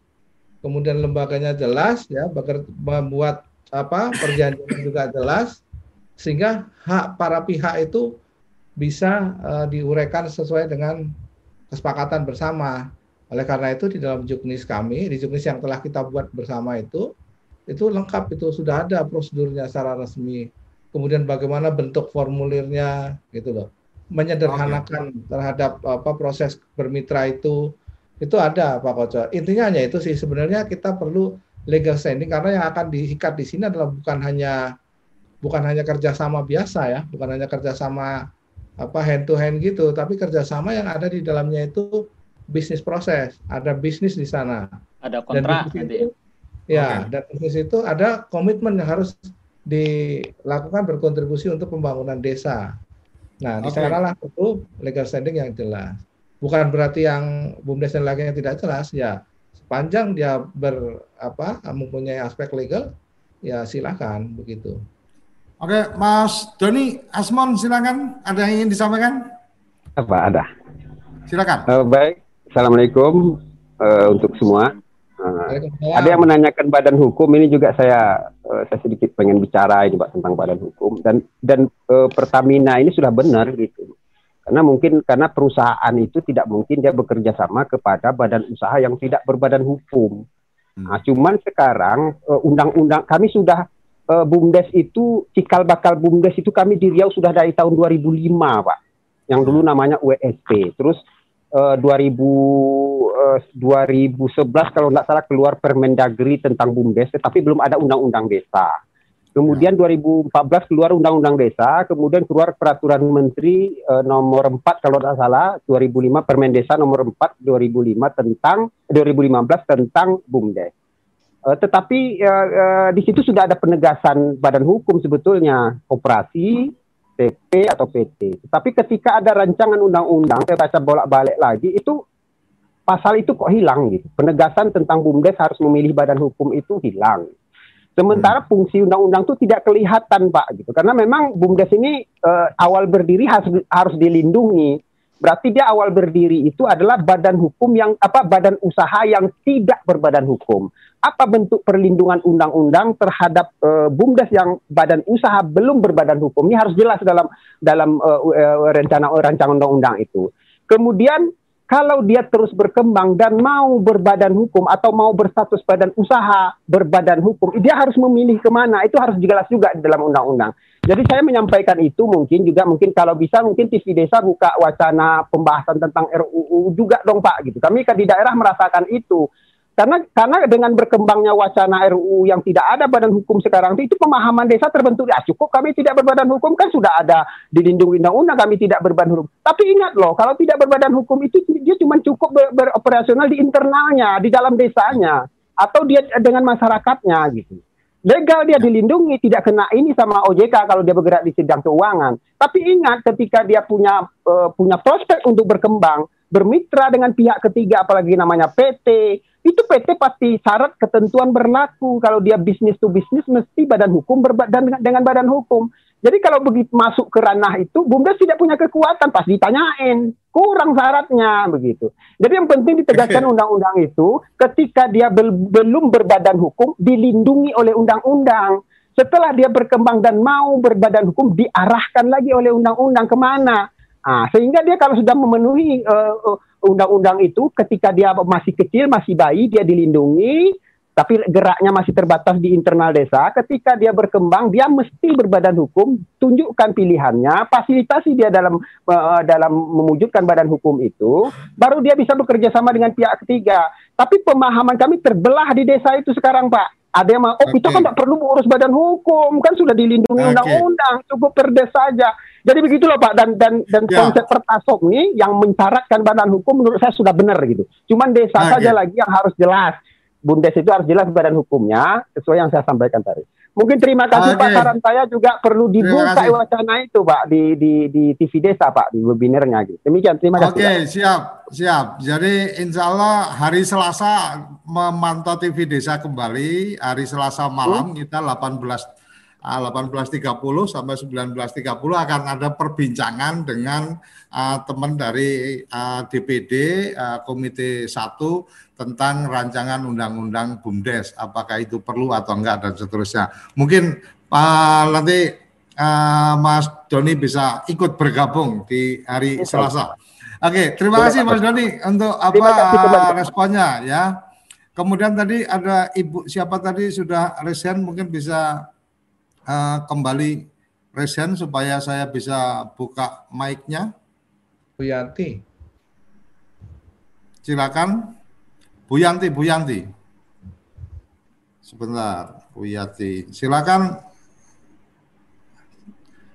Speaker 3: kemudian lembaganya jelas ya, membuat apa perjanjian juga jelas sehingga hak para pihak itu bisa uh, diuraikan sesuai dengan kesepakatan bersama. Oleh karena itu di dalam juknis kami, di juknis yang telah kita buat bersama itu, itu lengkap itu sudah ada prosedurnya secara resmi. Kemudian bagaimana bentuk formulirnya gitu loh. Menyederhanakan okay. terhadap apa proses bermitra itu itu ada Pak Koco. Intinya hanya itu sih sebenarnya kita perlu legal standing karena yang akan diikat di sini adalah bukan hanya bukan hanya kerjasama biasa ya, bukan hanya kerjasama apa hand to hand gitu, tapi kerjasama yang ada di dalamnya itu bisnis proses, ada bisnis di sana.
Speaker 2: Ada kontrak dan.
Speaker 3: Itu, ya, okay. dan bisnis itu ada komitmen yang harus dilakukan berkontribusi untuk pembangunan desa. Nah, okay. di sanalah perlu legal standing yang jelas. Bukan berarti yang bumdes dan lainnya tidak jelas, ya sepanjang dia ber apa mempunyai aspek legal, ya silakan begitu.
Speaker 1: Oke, Mas Doni Asmon, silakan. Ada yang ingin disampaikan?
Speaker 10: Apa ada?
Speaker 1: Silakan.
Speaker 10: Uh, baik, assalamualaikum uh, untuk semua. Uh, ada yang menanyakan badan hukum ini juga saya uh, saya sedikit pengen bicara ini pak tentang badan hukum dan dan uh, Pertamina ini sudah benar gitu karena mungkin karena perusahaan itu tidak mungkin dia bekerja sama kepada badan usaha yang tidak berbadan hukum. Hmm. Nah, cuman sekarang undang-undang uh, kami sudah uh, BUMDes itu cikal bakal BUMDes itu kami di Riau sudah dari tahun 2005 Pak yang dulu namanya USP terus uh, 2000 uh, 2011 kalau tidak salah keluar Permendagri tentang BUMDes tetapi belum ada undang-undang desa Kemudian 2014 keluar Undang-Undang Desa, kemudian keluar Peraturan Menteri uh, nomor 4 kalau tidak salah 2005 Permen Desa nomor 4 2005 tentang 2015 tentang BUMDes. Uh, tetapi uh, uh, di situ sudah ada penegasan badan hukum sebetulnya operasi TP atau PT. Tetapi ketika ada rancangan undang-undang, saya baca bolak-balik lagi itu pasal itu kok hilang gitu. Penegasan tentang BUMDes harus memilih badan hukum itu hilang. Sementara hmm. fungsi undang-undang itu tidak kelihatan Pak gitu. Karena memang BUMDes ini uh, awal berdiri harus harus dilindungi Berarti dia awal berdiri itu adalah badan hukum yang apa badan usaha yang tidak berbadan hukum. Apa bentuk perlindungan undang-undang terhadap uh, bumdes yang badan usaha belum berbadan hukum ini harus jelas dalam dalam uh, uh, rencana rancangan undang-undang itu. Kemudian kalau dia terus berkembang dan mau berbadan hukum atau mau berstatus badan usaha berbadan hukum, dia harus memilih ke mana. Itu harus jelas juga di dalam undang-undang. Jadi saya menyampaikan itu mungkin juga mungkin kalau bisa mungkin TV Desa buka wacana pembahasan tentang RUU juga dong Pak gitu. Kami kan di daerah merasakan itu. Karena karena dengan berkembangnya wacana RUU yang tidak ada badan hukum sekarang itu pemahaman desa terbentuk ya cukup kami tidak berbadan hukum kan sudah ada dilindungi undang-undang kami tidak berbadan hukum. Tapi ingat loh kalau tidak berbadan hukum itu dia cuma cukup ber beroperasional di internalnya di dalam desanya atau dia dengan masyarakatnya gitu. Legal dia dilindungi, tidak kena ini sama OJK kalau dia bergerak di sidang keuangan. Tapi ingat ketika dia punya uh, punya prospek untuk berkembang, bermitra dengan pihak ketiga apalagi namanya PT, itu PT pasti syarat ketentuan berlaku kalau dia bisnis to bisnis mesti badan hukum berbadan dengan, badan hukum. Jadi kalau begitu masuk ke ranah itu, BUMDes tidak punya kekuatan, pas ditanyain, kurang syaratnya begitu. Jadi yang penting ditegaskan undang-undang itu, ketika dia bel belum berbadan hukum, dilindungi oleh undang-undang. Setelah dia berkembang dan mau berbadan hukum, diarahkan lagi oleh undang-undang ke mana? Nah, sehingga dia kalau sudah memenuhi uh, undang-undang itu ketika dia masih kecil, masih bayi, dia dilindungi, tapi geraknya masih terbatas di internal desa. Ketika dia berkembang, dia mesti berbadan hukum, tunjukkan pilihannya, fasilitasi dia dalam uh, dalam mewujudkan badan hukum itu, baru dia bisa bekerja sama dengan pihak ketiga. Tapi pemahaman kami terbelah di desa itu sekarang, Pak. Ada yang mau, oh okay. kita kan tidak perlu mengurus badan hukum, kan sudah dilindungi undang-undang, okay. cukup perdes saja. Jadi begitulah Pak dan dan dan ya. konsep pertasok ini yang mensyaratkan badan hukum menurut saya sudah benar gitu. Cuman desa nah, saja ya. lagi yang harus jelas. Bundes itu harus jelas badan hukumnya sesuai yang saya sampaikan tadi. Mungkin terima kasih okay. Pak saran saya juga perlu dibuka wacana itu Pak di di di TV Desa Pak di webinarnya gitu. Demikian terima kasih.
Speaker 1: Oke, okay, siap, siap. Jadi insya Allah hari Selasa memantau TV Desa kembali hari Selasa malam hmm? kita 18 18.30 ah, sampai 19.30 akan ada perbincangan dengan uh, teman dari uh, ah, DPD uh, Komite 1 tentang rancangan undang-undang BUMDes apakah itu perlu atau enggak dan seterusnya. Mungkin uh, nanti uh, Mas Doni bisa ikut bergabung di hari Selasa. Oke, terima kasih Mas Doni untuk apa responnya ya. Kemudian tadi ada Ibu siapa tadi sudah resen mungkin bisa uh, kembali resen supaya saya bisa buka mic-nya.
Speaker 3: Bu Yanti.
Speaker 1: Silakan. Bu Yanti, Bu Yanti. Sebentar, Bu Yanti. Silakan.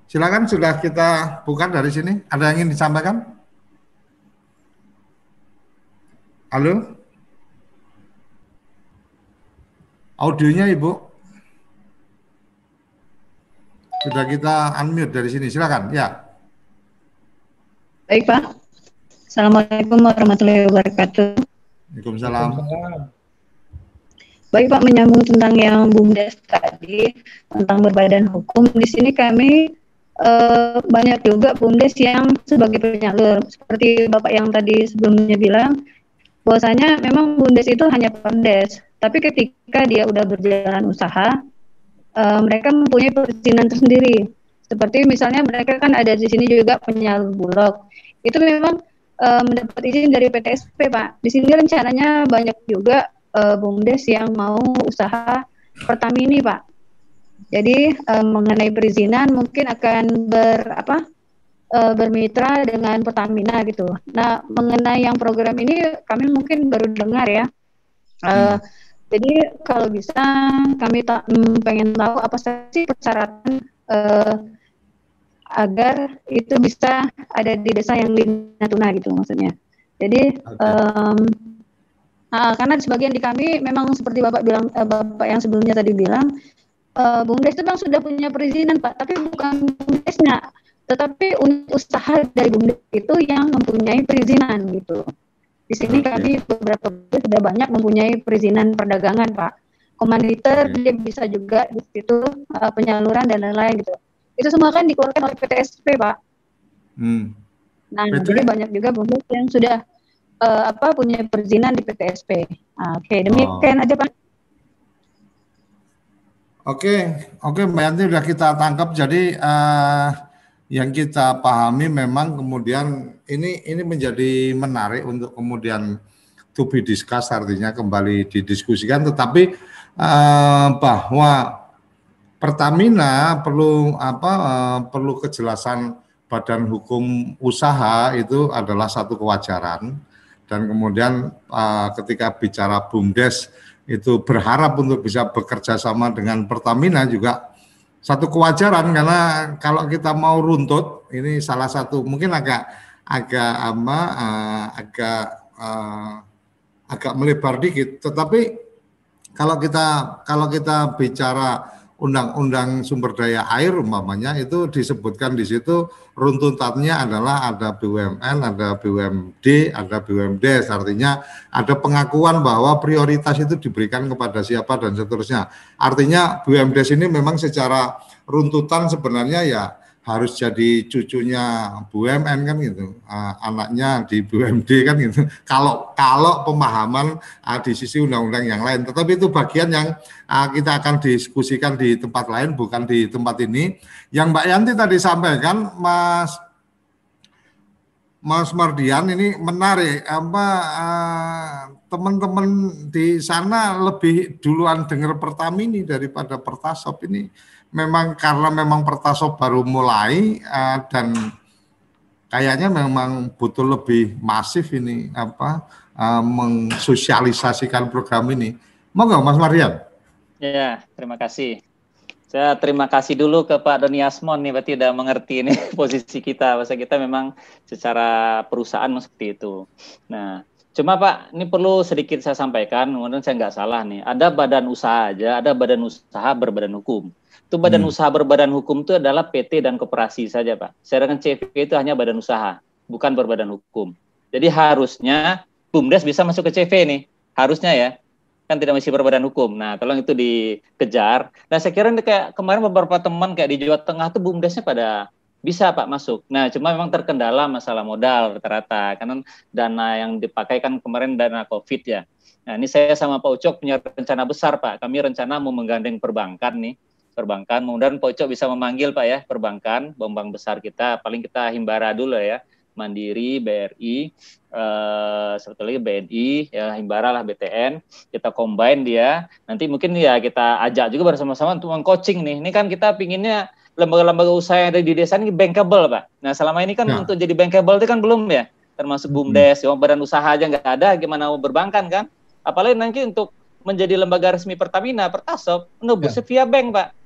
Speaker 1: Silakan sudah kita buka dari sini. Ada yang ingin disampaikan? Halo? Audionya Ibu. Sudah kita unmute dari sini. Silakan. Ya.
Speaker 11: Baik, Pak. Assalamualaikum warahmatullahi wabarakatuh.
Speaker 1: Waalaikumsalam.
Speaker 11: Baik Pak, menyambung tentang yang BUMDes tadi tentang berbadan hukum. Di sini kami eh, banyak juga BUMDes yang sebagai penyalur. Seperti Bapak yang tadi sebelumnya bilang, bahwasanya memang BUMDes itu hanya pendes. Tapi ketika dia udah berjalan usaha, uh, mereka mempunyai perizinan tersendiri. Seperti misalnya mereka kan ada di sini juga penyalur bulog. Itu memang uh, mendapat izin dari PTSP, Pak. Di sini rencananya banyak juga uh, BUMDes yang mau usaha Pertamini, Pak. Jadi uh, mengenai perizinan mungkin akan ber apa bermitra dengan Pertamina gitu. Nah, mengenai yang program ini kami mungkin baru dengar ya. Uh, jadi kalau bisa kami tak hmm, pengen tahu apa sih persyaratan uh, agar itu bisa ada di desa yang di Natuna gitu maksudnya. Jadi okay. um, nah, karena sebagian di kami memang seperti bapak bilang uh, bapak yang sebelumnya tadi bilang uh, bumdes itu bang sudah punya perizinan pak, tapi bukan bumdesnya, tetapi unit usaha dari bumdes itu yang mempunyai perizinan gitu. Di sini okay. kami beberapa sudah banyak mempunyai perizinan perdagangan, Pak. Komanditer okay. dia bisa juga di situ uh, penyaluran dan lain-lain gitu. Itu semua kan dikeluarkan oleh PTSP, Pak. Hmm. Nah, Betul. jadi banyak juga bumdes yang sudah uh, apa punya perizinan di PTSP. Nah, oke, okay, demikian oh. aja, Pak.
Speaker 1: Oke, oke Mbak Yanti sudah kita tangkap. Jadi uh, yang kita pahami memang kemudian ini ini menjadi menarik untuk kemudian to be discussed artinya kembali didiskusikan. Tetapi uh, bahwa Pertamina perlu apa uh, perlu kejelasan badan hukum usaha itu adalah satu kewajaran. Dan kemudian uh, ketika bicara BUMDes itu berharap untuk bisa bekerja sama dengan Pertamina juga satu kewajaran karena kalau kita mau runtut ini salah satu mungkin agak agak apa uh, agak uh, agak melebar dikit. Tetapi kalau kita kalau kita bicara undang-undang sumber daya air umpamanya itu disebutkan di situ runtutannya adalah ada BUMN, ada BUMD, ada BUMDes. Artinya ada pengakuan bahwa prioritas itu diberikan kepada siapa dan seterusnya. Artinya BUMDes ini memang secara runtutan sebenarnya ya harus jadi cucunya BUMN kan gitu, uh, anaknya di BUMD kan gitu. Kalau kalau pemahaman uh, di sisi undang-undang yang lain, tetapi itu bagian yang uh, kita akan diskusikan di tempat lain, bukan di tempat ini. Yang Mbak Yanti tadi sampaikan, Mas Mas Mardian ini menarik apa teman-teman di sana lebih duluan dengar Pertamini daripada Pertasop ini memang karena memang Pertasop baru mulai uh, dan kayaknya memang butuh lebih masif ini apa uh, mensosialisasikan program ini. Monggo Mas Marian.
Speaker 2: Ya, terima kasih. Saya terima kasih dulu ke Pak Doni Asmon nih, berarti udah mengerti ini posisi kita. Bahasa kita memang secara perusahaan seperti itu. Nah, cuma Pak, ini perlu sedikit saya sampaikan, kemudian saya nggak salah nih. Ada badan usaha aja, ada badan usaha berbadan hukum. Itu badan hmm. usaha berbadan hukum itu adalah PT dan koperasi saja, Pak. Sedangkan CV itu hanya badan usaha, bukan berbadan hukum. Jadi harusnya BUMDes bisa masuk ke CV nih. Harusnya ya. Kan tidak masih berbadan hukum. Nah, tolong itu dikejar. Nah, saya kira kayak kemarin beberapa teman kayak di Jawa Tengah tuh BUMDesnya pada bisa Pak masuk. Nah, cuma memang terkendala masalah modal rata-rata. Karena dana yang dipakai kan kemarin dana COVID ya. Nah, ini saya sama Pak Ucok punya rencana besar Pak. Kami rencana mau menggandeng perbankan nih perbankan. Mudah-mudahan Pocok bisa memanggil Pak ya perbankan, bank-bank besar kita. Paling kita himbara dulu ya. Mandiri, BRI, eh, sebetulnya BNI, ya Himbara lah BTN, kita combine dia. Nanti mungkin ya kita ajak juga bersama-sama untuk mengcoaching nih. Ini kan kita pinginnya lembaga-lembaga usaha yang ada di desa ini bankable, Pak. Nah selama ini kan ya. untuk jadi bankable itu kan belum ya, termasuk. BUMDes, hmm. badan usaha aja nggak ada, gimana mau berbankan kan? Apalagi nanti untuk menjadi lembaga resmi Pertamina, Pertasop, menebusnya ya. via bank, Pak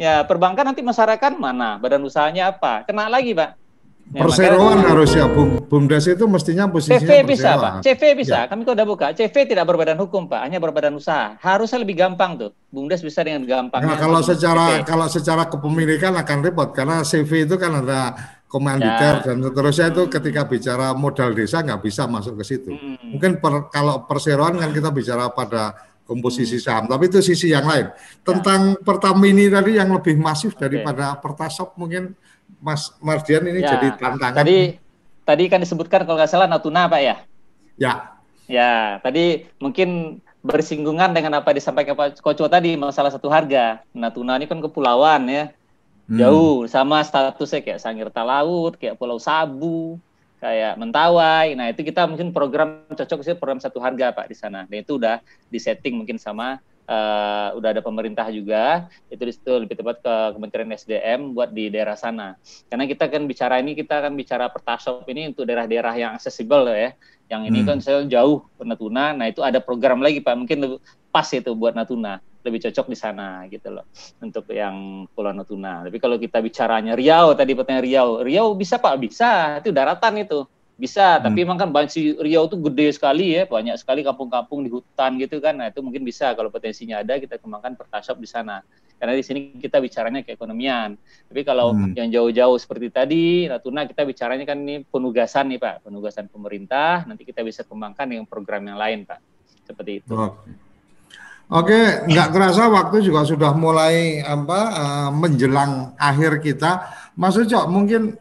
Speaker 2: Ya, perbankan nanti masyarakat mana? Badan usahanya apa? Kena lagi, Pak.
Speaker 1: Ya, perseroan harusnya Bum Bumdes itu mestinya posisinya
Speaker 2: CV bisa Pak, CV bisa. Ya. Kami kok udah buka, CV tidak berbadan hukum Pak, hanya berbadan usaha. Harusnya lebih gampang tuh. Bumdes bisa dengan gampang.
Speaker 1: Nah, kalau secara CV. kalau secara kepemilikan akan repot karena CV itu kan ada komanditer ya. dan seterusnya itu ketika bicara modal desa nggak bisa masuk ke situ. Hmm. Mungkin per, kalau perseroan kan kita bicara pada komposisi hmm. saham, tapi itu sisi yang lain. Tentang ya. Pertamini tadi yang lebih masif daripada okay. Pertasop mungkin Mas Mardian ini ya. jadi tantangan.
Speaker 2: Tadi tadi kan disebutkan kalau nggak salah Natuna Pak ya?
Speaker 1: Ya.
Speaker 2: Ya, tadi mungkin bersinggungan dengan apa disampaikan Pak Koco tadi masalah satu harga. Natuna ini kan kepulauan ya. Hmm. Jauh sama statusnya kayak Sangirta Laut, kayak Pulau Sabu, kayak Mentawai. Nah, itu kita mungkin program cocok sih program satu harga Pak di sana. Dan itu udah disetting mungkin sama uh, udah ada pemerintah juga itu di situ lebih tepat ke Kementerian SDM buat di daerah sana karena kita kan bicara ini kita kan bicara pertasop ini untuk daerah-daerah yang aksesibel ya yang ini hmm. kan saya jauh ke Natuna nah itu ada program lagi Pak mungkin pas itu buat Natuna lebih cocok di sana gitu loh untuk yang Pulau Natuna. Tapi kalau kita bicaranya Riau tadi pertanyaan Riau, Riau bisa Pak bisa itu daratan itu bisa, hmm. tapi memang kan Bansi Riau itu gede sekali ya, banyak sekali kampung-kampung di hutan gitu kan. Nah, itu mungkin bisa kalau potensinya ada kita kembangkan pertasop di sana. Karena di sini kita bicaranya keekonomian. Tapi kalau hmm. yang jauh-jauh seperti tadi, Natuna kita bicaranya kan ini penugasan nih Pak, penugasan pemerintah. Nanti kita bisa kembangkan dengan program yang lain Pak. Seperti itu.
Speaker 1: Oke. Oke, nggak kerasa waktu juga sudah mulai apa uh, menjelang akhir kita. Mas Ucok, mungkin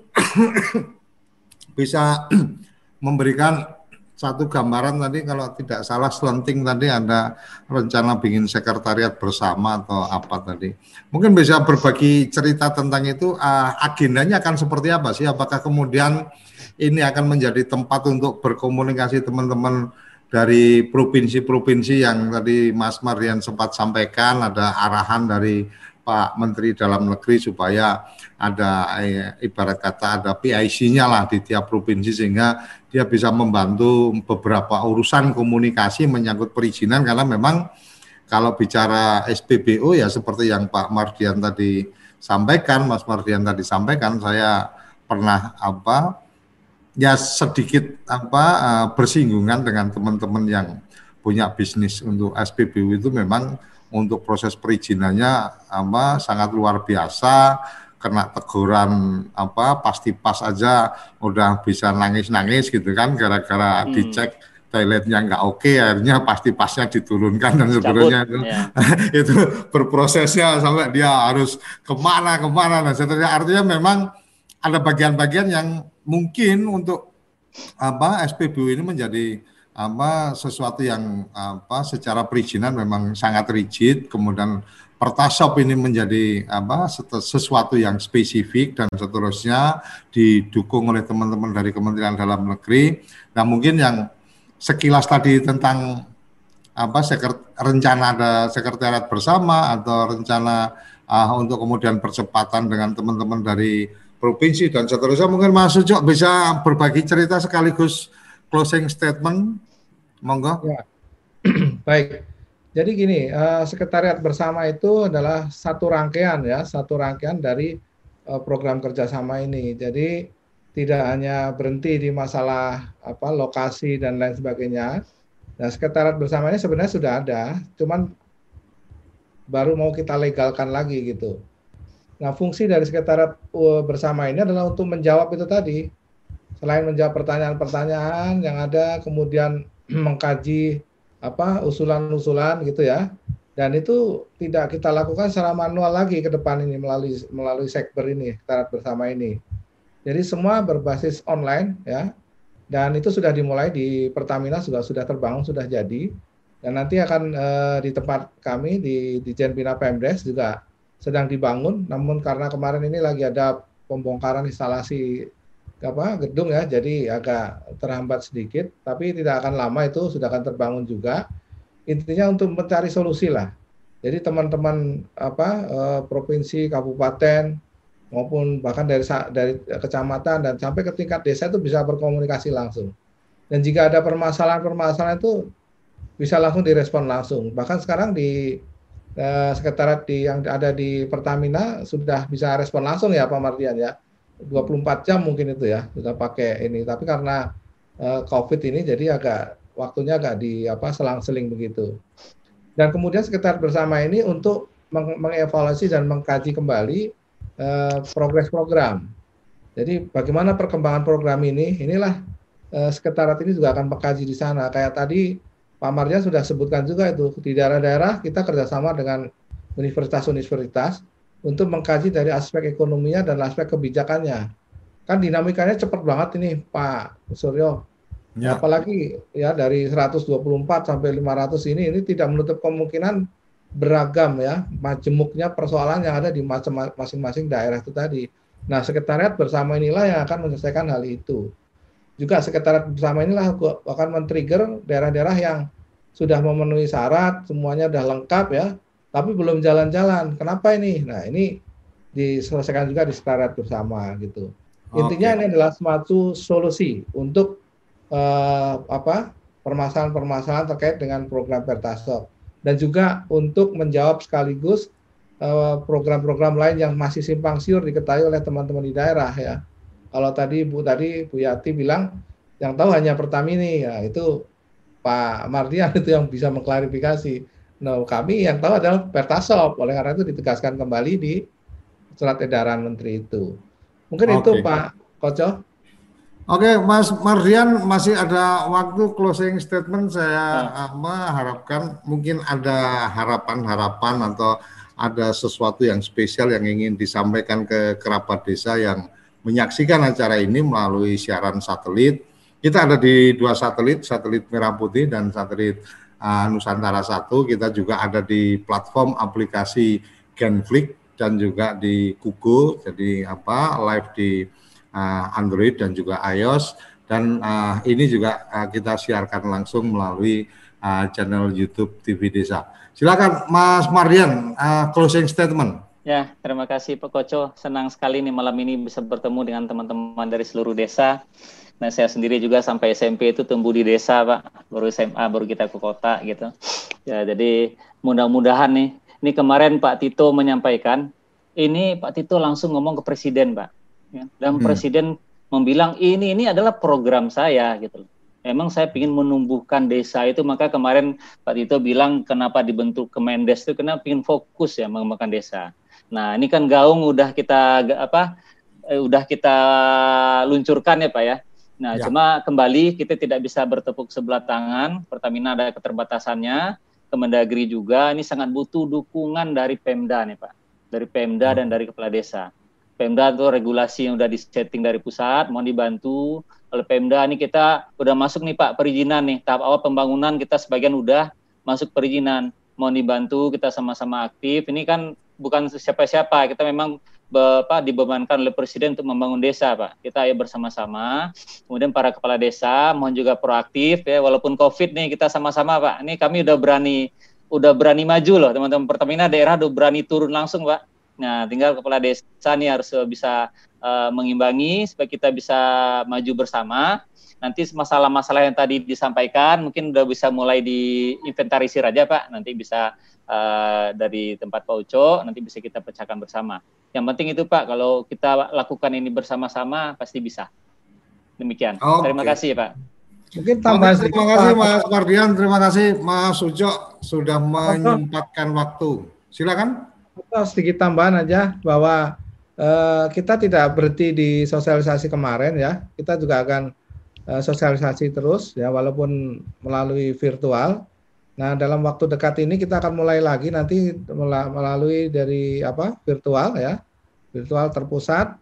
Speaker 1: bisa memberikan satu gambaran tadi kalau tidak salah selenting tadi ada rencana bikin sekretariat bersama atau apa tadi. Mungkin bisa berbagi cerita tentang itu uh, agendanya akan seperti apa sih? Apakah kemudian ini akan menjadi tempat untuk berkomunikasi teman-teman dari provinsi-provinsi yang tadi Mas Marian sempat sampaikan ada arahan dari Pak Menteri Dalam Negeri supaya ada eh, ibarat kata ada PIC-nya lah di tiap provinsi sehingga dia bisa membantu beberapa urusan komunikasi menyangkut perizinan. Karena memang kalau bicara SPBU ya seperti yang Pak Mardian tadi sampaikan, Mas Mardian tadi sampaikan, saya pernah apa ya sedikit apa uh, bersinggungan dengan teman-teman yang punya bisnis untuk SPBU itu memang untuk proses perizinannya apa sangat luar biasa kena teguran apa pasti pas aja udah bisa nangis-nangis gitu kan gara-gara hmm. dicek toiletnya nggak oke akhirnya pasti pasnya diturunkan dan sebenarnya itu, ya. itu berprosesnya sampai dia harus ke mana ke mana dan seterusnya artinya memang ada bagian-bagian yang mungkin untuk apa SPBU ini menjadi apa sesuatu yang apa secara perizinan memang sangat rigid kemudian Pertasop ini menjadi apa sesuatu yang spesifik dan seterusnya didukung oleh teman-teman dari Kementerian Dalam Negeri. Nah mungkin yang sekilas tadi tentang apa sekret, rencana ada sekretariat bersama atau rencana uh, untuk kemudian percepatan dengan teman-teman dari provinsi dan seterusnya mungkin Mas Sujo bisa berbagi cerita sekaligus closing statement monggo ya.
Speaker 3: baik jadi gini, uh, sekretariat bersama itu adalah satu rangkaian ya, satu rangkaian dari uh, program kerjasama ini. Jadi tidak hanya berhenti di masalah apa lokasi dan lain sebagainya. Nah, sekretariat bersama ini sebenarnya sudah ada, cuman baru mau kita legalkan lagi gitu. Nah, fungsi dari sekretariat uh, bersama ini adalah untuk menjawab itu tadi. Selain menjawab pertanyaan-pertanyaan yang ada, kemudian mengkaji apa usulan-usulan gitu ya. Dan itu tidak kita lakukan secara manual lagi ke depan ini melalui melalui sekber ini, tarat bersama ini. Jadi semua berbasis online ya. Dan itu sudah dimulai di Pertamina sudah sudah terbangun, sudah jadi. Dan nanti akan eh, di tempat kami di di Jenpina Pemdes juga sedang dibangun. Namun karena kemarin ini lagi ada pembongkaran instalasi apa gedung ya jadi agak terhambat sedikit. Tapi tidak akan lama itu sudah akan terbangun juga. Intinya untuk mencari solusi lah. Jadi teman-teman apa eh, provinsi kabupaten maupun bahkan dari dari kecamatan dan sampai ke tingkat desa itu bisa berkomunikasi langsung. Dan jika ada permasalahan-permasalahan itu bisa langsung direspon langsung. Bahkan sekarang di eh, sekretariat di yang ada di Pertamina sudah bisa respon langsung ya Pak Mardian ya. 24 jam mungkin itu ya sudah pakai ini. Tapi karena eh, COVID ini jadi agak waktunya agak di apa selang-seling begitu. Dan kemudian sekretariat bersama ini untuk meng mengevaluasi dan mengkaji kembali eh, progres program. Jadi bagaimana perkembangan program ini? Inilah eh, sekretariat ini juga akan mengkaji di sana. Kayak tadi Pak Marja sudah sebutkan juga itu di daerah-daerah kita kerjasama dengan universitas-universitas untuk mengkaji dari aspek ekonominya dan aspek kebijakannya. Kan dinamikanya cepat banget ini Pak Suryo. Ya. Apalagi ya dari 124 sampai 500 ini ini tidak menutup kemungkinan beragam ya majemuknya persoalan yang ada di masing-masing daerah itu tadi. Nah, sekretariat bersama inilah yang akan menyelesaikan hal itu juga sekretariat bersama inilah akan men-trigger daerah-daerah yang sudah memenuhi syarat, semuanya sudah lengkap ya, tapi belum jalan-jalan. Kenapa ini? Nah, ini diselesaikan juga di sekretariat bersama gitu. Intinya okay. ini adalah suatu solusi untuk uh, apa permasalahan-permasalahan terkait dengan program Pertasok dan juga untuk menjawab sekaligus eh, program-program uh, lain yang masih simpang siur diketahui oleh teman-teman di daerah ya kalau tadi Bu tadi Bu Yati bilang yang tahu hanya Pertamina ya itu Pak Mardian itu yang bisa mengklarifikasi. Nah, kami yang tahu adalah Pertasop. Oleh karena itu ditegaskan kembali di surat edaran menteri itu. Mungkin okay. itu Pak Koco.
Speaker 1: Oke, okay, Mas Mardian masih ada waktu closing statement. Saya nah. mengharapkan mungkin ada harapan-harapan atau ada sesuatu yang spesial yang ingin disampaikan ke kerabat desa yang menyaksikan acara ini melalui siaran satelit. Kita ada di dua satelit, satelit Merah Putih dan satelit uh, Nusantara 1. Kita juga ada di platform aplikasi Genflix dan juga di Kugo, jadi apa live di uh, Android dan juga iOS. Dan uh, ini juga uh, kita siarkan langsung melalui uh, channel YouTube TV Desa. Silakan Mas Marian, uh, closing statement.
Speaker 2: Ya, terima kasih Pak Koco. Senang sekali nih malam ini bisa bertemu dengan teman-teman dari seluruh desa. Nah, saya sendiri juga sampai SMP itu tumbuh di desa, Pak. Baru SMA, baru kita ke kota gitu. Ya, jadi mudah-mudahan nih. Ini kemarin Pak Tito menyampaikan, ini Pak Tito langsung ngomong ke Presiden, Pak. Ya, dan hmm. Presiden membilang ini ini adalah program saya gitu loh memang saya ingin menumbuhkan desa itu maka kemarin Pak Tito bilang kenapa dibentuk Kemendes itu karena ingin fokus ya mengembangkan desa. Nah, ini kan gaung udah kita apa eh, udah kita luncurkan ya Pak ya. Nah, ya. cuma kembali kita tidak bisa bertepuk sebelah tangan. Pertamina ada keterbatasannya, Kemendagri juga ini sangat butuh dukungan dari Pemda nih Pak. Dari Pemda hmm. dan dari kepala desa. Pemda itu regulasi yang udah disetting dari pusat, mohon dibantu oleh Pemda. Ini kita udah masuk nih Pak perizinan nih tahap awal pembangunan kita sebagian udah masuk perizinan. Mohon dibantu kita sama-sama aktif. Ini kan bukan siapa-siapa. Kita memang Bapak dibebankan oleh Presiden untuk membangun desa, Pak. Kita ayo bersama-sama. Kemudian para kepala desa mohon juga proaktif ya, walaupun COVID nih kita sama-sama, Pak. Ini kami udah berani udah berani maju loh, teman-teman Pertamina daerah udah berani turun langsung, Pak. Nah, tinggal kepala desa nih harus bisa uh, mengimbangi supaya kita bisa maju bersama. Nanti masalah-masalah yang tadi disampaikan mungkin udah bisa mulai diinventarisir aja Pak. Nanti bisa uh, dari tempat Pak Uco, nanti bisa kita pecahkan bersama. Yang penting itu Pak, kalau kita lakukan ini bersama-sama pasti bisa. Demikian. Okay. Terima kasih Pak.
Speaker 1: Mungkin tambah Oke, terima kasih Mas Mardian, terima kasih Mas Ujo sudah menyempatkan waktu. Silakan.
Speaker 3: Sedikit tambahan aja bahwa uh, kita tidak berhenti di sosialisasi kemarin ya. Kita juga akan uh, sosialisasi terus ya walaupun melalui virtual Nah, dalam waktu dekat ini kita akan mulai lagi nanti melalui dari apa virtual ya, virtual terpusat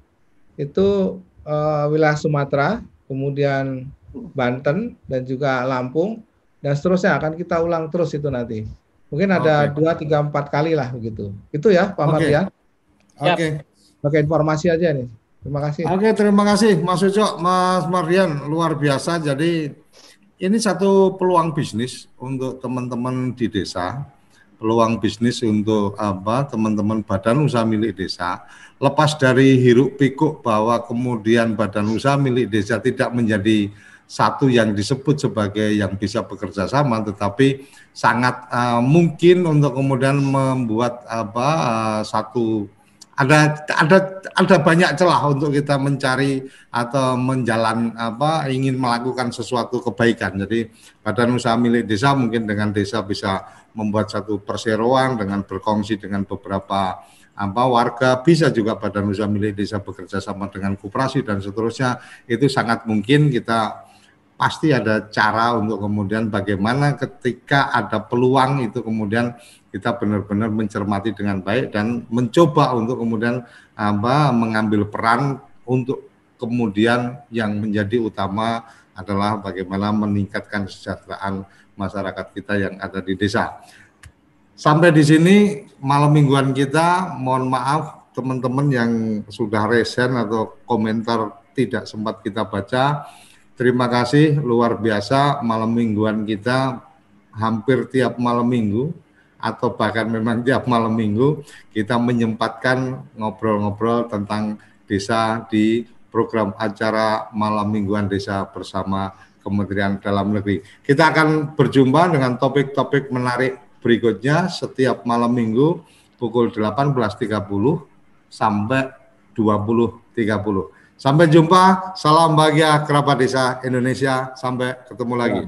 Speaker 3: itu uh, wilayah Sumatera, kemudian Banten dan juga Lampung dan seterusnya akan kita ulang terus itu nanti. Mungkin ada dua, tiga, empat kali lah begitu. Itu ya, Pak okay. Mardian.
Speaker 1: Oke. Okay.
Speaker 3: Oke, informasi aja nih. Terima kasih.
Speaker 1: Oke, okay, terima kasih Mas Uco, Mas Mardian, luar biasa. Jadi ini satu peluang bisnis untuk teman-teman di desa, peluang bisnis untuk apa teman-teman badan usaha milik desa. Lepas dari hiruk pikuk bahwa kemudian badan usaha milik desa tidak menjadi satu yang disebut sebagai yang bisa bekerja sama, tetapi sangat uh, mungkin untuk kemudian membuat apa uh, satu ada ada ada banyak celah untuk kita mencari atau menjalan apa ingin melakukan sesuatu kebaikan. Jadi badan usaha milik desa mungkin dengan desa bisa membuat satu perseroan dengan berkongsi dengan beberapa apa warga bisa juga badan usaha milik desa bekerja sama dengan koperasi dan seterusnya itu sangat mungkin kita pasti ada cara untuk kemudian bagaimana ketika ada peluang itu kemudian kita benar-benar mencermati dengan baik dan mencoba untuk kemudian apa mengambil peran untuk kemudian yang menjadi utama adalah bagaimana meningkatkan kesejahteraan masyarakat kita yang ada di desa. Sampai di sini malam mingguan kita, mohon maaf teman-teman yang sudah resen atau komentar tidak sempat kita baca Terima kasih luar biasa malam mingguan kita hampir tiap malam minggu atau bahkan memang tiap malam minggu kita menyempatkan ngobrol-ngobrol tentang desa di program acara malam mingguan desa bersama Kementerian Dalam Negeri. Kita akan berjumpa dengan topik-topik menarik berikutnya setiap malam minggu pukul 18.30 sampai 20.30. Sampai jumpa, salam bahagia kerabat desa Indonesia. Sampai ketemu lagi.